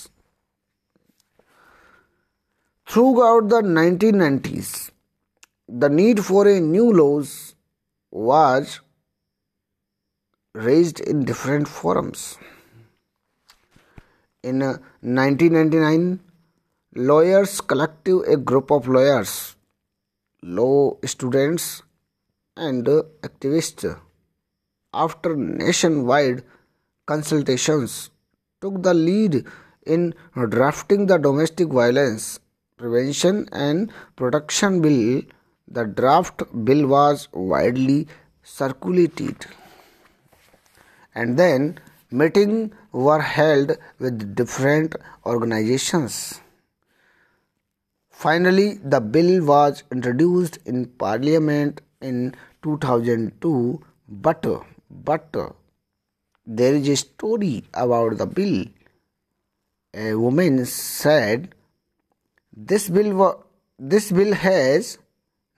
Throughout the 1990s, the need for a new laws was raised in different forums. In uh, 1999, Lawyers Collective, a group of lawyers, law students, and uh, activists, after nationwide consultations, took the lead in drafting the domestic violence Prevention and Protection Bill the draft bill was widely circulated and then meetings were held with different organizations. Finally, the bill was introduced in Parliament in 2002, but, but there is a story about the bill. A woman said, "This bill, this bill has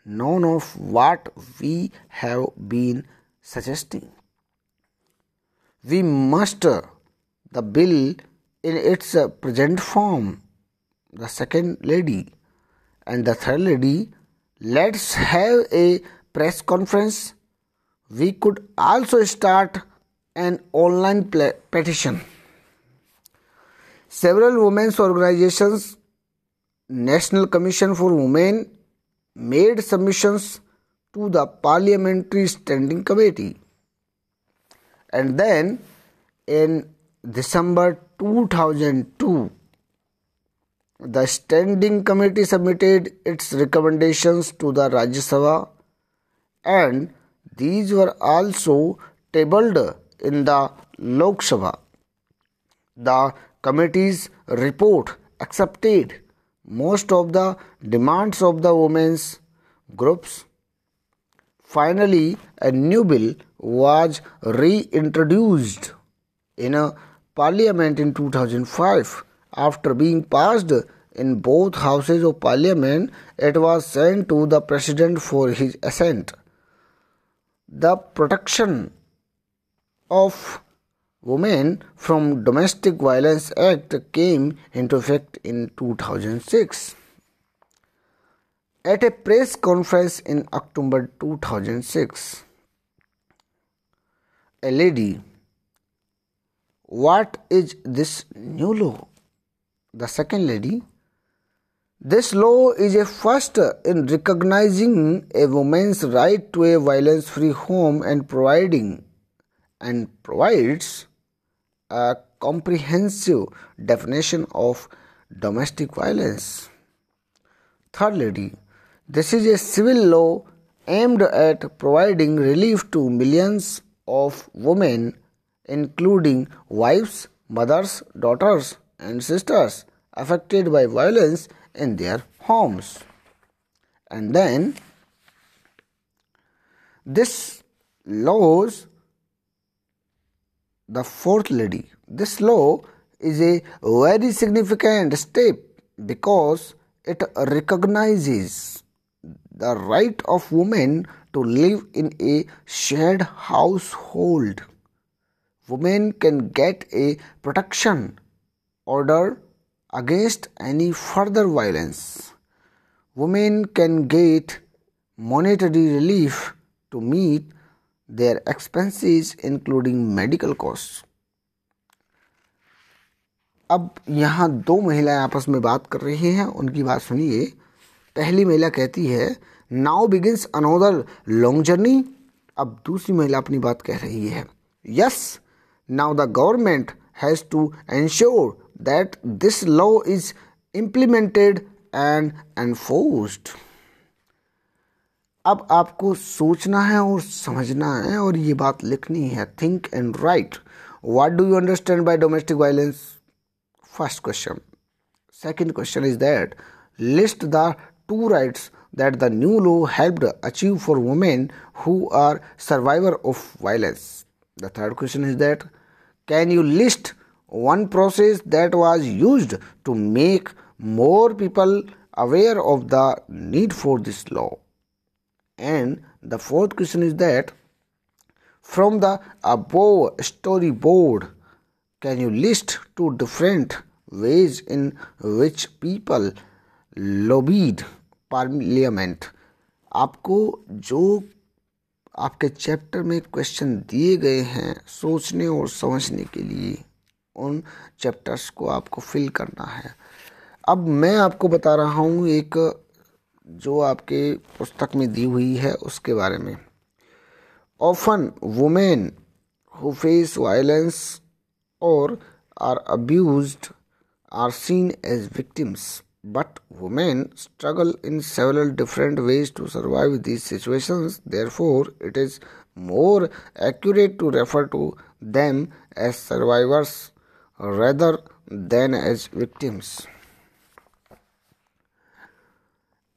none of what we have been suggesting. We must the bill in its present form, the second lady and the third lady, let's have a press conference. We could also start an online petition. Several women's organizations, National Commission for Women, made submissions to the Parliamentary Standing Committee. And then in December 2002, the Standing Committee submitted its recommendations to the Rajya Sabha and these were also tabled in the Lok Sabha. The committee's report accepted most of the demands of the women's groups. Finally, a new bill was reintroduced in a parliament in 2005 after being passed in both houses of parliament it was sent to the president for his assent the protection of women from domestic violence act came into effect in 2006 at a press conference in october 2006 a lady what is this new law? The second lady this law is a first in recognizing a woman's right to a violence-free home and providing and provides a comprehensive definition of domestic violence. Third lady, this is a civil law aimed at providing relief to millions of women, including wives, mothers, daughters, and sisters affected by violence in their homes. And then this laws the fourth lady. This law is a very significant step because it recognizes the right of women to live in a shared household. Women can get a protection order against any further violence. Women can get monetary relief to meet their expenses, including medical costs. अब यहाँ दो महिलाएँ आपस में बात कर रही हैं, उनकी बात सुनिए। पहली महिला कहती है now begins another long journey अब दूसरी महिला अपनी बात कह रही है yes now the government has to ensure that this law is implemented and enforced. अब आपको सोचना है और समझना है और ये बात लिखनी है। Think and write what do you understand by domestic violence first question second question is that list the two rights that the new law helped achieve for women who are survivor of violence the third question is that can you list one process that was use to make more people aware of the need for this law And the fourth question is that from the above storyboard, can you list two different ways in which people lobbied parliament? आपको जो आपके chapter में question दिए गए हैं सोचने और समझने के लिए उन चैप्टर्स को आपको फिल करना है अब मैं आपको बता रहा हूँ एक जो आपके पुस्तक में दी हुई है उसके बारे में often, women, who face violence or abuse are seen as victims but women struggle in several different ways to survive these situations, therefore it is more accurate to refer to them as survivors rather than as victims.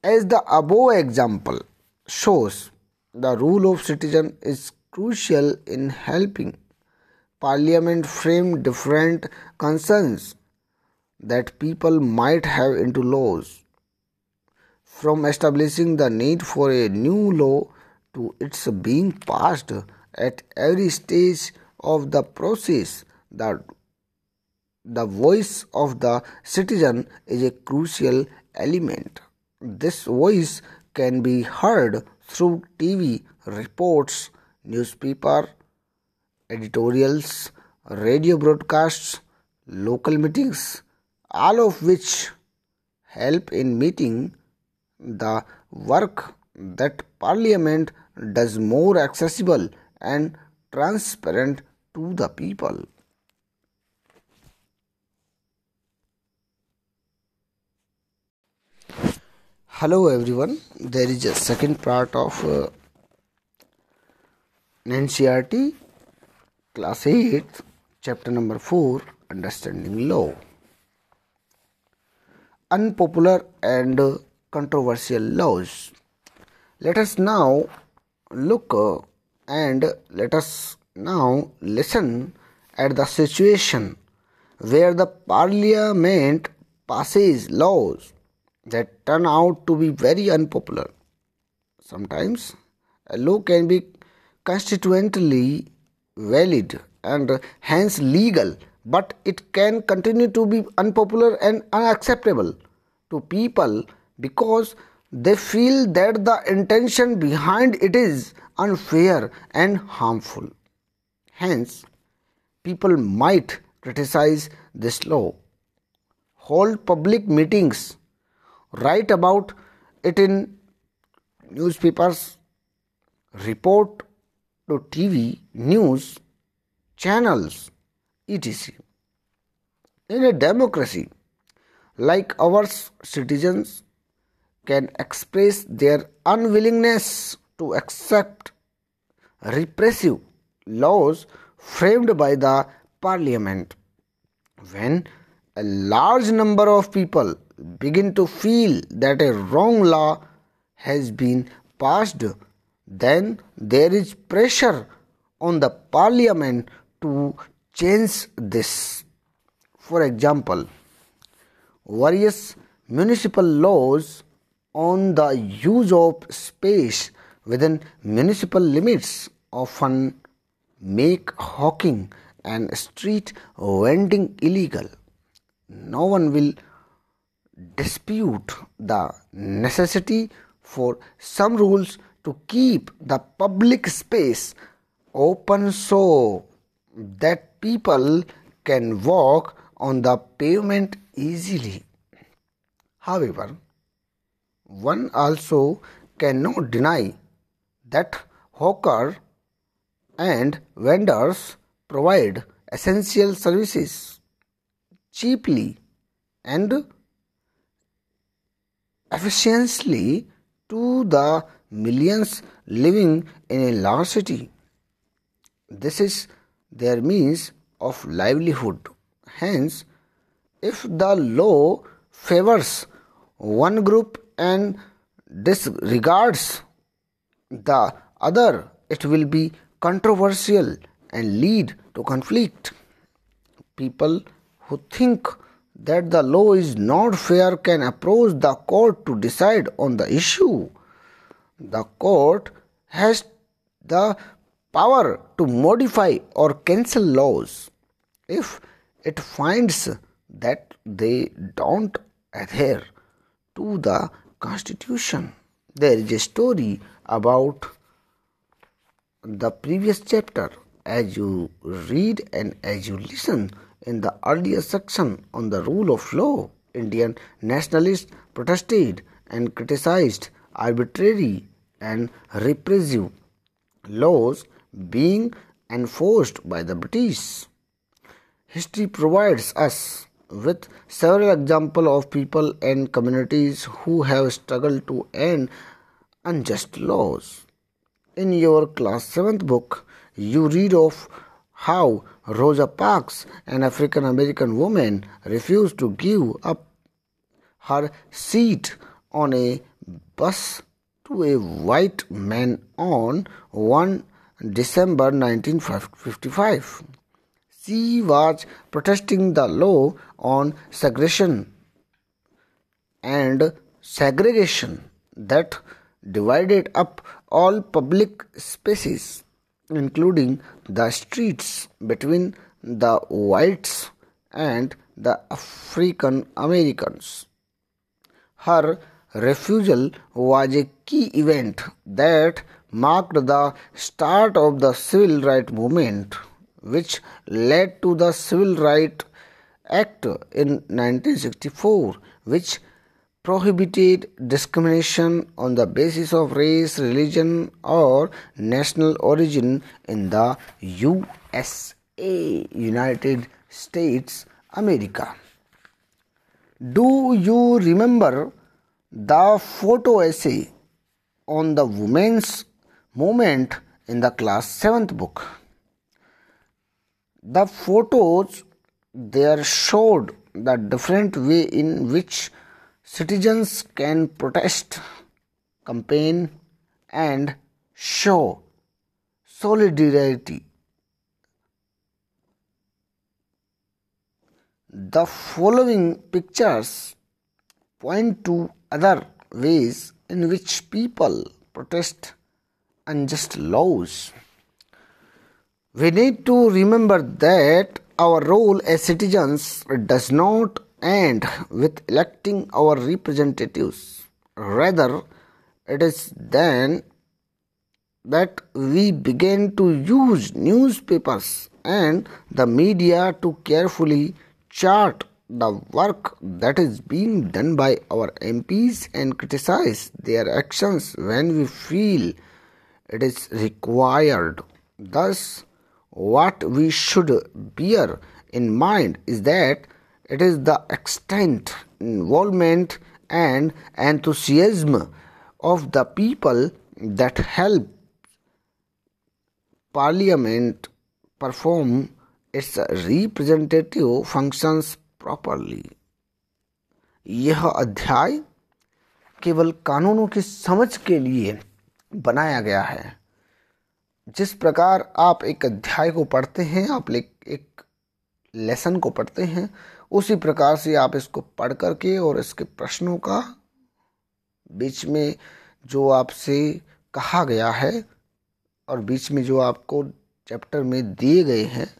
As the above example shows, the rule of citizen is crucial in helping Parliament frame different concerns that people might have into laws. From establishing the need for a new law to its being passed at every stage of the process, the the voice of the citizen is a crucial element. This voice can be heard through TV reports, newspaper editorials, radio broadcasts, local meetings, all of which help in meeting the work that parliament does more accessible and transparent to the people. Hello everyone, there is a second part of uh, NCERT class 8 chapter number 4 understanding law. Unpopular and controversial laws. Let us now look uh, and let us now listen at the situation where the parliament passes laws that turn out to be very unpopular. Sometimes a law can be constitutionally valid and hence legal, but it can continue to be unpopular and unacceptable to people because they feel that the intention behind it is unfair and harmful. Hence, people might criticize this law, hold public meetings, write about it in newspapers, report to TV, news, channels, etc. In a democracy like ours, citizens can express their unwillingness to accept repressive laws framed by the parliament. When a large number of people begin to feel that a wrong law has been passed, then there is pressure on the parliament to change this. For example, various municipal laws on the use of space within municipal limits often make hawking and street vending illegal. No one will dispute the necessity for some rules to keep the public space open so that people can walk on the pavement easily. However, one also cannot deny that hawkers and vendors provide essential services cheaply and efficiently to the millions living in a large city. This is their means of livelihood. Hence, if the law favors one group and disregards the other, it will be controversial and lead to conflict. People who think that the law is not fair can approach the court to decide on the issue. The court has the power to modify or cancel laws if it finds that they don't adhere to the constitution. There is a story about the previous chapter as you read and as you listen in the earlier section on the rule of law. Indian nationalists protested and criticized arbitrary and repressive laws being enforced by the British. History provides us with several examples of people and communities who have struggled to end unjust laws. In your class 7th book, you read of how Rosa Parks, an African American woman, refused to give up her seat on a bus to a white man on 1 December 1955. She was protesting the law on segregation and segregation that divided up all public spaces, including the streets, between the whites and the African Americans. Her refusal was a key event that marked the start of the civil rights movement which led to the Civil Rights Act in 1964, which prohibited discrimination on the basis of race, religion, or national origin in the USA, United States, America. Do you remember the photo essay on the women's movement in the class 7th book? The photos there showed the different way in which citizens can protest, campaign, and show solidarity. The following pictures point to other ways in which people protest unjust laws. We need to remember that our role as citizens does not end with electing our representatives. Rather, it is then that we begin to use newspapers and the media to carefully chart the work that is being done by our MPs and criticize their actions when we feel it is required. Thus, what we should bear in mind is that it is the extent, involvement, and enthusiasm of the people that help Parliament perform its representative functions properly. यह अध्याय केवल कानूनों की समझ के लिए बनाया गया है जिस प्रकार आप एक अध्याय को पढ़ते हैं आप एक लेसन को पढ़ते हैं उसी प्रकार से आप इसको पढ़ करके और इसके प्रश्नों का बीच में जो आपसे कहा गया है और बीच में जो आपको चैप्टर में दिए गए हैं,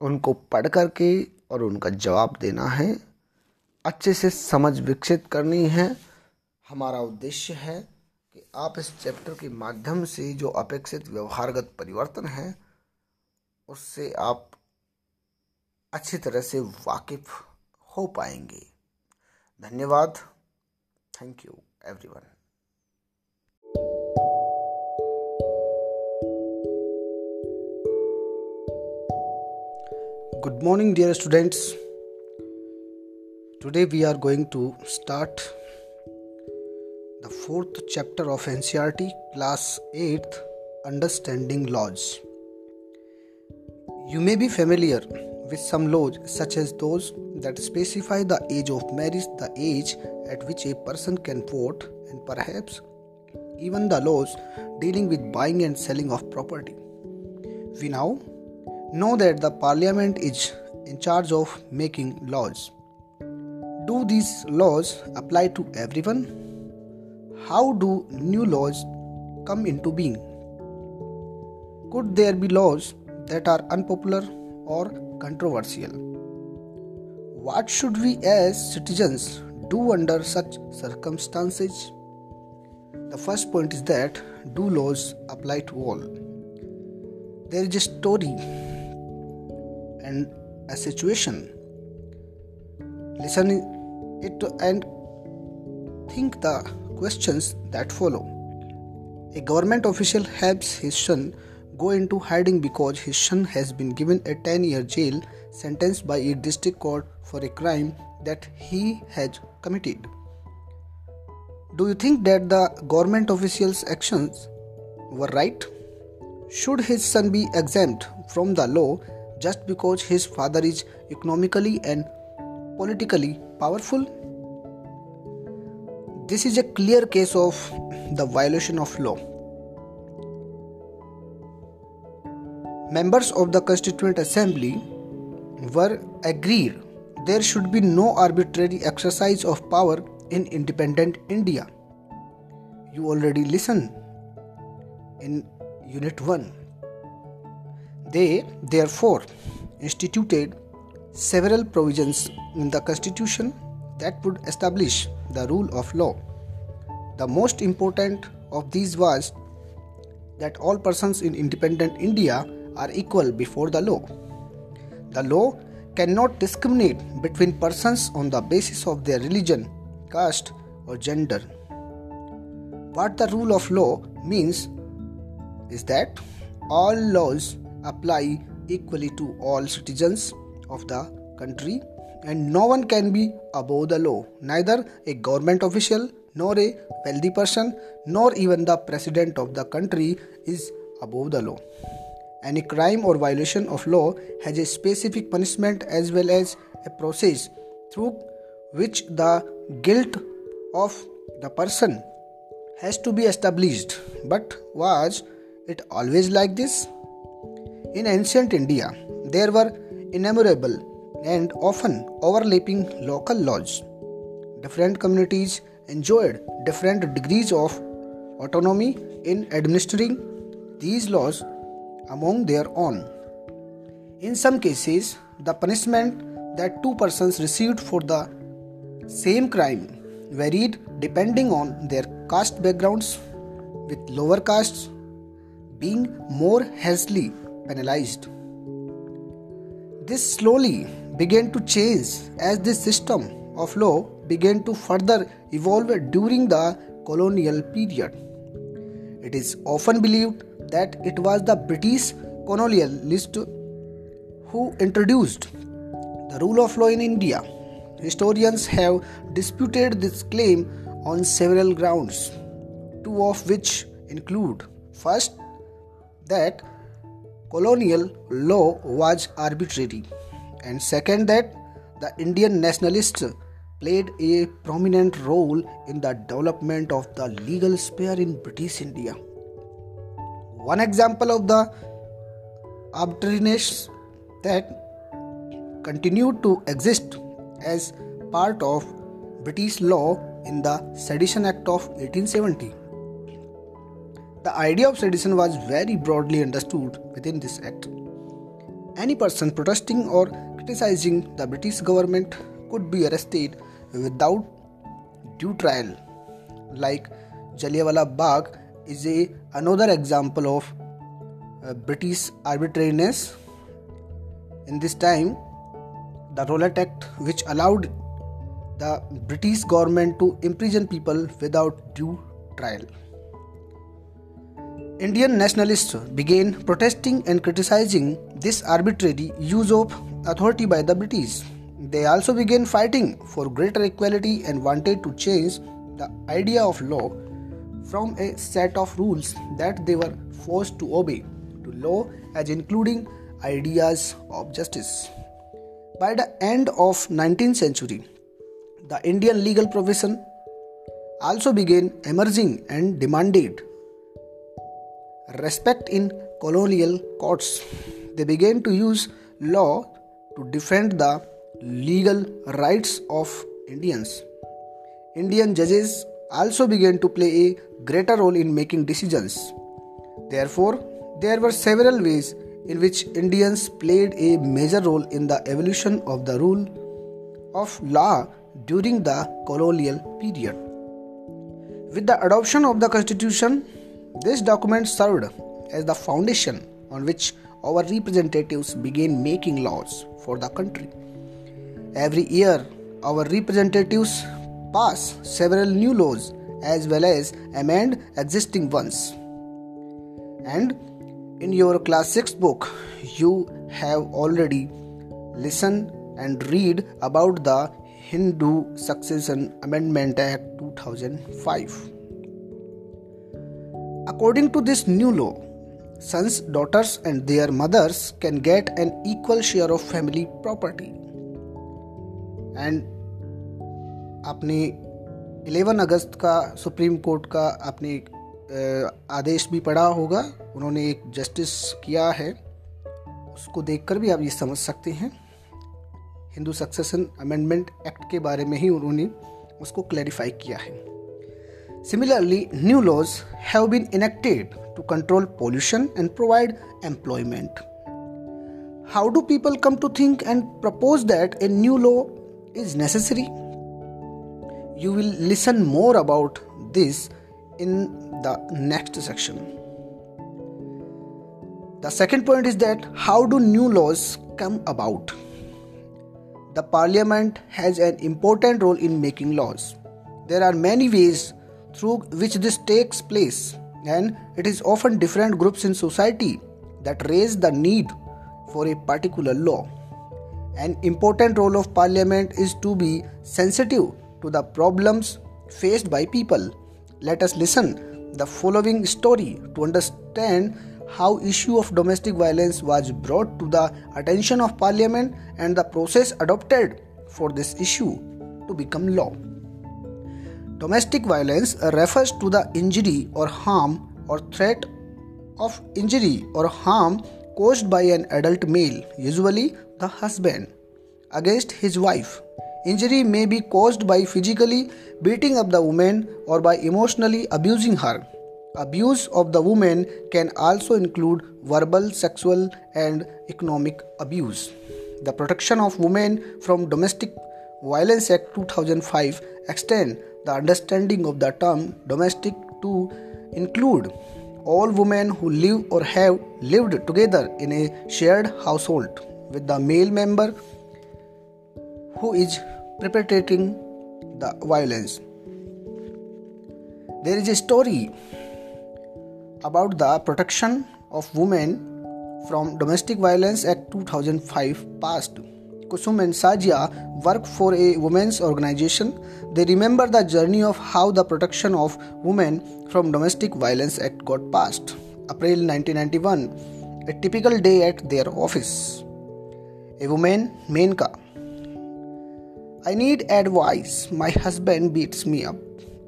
उनको पढ़ करके और उनका जवाब देना है। अच्छे से समझ विकसित करनी है। हमारा उद्देश्य है कि आप इस चैप्टर के माध्यम से जो अपेक्षित व्यवहारगत परिवर्तन है उससे आप अच्छी तरह से वाकिफ हो पाएँगे। धन्यवाद। Thank you everyone good morning dear students today we are going to start the fourth chapter of NCERT class eighth understanding laws you may be familiar with some laws such as those that specify the age of marriage the age at which a person can vote and perhaps even the laws dealing with buying and selling of property we now know that the parliament is in charge of making laws. Do these laws apply to everyone? How do new laws come into being? Could there be laws that are unpopular or controversial? What should we as citizens do under such circumstances? The first point is that do laws apply to all? There is a story and a situation. Listen it and think the questions that follow. A government official helps his son go into hiding because his son has been given a 10 year jail sentence by a district court for a crime that he has committed. Do you think that the government official's actions were right? Should his son be exempt from the law just because his father is economically and politically powerful? This is a clear case of the violation of law. Members of the Constituent Assembly were agreed there should be no arbitrary exercise of power in independent India. You already listen in Unit 1. They, therefore, instituted several provisions in the Constitution that would establish the rule of law. The most important of these was that all persons in independent India are equal before the law. The law cannot discriminate between persons on the basis of their religion, caste, or gender. What the rule of law means is that all laws apply equally to all citizens of the country and no one can be above the law, neither a government official, nor a wealthy person, nor even the president of the country is above the law. Any crime or violation of law has a specific punishment as well as a process through which the guilt of the person has to be established. But was it always like this? In ancient India, there were innumerable and often overlapping local laws. Different communities enjoyed different degrees of autonomy in administering these laws among their own. In some cases, the punishment that two persons received for the same crime varied depending on their caste backgrounds, with lower castes being more harshly penalized. This slowly began to change as this system of law began to further evolve during the colonial period. It is often believed that it was the British colonialists who introduced the rule of law in India. Historians have disputed this claim on several grounds, two of which include first, that colonial law was arbitrary and second that the indian nationalists played a prominent role in the development of the legal sphere in british india one example of the arbitrariness that continued to exist as part of british law in the sedition act of 1870 the idea of sedition was very broadly understood within this act any person protesting or criticizing the British government could be arrested without due trial. Like Jallianwala Bagh is a another example of uh, British arbitrariness. In this time, the Rowlatt Act, which allowed the British government to imprison people without due trial. Indian nationalists began protesting and criticizing this arbitrary use of authority by the British. They also began fighting for greater equality and wanted to change the idea of law from a set of rules that they were forced to obey to law as including ideas of justice. By the end of 19th century, the Indian legal profession also began emerging and demanded respect in colonial courts. They began to use law to defend the legal rights of Indians. Indian judges also began to play a greater role in making decisions. Therefore, there were several ways in which Indians played a major role in the evolution of the rule of law during the colonial period. With the adoption of the constitution, this document served as the foundation on which our representatives began making laws for the country. Every year, our representatives pass several new laws as well as amend existing ones. And in your class 6 book, you have already listened and read about the Hindu Succession Amendment Act 2005. According to this new law, sons, daughters, and their mothers can get an equal share of family property. And आपने 11 अगस्त का supreme court का आपने आदेश भी पढ़ा होगा, उन्होंने एक जस्टिस किया है, उसको देखकर भी आप ये समझ सकते हैं। हिंदू सक्सेशन अमेंडमेंट एक्ट के बारे में ही उन्होंने उसको क्लैरिफाई किया है। Similarly, new laws have been enacted to control pollution and provide employment. How do people come to think and propose that a new law is necessary? You will listen more about this in the next section. The second point is that how do new laws come about? The parliament has an important role in making laws. There are many ways through which this takes place, and it is often different groups in society that raise the need for a particular law. An important role of parliament is to be sensitive to the problems faced by people. Let us listen the following story to understand how issue of domestic violence was brought to the attention of parliament and the process adopted for this issue to become law. Domestic violence refers to the injury or harm or threat of injury or harm caused by an adult male, usually the husband, against his wife. Injury may be caused by physically beating up the woman or by emotionally abusing her. Abuse of the woman can also include verbal, sexual, and economic abuse. The Protection of Women from Domestic Violence Act 2005 extend the understanding of the term domestic to include all women who live or have lived together in a shared household with the male member who is perpetrating the violence. There is a story about the protection of women from domestic violence act 2005 passed. Kusum and sajia work for a women's organization. They remember the journey of how the protection of women from domestic violence act got passed. April 1991 a typical day at their office. A woman menka i need advice my husband beats me up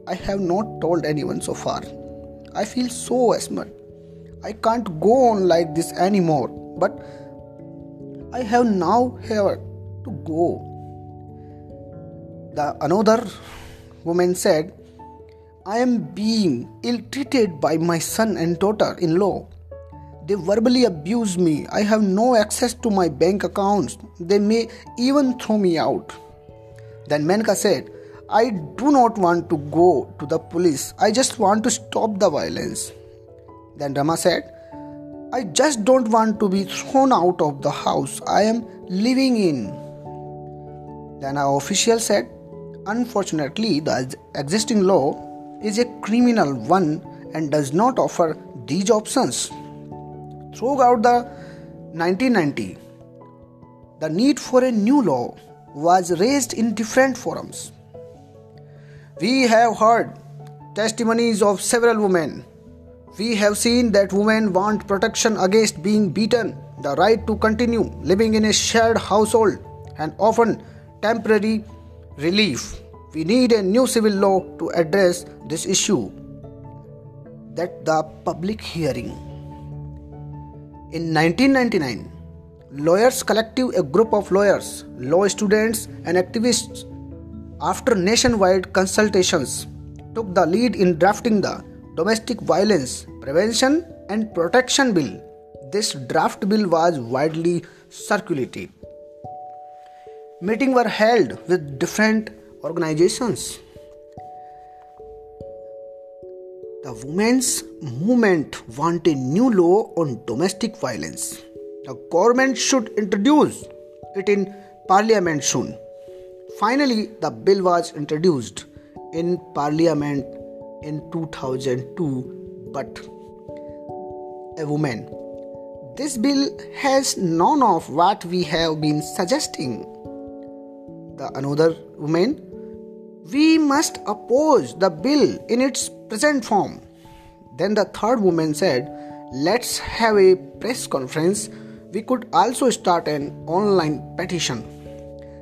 i have not told anyone so far I feel so smart. I can't go on like this anymore, but I have now here to go. The another woman said, I am being ill treated by my son and daughter in law. They verbally abuse me. I have no access to my bank accounts. They may even throw me out. Then Menka said, I do not want to go to the police. I just want to stop the violence. Then Rama said, I just don't want to be thrown out of the house I am living in. Then our official said, Unfortunately, the existing law is a criminal one and does not offer these options. Throughout the 1990, the need for a new law was raised in different forums. We have heard testimonies of several women. We have seen that women want protection against being beaten, the right to continue living in a shared household, and often temporary relief. We need a new civil law to address this issue. That the public hearing. In 1999, Lawyers Collective, a group of lawyers, law students, and activists after nationwide consultations, took the lead in drafting the Domestic Violence Prevention and Protection Bill. This draft bill was widely circulated. Meetings were held with different organizations. The women's movement want a new law on domestic violence. The government should introduce it in parliament soon. Finally, the bill was introduced in Parliament in 2002, but a woman. This bill has none of what we have been suggesting. The another woman, we must oppose the bill in its present form. Then the third woman said, Let's have a press conference. We could also start an online petition.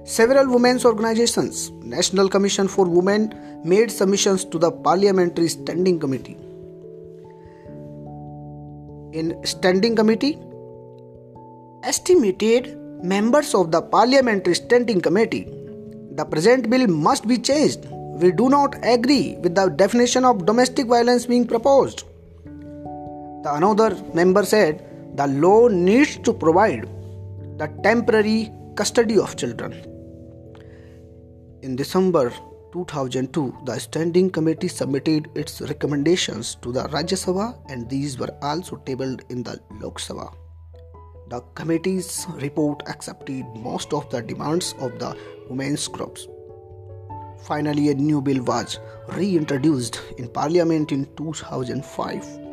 Several women's organizations, National Commission for Women, made submissions to the Parliamentary Standing Committee. In Standing Committee, estimated members of the Parliamentary Standing Committee, the present bill must be changed. We do not agree with the definition of domestic violence being proposed. The another member said the law needs to provide the temporary custody of children. In December 2002, the Standing Committee submitted its recommendations to the Rajya Sabha and these were also tabled in the Lok Sabha. The committee's report accepted most of the demands of the women's groups. Finally, a new bill was reintroduced in Parliament in 2005.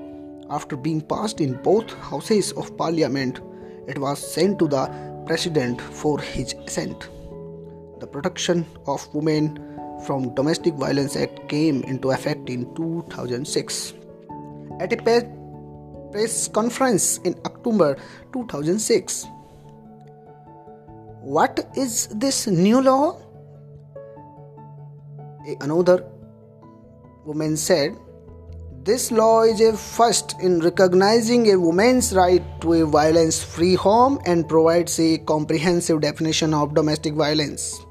After being passed in both houses of Parliament, it was sent to the President for his assent. The Protection of Women from Domestic Violence Act came into effect in 2006. At a press conference in October 2006, what is this new law? Another woman said, This law is a first in recognizing a woman's right to a violence free home and provides a comprehensive definition of domestic violence.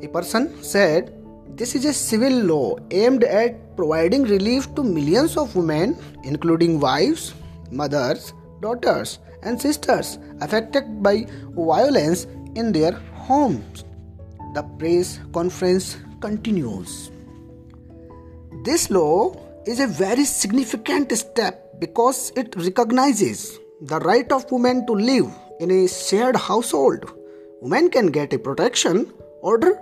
A person said, This is a civil law aimed at providing relief to millions of women, including wives, mothers, daughters, and sisters affected by violence in their homes. The press conference continues. This law is a very significant step because it recognizes the right of women to live in a shared household. Women can get a protection order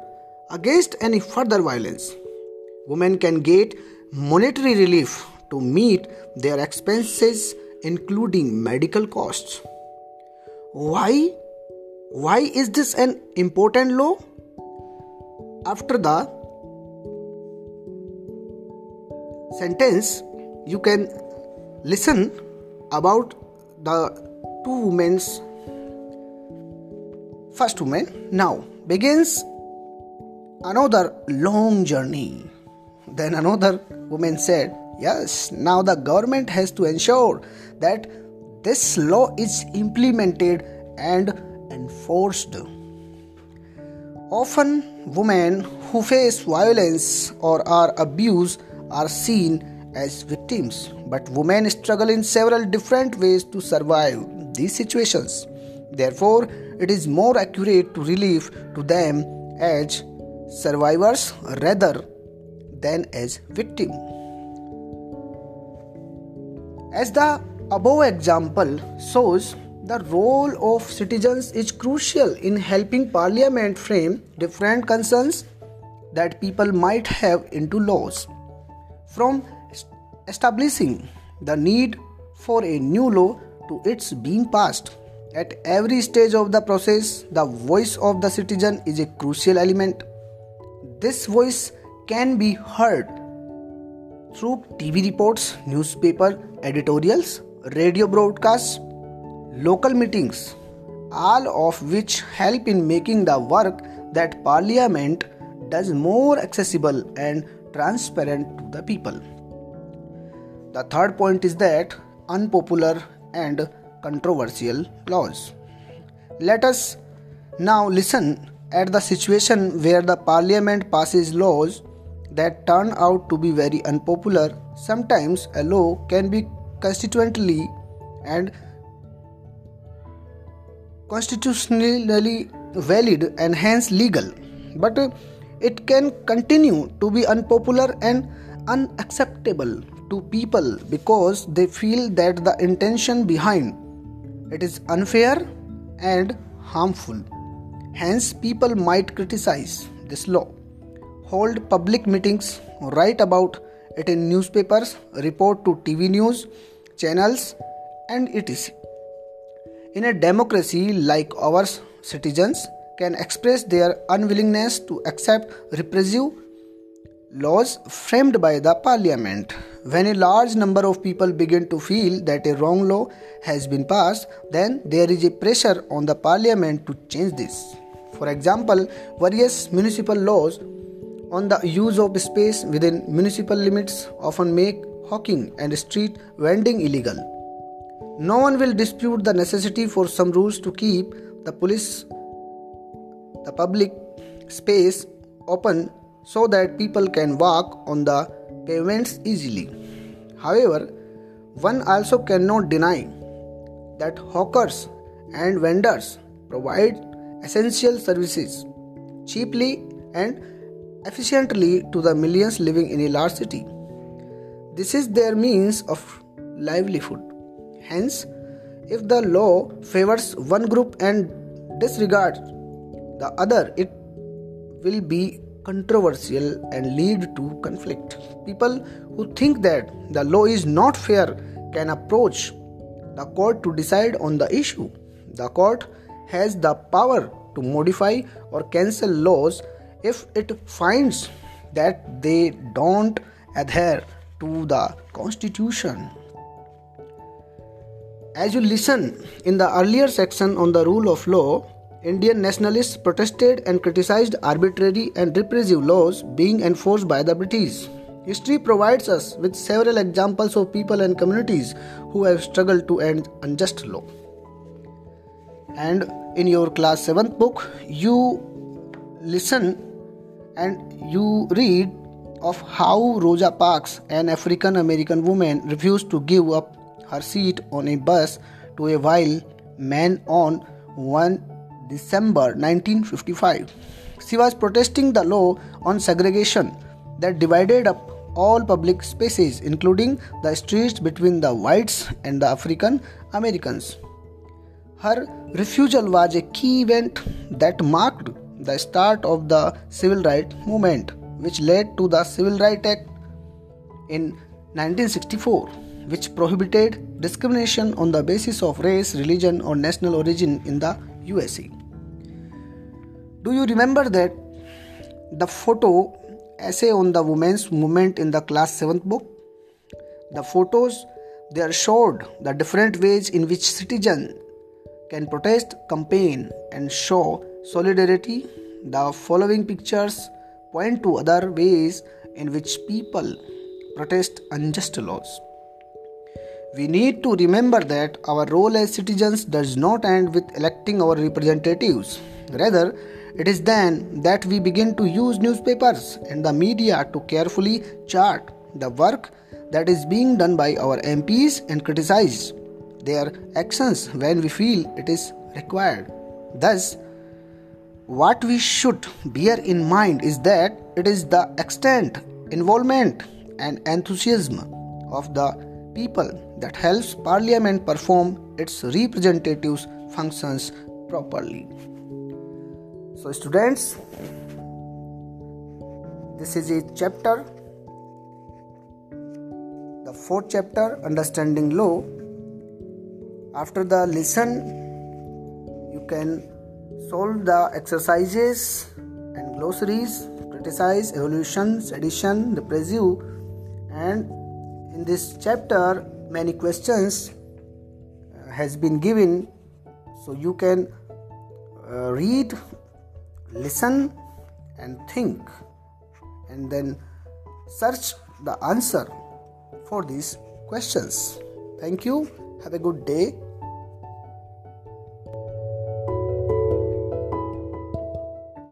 against any further violence. Women can get monetary relief to meet their expenses including medical costs. Why why is this an important law? After the sentence you can listen about the two women's first woman now begins another long journey. Then another woman said, Yes, now the government has to ensure that this law is implemented and enforced. Often, women who face violence or are abused are seen as victims, but women struggle in several different ways to survive these situations. Therefore, it is more accurate to relieve to them as survivors rather than as victims. As the above example shows, the role of citizens is crucial in helping Parliament frame different concerns that people might have into laws. From establishing the need for a new law to its being passed. At every stage of the process, the voice of the citizen is a crucial element. This voice can be heard through TV reports, newspaper editorials, radio broadcasts, local meetings, all of which help in making the work that Parliament does more accessible and transparent to the people. The third point is that unpopular and controversial laws. Let us now listen at the situation where the parliament passes laws that turn out to be very unpopular, sometimes a law can be constitutionally and constitutionally valid and hence legal, but it can continue to be unpopular and unacceptable to people because they feel that the intention behind it is unfair and harmful. Hence, people might criticize this law, hold public meetings, write about it in newspapers, report to TV news channels, and etc. In a democracy like ours, citizens can express their unwillingness to accept repressive laws framed by the parliament. When a large number of people begin to feel that a wrong law has been passed, then there is a pressure on the parliament to change this. For example, various municipal laws on the use of space within municipal limits often make hawking and street vending illegal. No one will dispute the necessity for some rules to keep the police the public space open so that people can walk on the pavements easily. However, one also cannot deny that hawkers and vendors provide essential services cheaply and efficiently to the millions living in a large city. This is their means of livelihood. Hence, if the law favors one group and disregards the other, it will be controversial and lead to conflict. People who think that the law is not fair can approach the court to decide on the issue. The court has the power to modify or cancel laws if it finds that they don't adhere to the constitution. As you listen in the earlier section on the rule of law, Indian nationalists protested and criticized arbitrary and repressive laws being enforced by the British. History provides us with several examples of people and communities who have struggled to end unjust law. And in your class 7th book, you listen and you read of how Rosa Parks, an African American woman, refused to give up her seat on a bus to a white man on 1 December 1955. She was protesting the law on segregation that divided up all public spaces, including the streets between the whites and the African Americans. Her refusal was a key event that marked the start of the civil rights movement, which led to the Civil Rights Act in 1964, which prohibited discrimination on the basis of race, religion, or national origin in the USA. Do you remember that the photo essay on the women's movement in the class 7th book? The photos there showed the different ways in which citizens can protest, campaign, and show solidarity. The following pictures point to other ways in which people protest unjust laws. We need to remember that our role as citizens does not end with electing our representatives. Rather, it is then that we begin to use newspapers and the media to carefully chart the work that is being done by our MPs and criticize their actions when we feel it is required. Thus, what we should bear in mind is that it is the extent, involvement, and enthusiasm of the people that helps Parliament perform its representatives' functions properly. So, students, this is a chapter, the fourth chapter, Understanding Law. After the lesson, you can solve the exercises and glossaries, criticize, evolution, sedition, repressive, and in this chapter, many questions uh, has been given, so you can uh, read listen and think and then search the answer for these questions. Thank you. Have a good day.